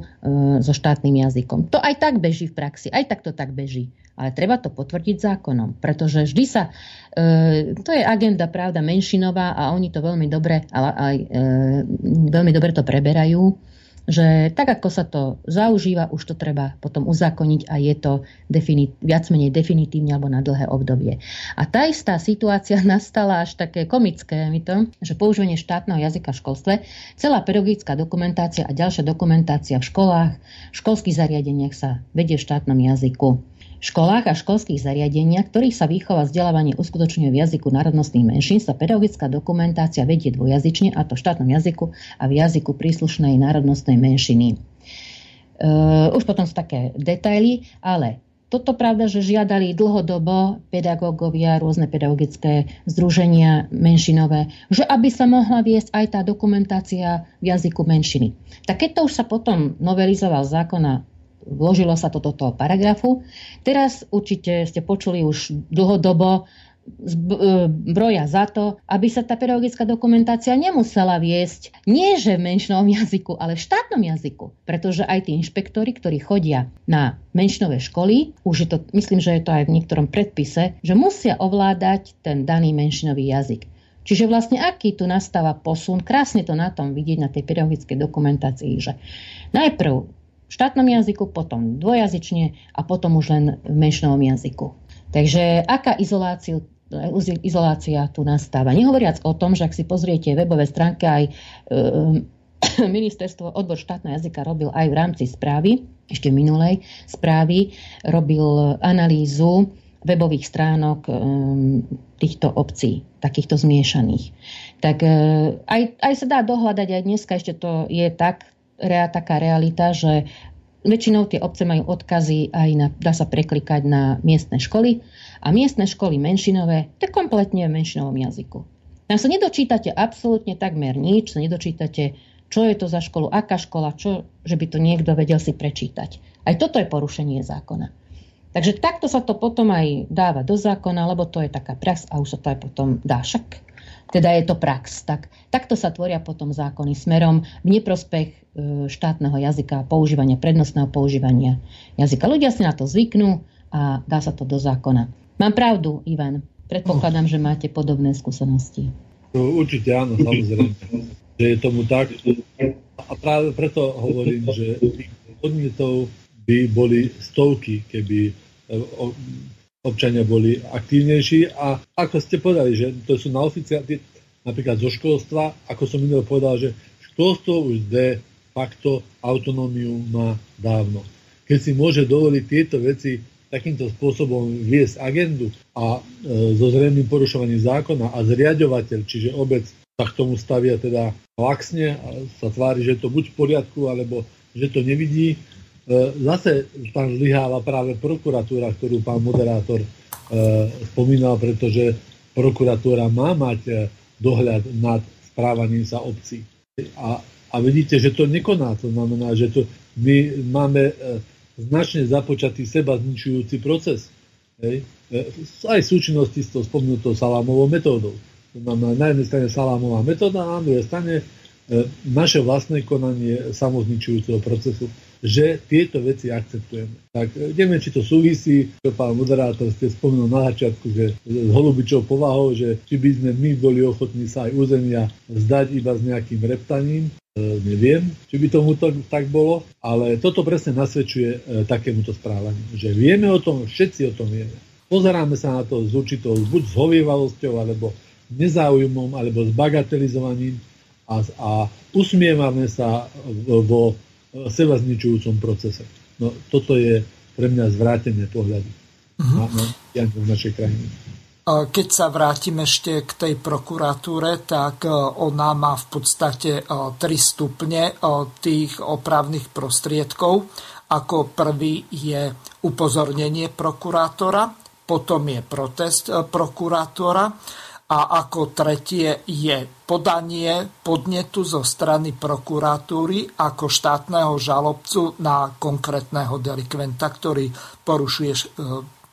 so štátnym jazykom. To aj tak beží v praxi, aj tak to tak beží. Ale treba to potvrdiť zákonom, pretože vždy sa, to je agenda pravda menšinová a oni to veľmi dobre, ale aj veľmi dobre to preberajú že tak ako sa to zaužíva, už to treba potom uzákoniť a je to definit, viac menej definitívne alebo na dlhé obdobie. A tá istá situácia nastala až také komické mi to, že používanie štátneho jazyka v školstve, celá pedagogická dokumentácia a ďalšia dokumentácia v školách, v školských zariadeniach sa vedie v štátnom jazyku školách a školských zariadeniach, ktorých sa výchova vzdelávanie uskutočňuje v jazyku národnostných menšín, sa pedagogická dokumentácia vedie dvojazyčne, a to v štátnom jazyku a v jazyku príslušnej národnostnej menšiny. Uh, už potom sú také detaily, ale toto pravda, že žiadali dlhodobo pedagógovia, rôzne pedagogické združenia menšinové, že aby sa mohla viesť aj tá dokumentácia v jazyku menšiny. Tak keď to už sa potom novelizoval zákona vložilo sa to do toho paragrafu. Teraz určite ste počuli už dlhodobo e, za to, aby sa tá pedagogická dokumentácia nemusela viesť nie že v menšinovom jazyku, ale v štátnom jazyku. Pretože aj tí inšpektori, ktorí chodia na menšinové školy, už je to, myslím, že je to aj v niektorom predpise, že musia ovládať ten daný menšinový jazyk. Čiže vlastne aký tu nastáva posun, krásne to na tom vidieť na tej pedagogickej dokumentácii, že najprv štátnom jazyku, potom dvojazyčne a potom už len v menšinovom jazyku. Takže aká izolácia, izolácia tu nastáva? Nehovoriac o tom, že ak si pozriete webové stránky, aj e, ministerstvo odbor štátneho jazyka robil aj v rámci správy, ešte minulej správy, robil analýzu webových stránok e, týchto obcí, takýchto zmiešaných. Tak e, aj, aj sa dá dohľadať, aj dneska ešte to je tak, rea, taká realita, že väčšinou tie obce majú odkazy aj na, dá sa preklikať na miestne školy a miestne školy menšinové, to kompletne v menšinovom jazyku. Tam sa nedočítate absolútne takmer nič, sa nedočítate, čo je to za školu, aká škola, čo, že by to niekto vedel si prečítať. Aj toto je porušenie zákona. Takže takto sa to potom aj dáva do zákona, lebo to je taká prax a už sa to aj potom dá však teda je to prax. Tak, takto sa tvoria potom zákony smerom v neprospech e, štátneho jazyka, používania, prednostného používania jazyka. Ľudia si na to zvyknú a dá sa to do zákona. Mám pravdu, Ivan. Predpokladám, že máte podobné skúsenosti. No, určite áno, samozrejme, že je tomu tak. A práve preto hovorím, že podnetov by boli stovky, keby e, občania boli aktívnejší a ako ste povedali, že to sú na oficiálne, napríklad zo školstva, ako som minulé povedal, že školstvo už de facto autonómiu má dávno. Keď si môže dovoliť tieto veci takýmto spôsobom viesť agendu a e, so zrejmým porušovaním zákona a zriadovateľ, čiže obec sa k tomu stavia teda laxne a sa tvári, že je to buď v poriadku, alebo že to nevidí, zase tam zlyháva práve prokuratúra, ktorú pán moderátor spomínal, pretože prokuratúra má mať dohľad nad správaním sa obcí. A, a vidíte, že to nekoná. To znamená, že to, my máme značne započatý seba zničujúci proces. Hej? Aj v súčinnosti s tou spomnutou salámovou metódou. To znamená, na jednej strane salámová metóda, na druhej strane E, naše vlastné konanie samozničujúceho procesu, že tieto veci akceptujeme. Tak e, neviem, či to súvisí, čo pán moderátor ste spomenul na začiatku, že s holubičou povahou, že či by sme my boli ochotní sa aj územia zdať iba s nejakým reptaním, e, neviem, či by tomu to, tak bolo, ale toto presne nasvedčuje e, takémuto správaniu, že vieme o tom, všetci o tom vieme. Pozeráme sa na to s určitou buď zhovievalosťou, alebo nezáujmom, alebo s bagatelizovaním, a, a usmievame sa vo seba zničujúcom procese. No, toto je pre mňa zvrátené pohľady uh-huh. na, na v našej krajine. Keď sa vrátim ešte k tej prokuratúre, tak e, ona má v podstate e, tri stupne e, tých opravných prostriedkov. Ako prvý je upozornenie prokurátora, potom je protest prokurátora a ako tretie je podanie podnetu zo strany prokuratúry ako štátneho žalobcu na konkrétneho delikventa, ktorý porušuje e,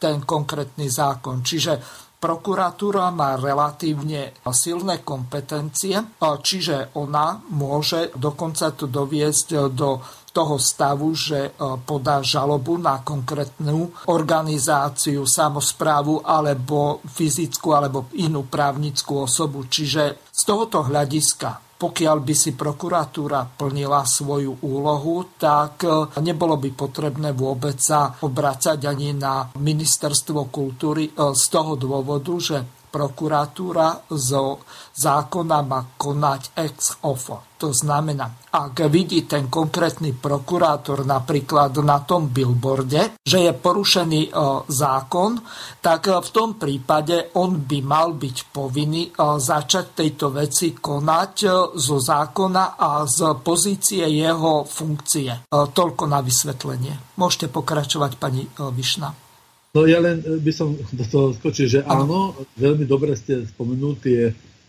ten konkrétny zákon. Čiže prokuratúra má relatívne silné kompetencie, čiže ona môže dokonca to doviesť do toho stavu, že e, podá žalobu na konkrétnu organizáciu, samozprávu alebo fyzickú alebo inú právnickú osobu. Čiže z tohoto hľadiska pokiaľ by si prokuratúra plnila svoju úlohu, tak e, nebolo by potrebné vôbec sa obracať ani na ministerstvo kultúry e, z toho dôvodu, že prokuratúra zo zákona má konať ex ofo. To znamená, ak vidí ten konkrétny prokurátor napríklad na tom billboarde, že je porušený e, zákon, tak v tom prípade on by mal byť povinný e, začať tejto veci konať e, zo zákona a z pozície jeho funkcie. Toľko na vysvetlenie. Môžete pokračovať, pani Višna. No ja len e, by som do toho skočil, že áno, veľmi dobre ste spomenuli tie,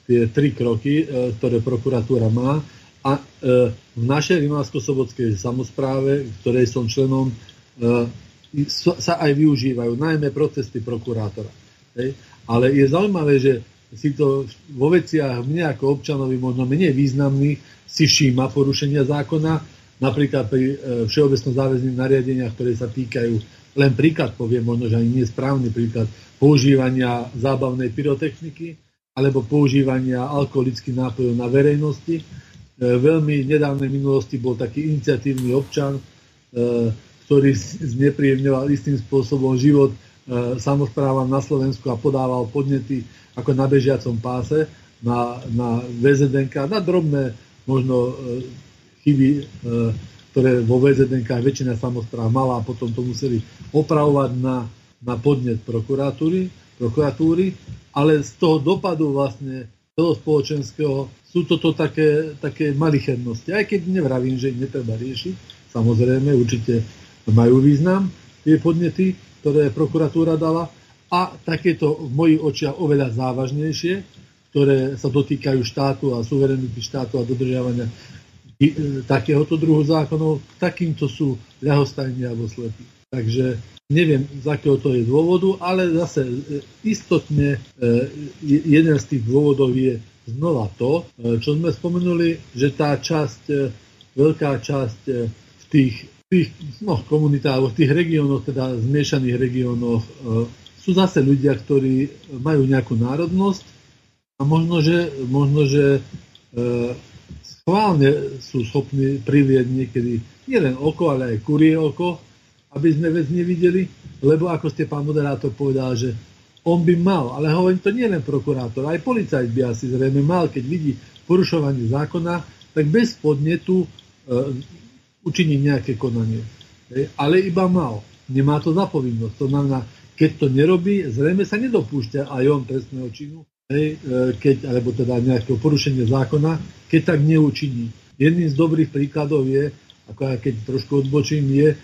tie tri kroky, e, ktoré prokuratúra má. A e, v našej Rimavsko-Sobodskej samozpráve, ktorej som členom, sa aj využívajú, najmä protesty prokurátora. Ale je zaujímavé, že si to vo veciach mne ako občanovi možno menej významných si všíma porušenia zákona, napríklad pri všeobecno záväzných nariadeniach, ktoré sa týkajú len príklad poviem, možno, že ani nie správny príklad, používania zábavnej pyrotechniky alebo používania alkoholických nápojov na verejnosti. E, veľmi nedávnej minulosti bol taký iniciatívny občan, e, ktorý znepríjemňoval istým spôsobom život e, samozprávam na Slovensku a podával podnety ako na bežiacom páse na, na VZDNK, na drobné možno chyby ktoré vo VZNK väčšina samozpráv mala a potom to museli opravovať na, na podnet prokuratúry, prokuratúry, ale z toho dopadu vlastne celospoločenského sú toto také, také malichernosti. Aj keď nevravím, že ich netreba riešiť, samozrejme určite majú význam tie podnety, ktoré prokuratúra dala a takéto v mojich očiach oveľa závažnejšie, ktoré sa dotýkajú štátu a suverenity štátu a dodržiavania takéhoto druhu zákonov, takýmto sú ľahostajní alebo slepí. Takže neviem, z akého to je dôvodu, ale zase e, istotne e, jeden z tých dôvodov je znova to, čo sme spomenuli, že tá časť, veľká časť v tých, tých no, komunitách, v tých regiónoch, teda zmiešaných regiónoch, sú zase ľudia, ktorí majú nejakú národnosť a možno, že, možno, že schválne sú schopní privieť niekedy nielen oko, ale aj kurie oko, aby sme vec nevideli, lebo ako ste pán moderátor povedal, že on by mal, ale hovorím to nie len prokurátor, aj policajt by asi zrejme mal, keď vidí porušovanie zákona, tak bez podnetu e, učiní nejaké konanie. E, ale iba mal. Nemá to za povinnosť. To znamená, keď to nerobí, zrejme sa nedopúšťa aj on trestného činu, hej, e, keď, alebo teda nejakého porušenia zákona, keď tak neučiní. Jedným z dobrých príkladov je, ako aj keď trošku odbočím, je e,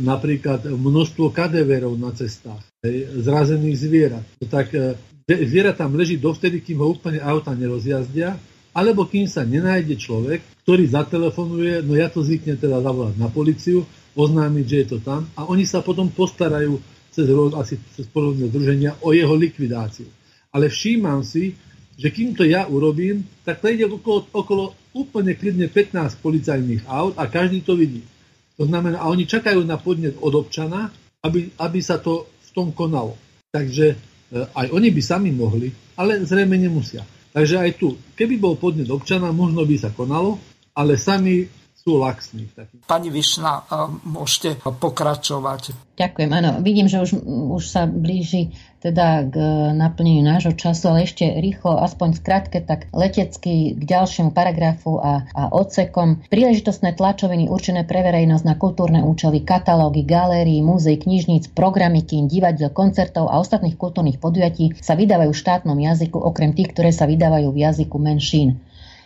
napríklad množstvo kadeverov na cestách, e, zrazených zvierat. Tak e, zviera tam leží dovtedy, kým ho úplne auta nerozjazdia, alebo kým sa nenájde človek, ktorý zatelefonuje, no ja to zvyknem teda zavolať na policiu, oznámiť, že je to tam a oni sa potom postarajú cez, asi cez podobné združenia o jeho likvidáciu. Ale všímam si, že kým to ja urobím, tak ide okolo, okolo úplne klidne 15 policajných aut a každý to vidí. To znamená, a oni čakajú na podnet od občana, aby, aby sa to v tom konalo. Takže e, aj oni by sami mohli, ale zrejme nemusia. Takže aj tu, keby bol podnet občana, možno by sa konalo, ale sami sú laxní. Pani Višna, môžete pokračovať. Ďakujem, áno. Vidím, že už, už sa blíži teda k naplneniu nášho času, ale ešte rýchlo, aspoň skrátke, tak letecky k ďalšiemu paragrafu a, a odsekom. Príležitostné tlačoviny určené pre verejnosť na kultúrne účely, katalógy, galérií, múzeí, knižníc, programy kín, divadiel, koncertov a ostatných kultúrnych podujatí sa vydávajú v štátnom jazyku, okrem tých, ktoré sa vydávajú v jazyku menšín.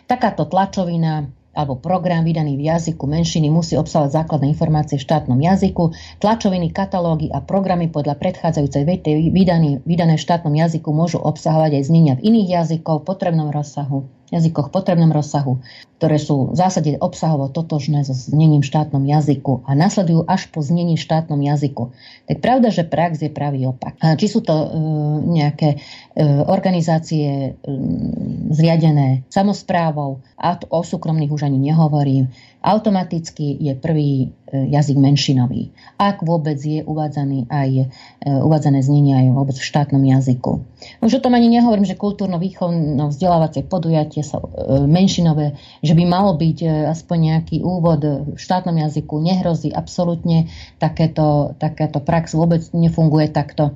Takáto tlačovina alebo program vydaný v jazyku menšiny musí obsahovať základné informácie v štátnom jazyku, tlačoviny, katalógy a programy podľa predchádzajúcej vety vydané, v štátnom jazyku môžu obsahovať aj znenia v iných jazykov v potrebnom rozsahu jazykoch v potrebnom rozsahu, ktoré sú v zásade obsahovo totožné so znením štátnom jazyku a nasledujú až po znení štátnom jazyku. Tak pravda, že prax je pravý opak. Či sú to e, nejaké e, organizácie e, zriadené samozprávou, a o súkromných už ani nehovorím, automaticky je prvý e, jazyk menšinový. Ak vôbec je uvádzaný aj, e, uvádzané znenie aj vôbec v štátnom jazyku. Už o tom ani nehovorím, že kultúrno-výchovno vzdelávacie podujatie sa e, menšinové, že by malo byť aspoň nejaký úvod v štátnom jazyku, nehrozí absolútne takéto, takéto prax vôbec nefunguje takto.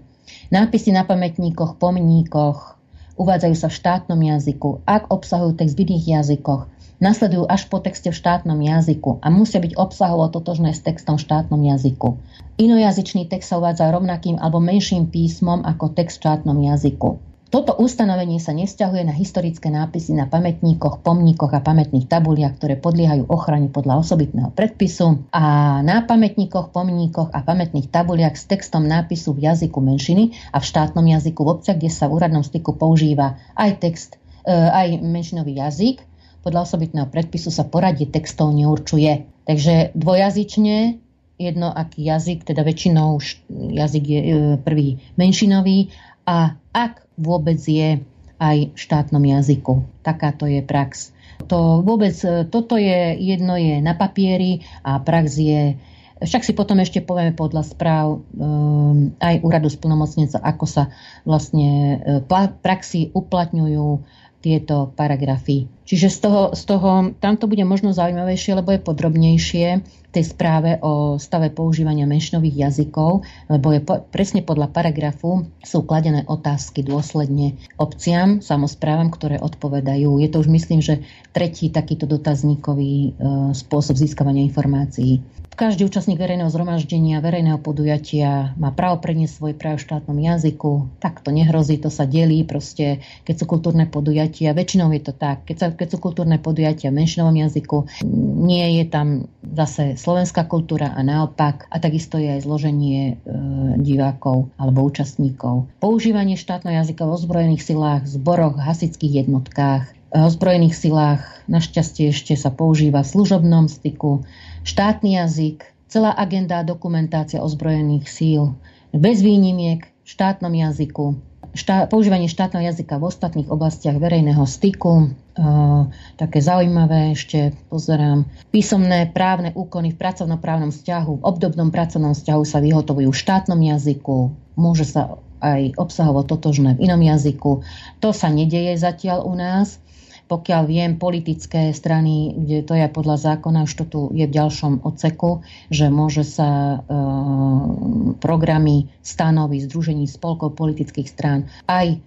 Nápisy na pamätníkoch, pomníkoch uvádzajú sa v štátnom jazyku. Ak obsahujú text v iných jazykoch, nasledujú až po texte v štátnom jazyku a musia byť obsahovo totožné s textom v štátnom jazyku. Inojazyčný text sa uvádza rovnakým alebo menším písmom ako text v štátnom jazyku. Toto ustanovenie sa nevzťahuje na historické nápisy na pamätníkoch, pomníkoch a pamätných tabuliach, ktoré podliehajú ochrane podľa osobitného predpisu a na pamätníkoch, pomníkoch a pamätných tabuliach s textom nápisu v jazyku menšiny a v štátnom jazyku v obciach, kde sa v úradnom styku používa aj text, e, aj menšinový jazyk, podľa osobitného predpisu sa poradie textov neurčuje. Takže dvojazyčne, jedno aký jazyk, teda väčšinou jazyk je e, prvý menšinový a ak vôbec je aj v štátnom jazyku. Takáto je prax. To vôbec, e, toto je, jedno je na papieri a prax je však si potom ešte povieme podľa správ um, aj úradu splnomocnenca, ako sa vlastne praxi uplatňujú tieto paragrafy. Čiže z toho, z toho, tam bude možno zaujímavejšie, lebo je podrobnejšie v tej správe o stave používania menšinových jazykov, lebo je po, presne podľa paragrafu sú kladené otázky dôsledne obciam, samozprávam, ktoré odpovedajú. Je to už myslím, že tretí takýto dotazníkový e, spôsob získavania informácií. Každý účastník verejného zhromaždenia, verejného podujatia má právo preniesť svoj práv v štátnom jazyku. Tak to nehrozí, to sa delí proste, keď sú kultúrne podujatia. Väčšinou je to tak. Keď, sa, keď sú kultúrne podujatia v menšinovom jazyku, nie je tam zase slovenská kultúra a naopak. A takisto je aj zloženie e, divákov alebo účastníkov. Používanie štátneho jazyka v ozbrojených silách, zboroch, hasických jednotkách, ozbrojených silách našťastie ešte sa používa v služobnom styku štátny jazyk, celá agenda dokumentácia ozbrojených síl, bez výnimiek, v štátnom jazyku, štá, používanie štátneho jazyka v ostatných oblastiach verejného styku, e, také zaujímavé ešte pozerám, písomné právne úkony v pracovnoprávnom vzťahu, v obdobnom pracovnom vzťahu sa vyhotovujú v štátnom jazyku, môže sa aj obsahovo totožné v inom jazyku. To sa nedeje zatiaľ u nás. Pokiaľ viem, politické strany, kde to je podľa zákona, už to tu je v ďalšom odseku, že môže sa e, programy stanoviť Združení spolkov politických strán aj e,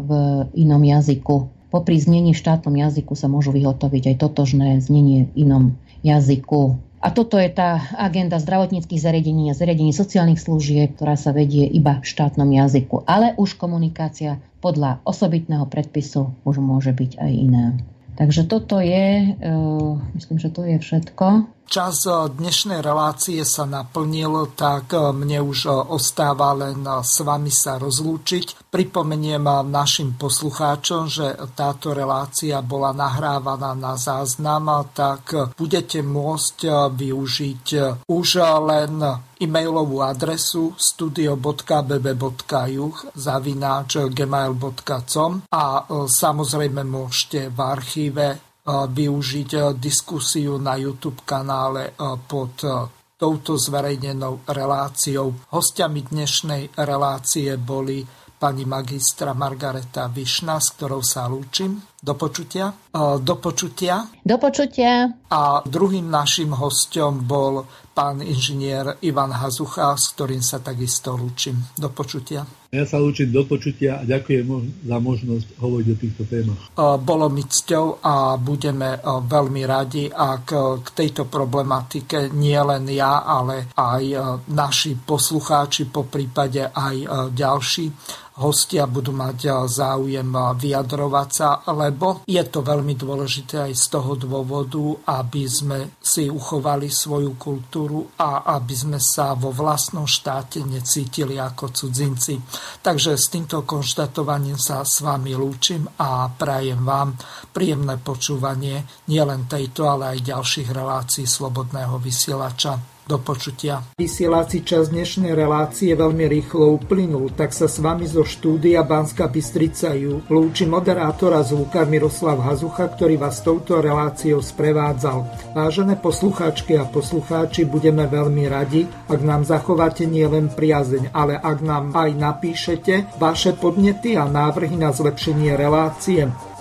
v inom jazyku. Popri znení v štátnom jazyku sa môžu vyhotoviť aj totožné znenie v inom jazyku. A toto je tá agenda zdravotníckých zariadení a zariadení sociálnych služieb, ktorá sa vedie iba v štátnom jazyku. Ale už komunikácia podľa osobitného predpisu už môže byť aj iná. Takže toto je, uh, myslím, že to je všetko. Čas dnešnej relácie sa naplnil, tak mne už ostáva len s vami sa rozlúčiť. Pripomeniem našim poslucháčom, že táto relácia bola nahrávaná na záznam, tak budete môcť využiť už len e-mailovú adresu studio.bb.juh zavináč gmail.com a e, samozrejme môžete v archíve e, využiť diskusiu na YouTube kanále pod touto zverejnenou reláciou. Hostiami dnešnej relácie boli pani magistra Margareta Višna, s ktorou sa lúčim. Do počutia. Do počutia. Do počutia. A druhým našim hostom bol pán inžinier Ivan Hazucha, s ktorým sa takisto lúčim. Do počutia. Ja sa lúčim do počutia a ďakujem za možnosť hovoriť o týchto témach. Bolo mi cťou a budeme veľmi radi, ak k tejto problematike nie len ja, ale aj naši poslucháči, po prípade aj ďalší hostia budú mať záujem vyjadrovať sa, lebo je to veľmi dôležité aj z toho dôvodu, aby sme si uchovali svoju kultúru a aby sme sa vo vlastnom štáte necítili ako cudzinci. Takže s týmto konštatovaním sa s vami lúčim a prajem vám príjemné počúvanie nielen tejto, ale aj ďalších relácií Slobodného vysielača. Do počutia. Vysielací čas dnešnej relácie veľmi rýchlo uplynul, tak sa s vami zo štúdia Banska Bystrica ju lúči moderátora zvukár Miroslav Hazucha, ktorý vás touto reláciou sprevádzal. Vážené poslucháčky a poslucháči, budeme veľmi radi, ak nám zachováte nielen priazeň, ale ak nám aj napíšete vaše podnety a návrhy na zlepšenie relácie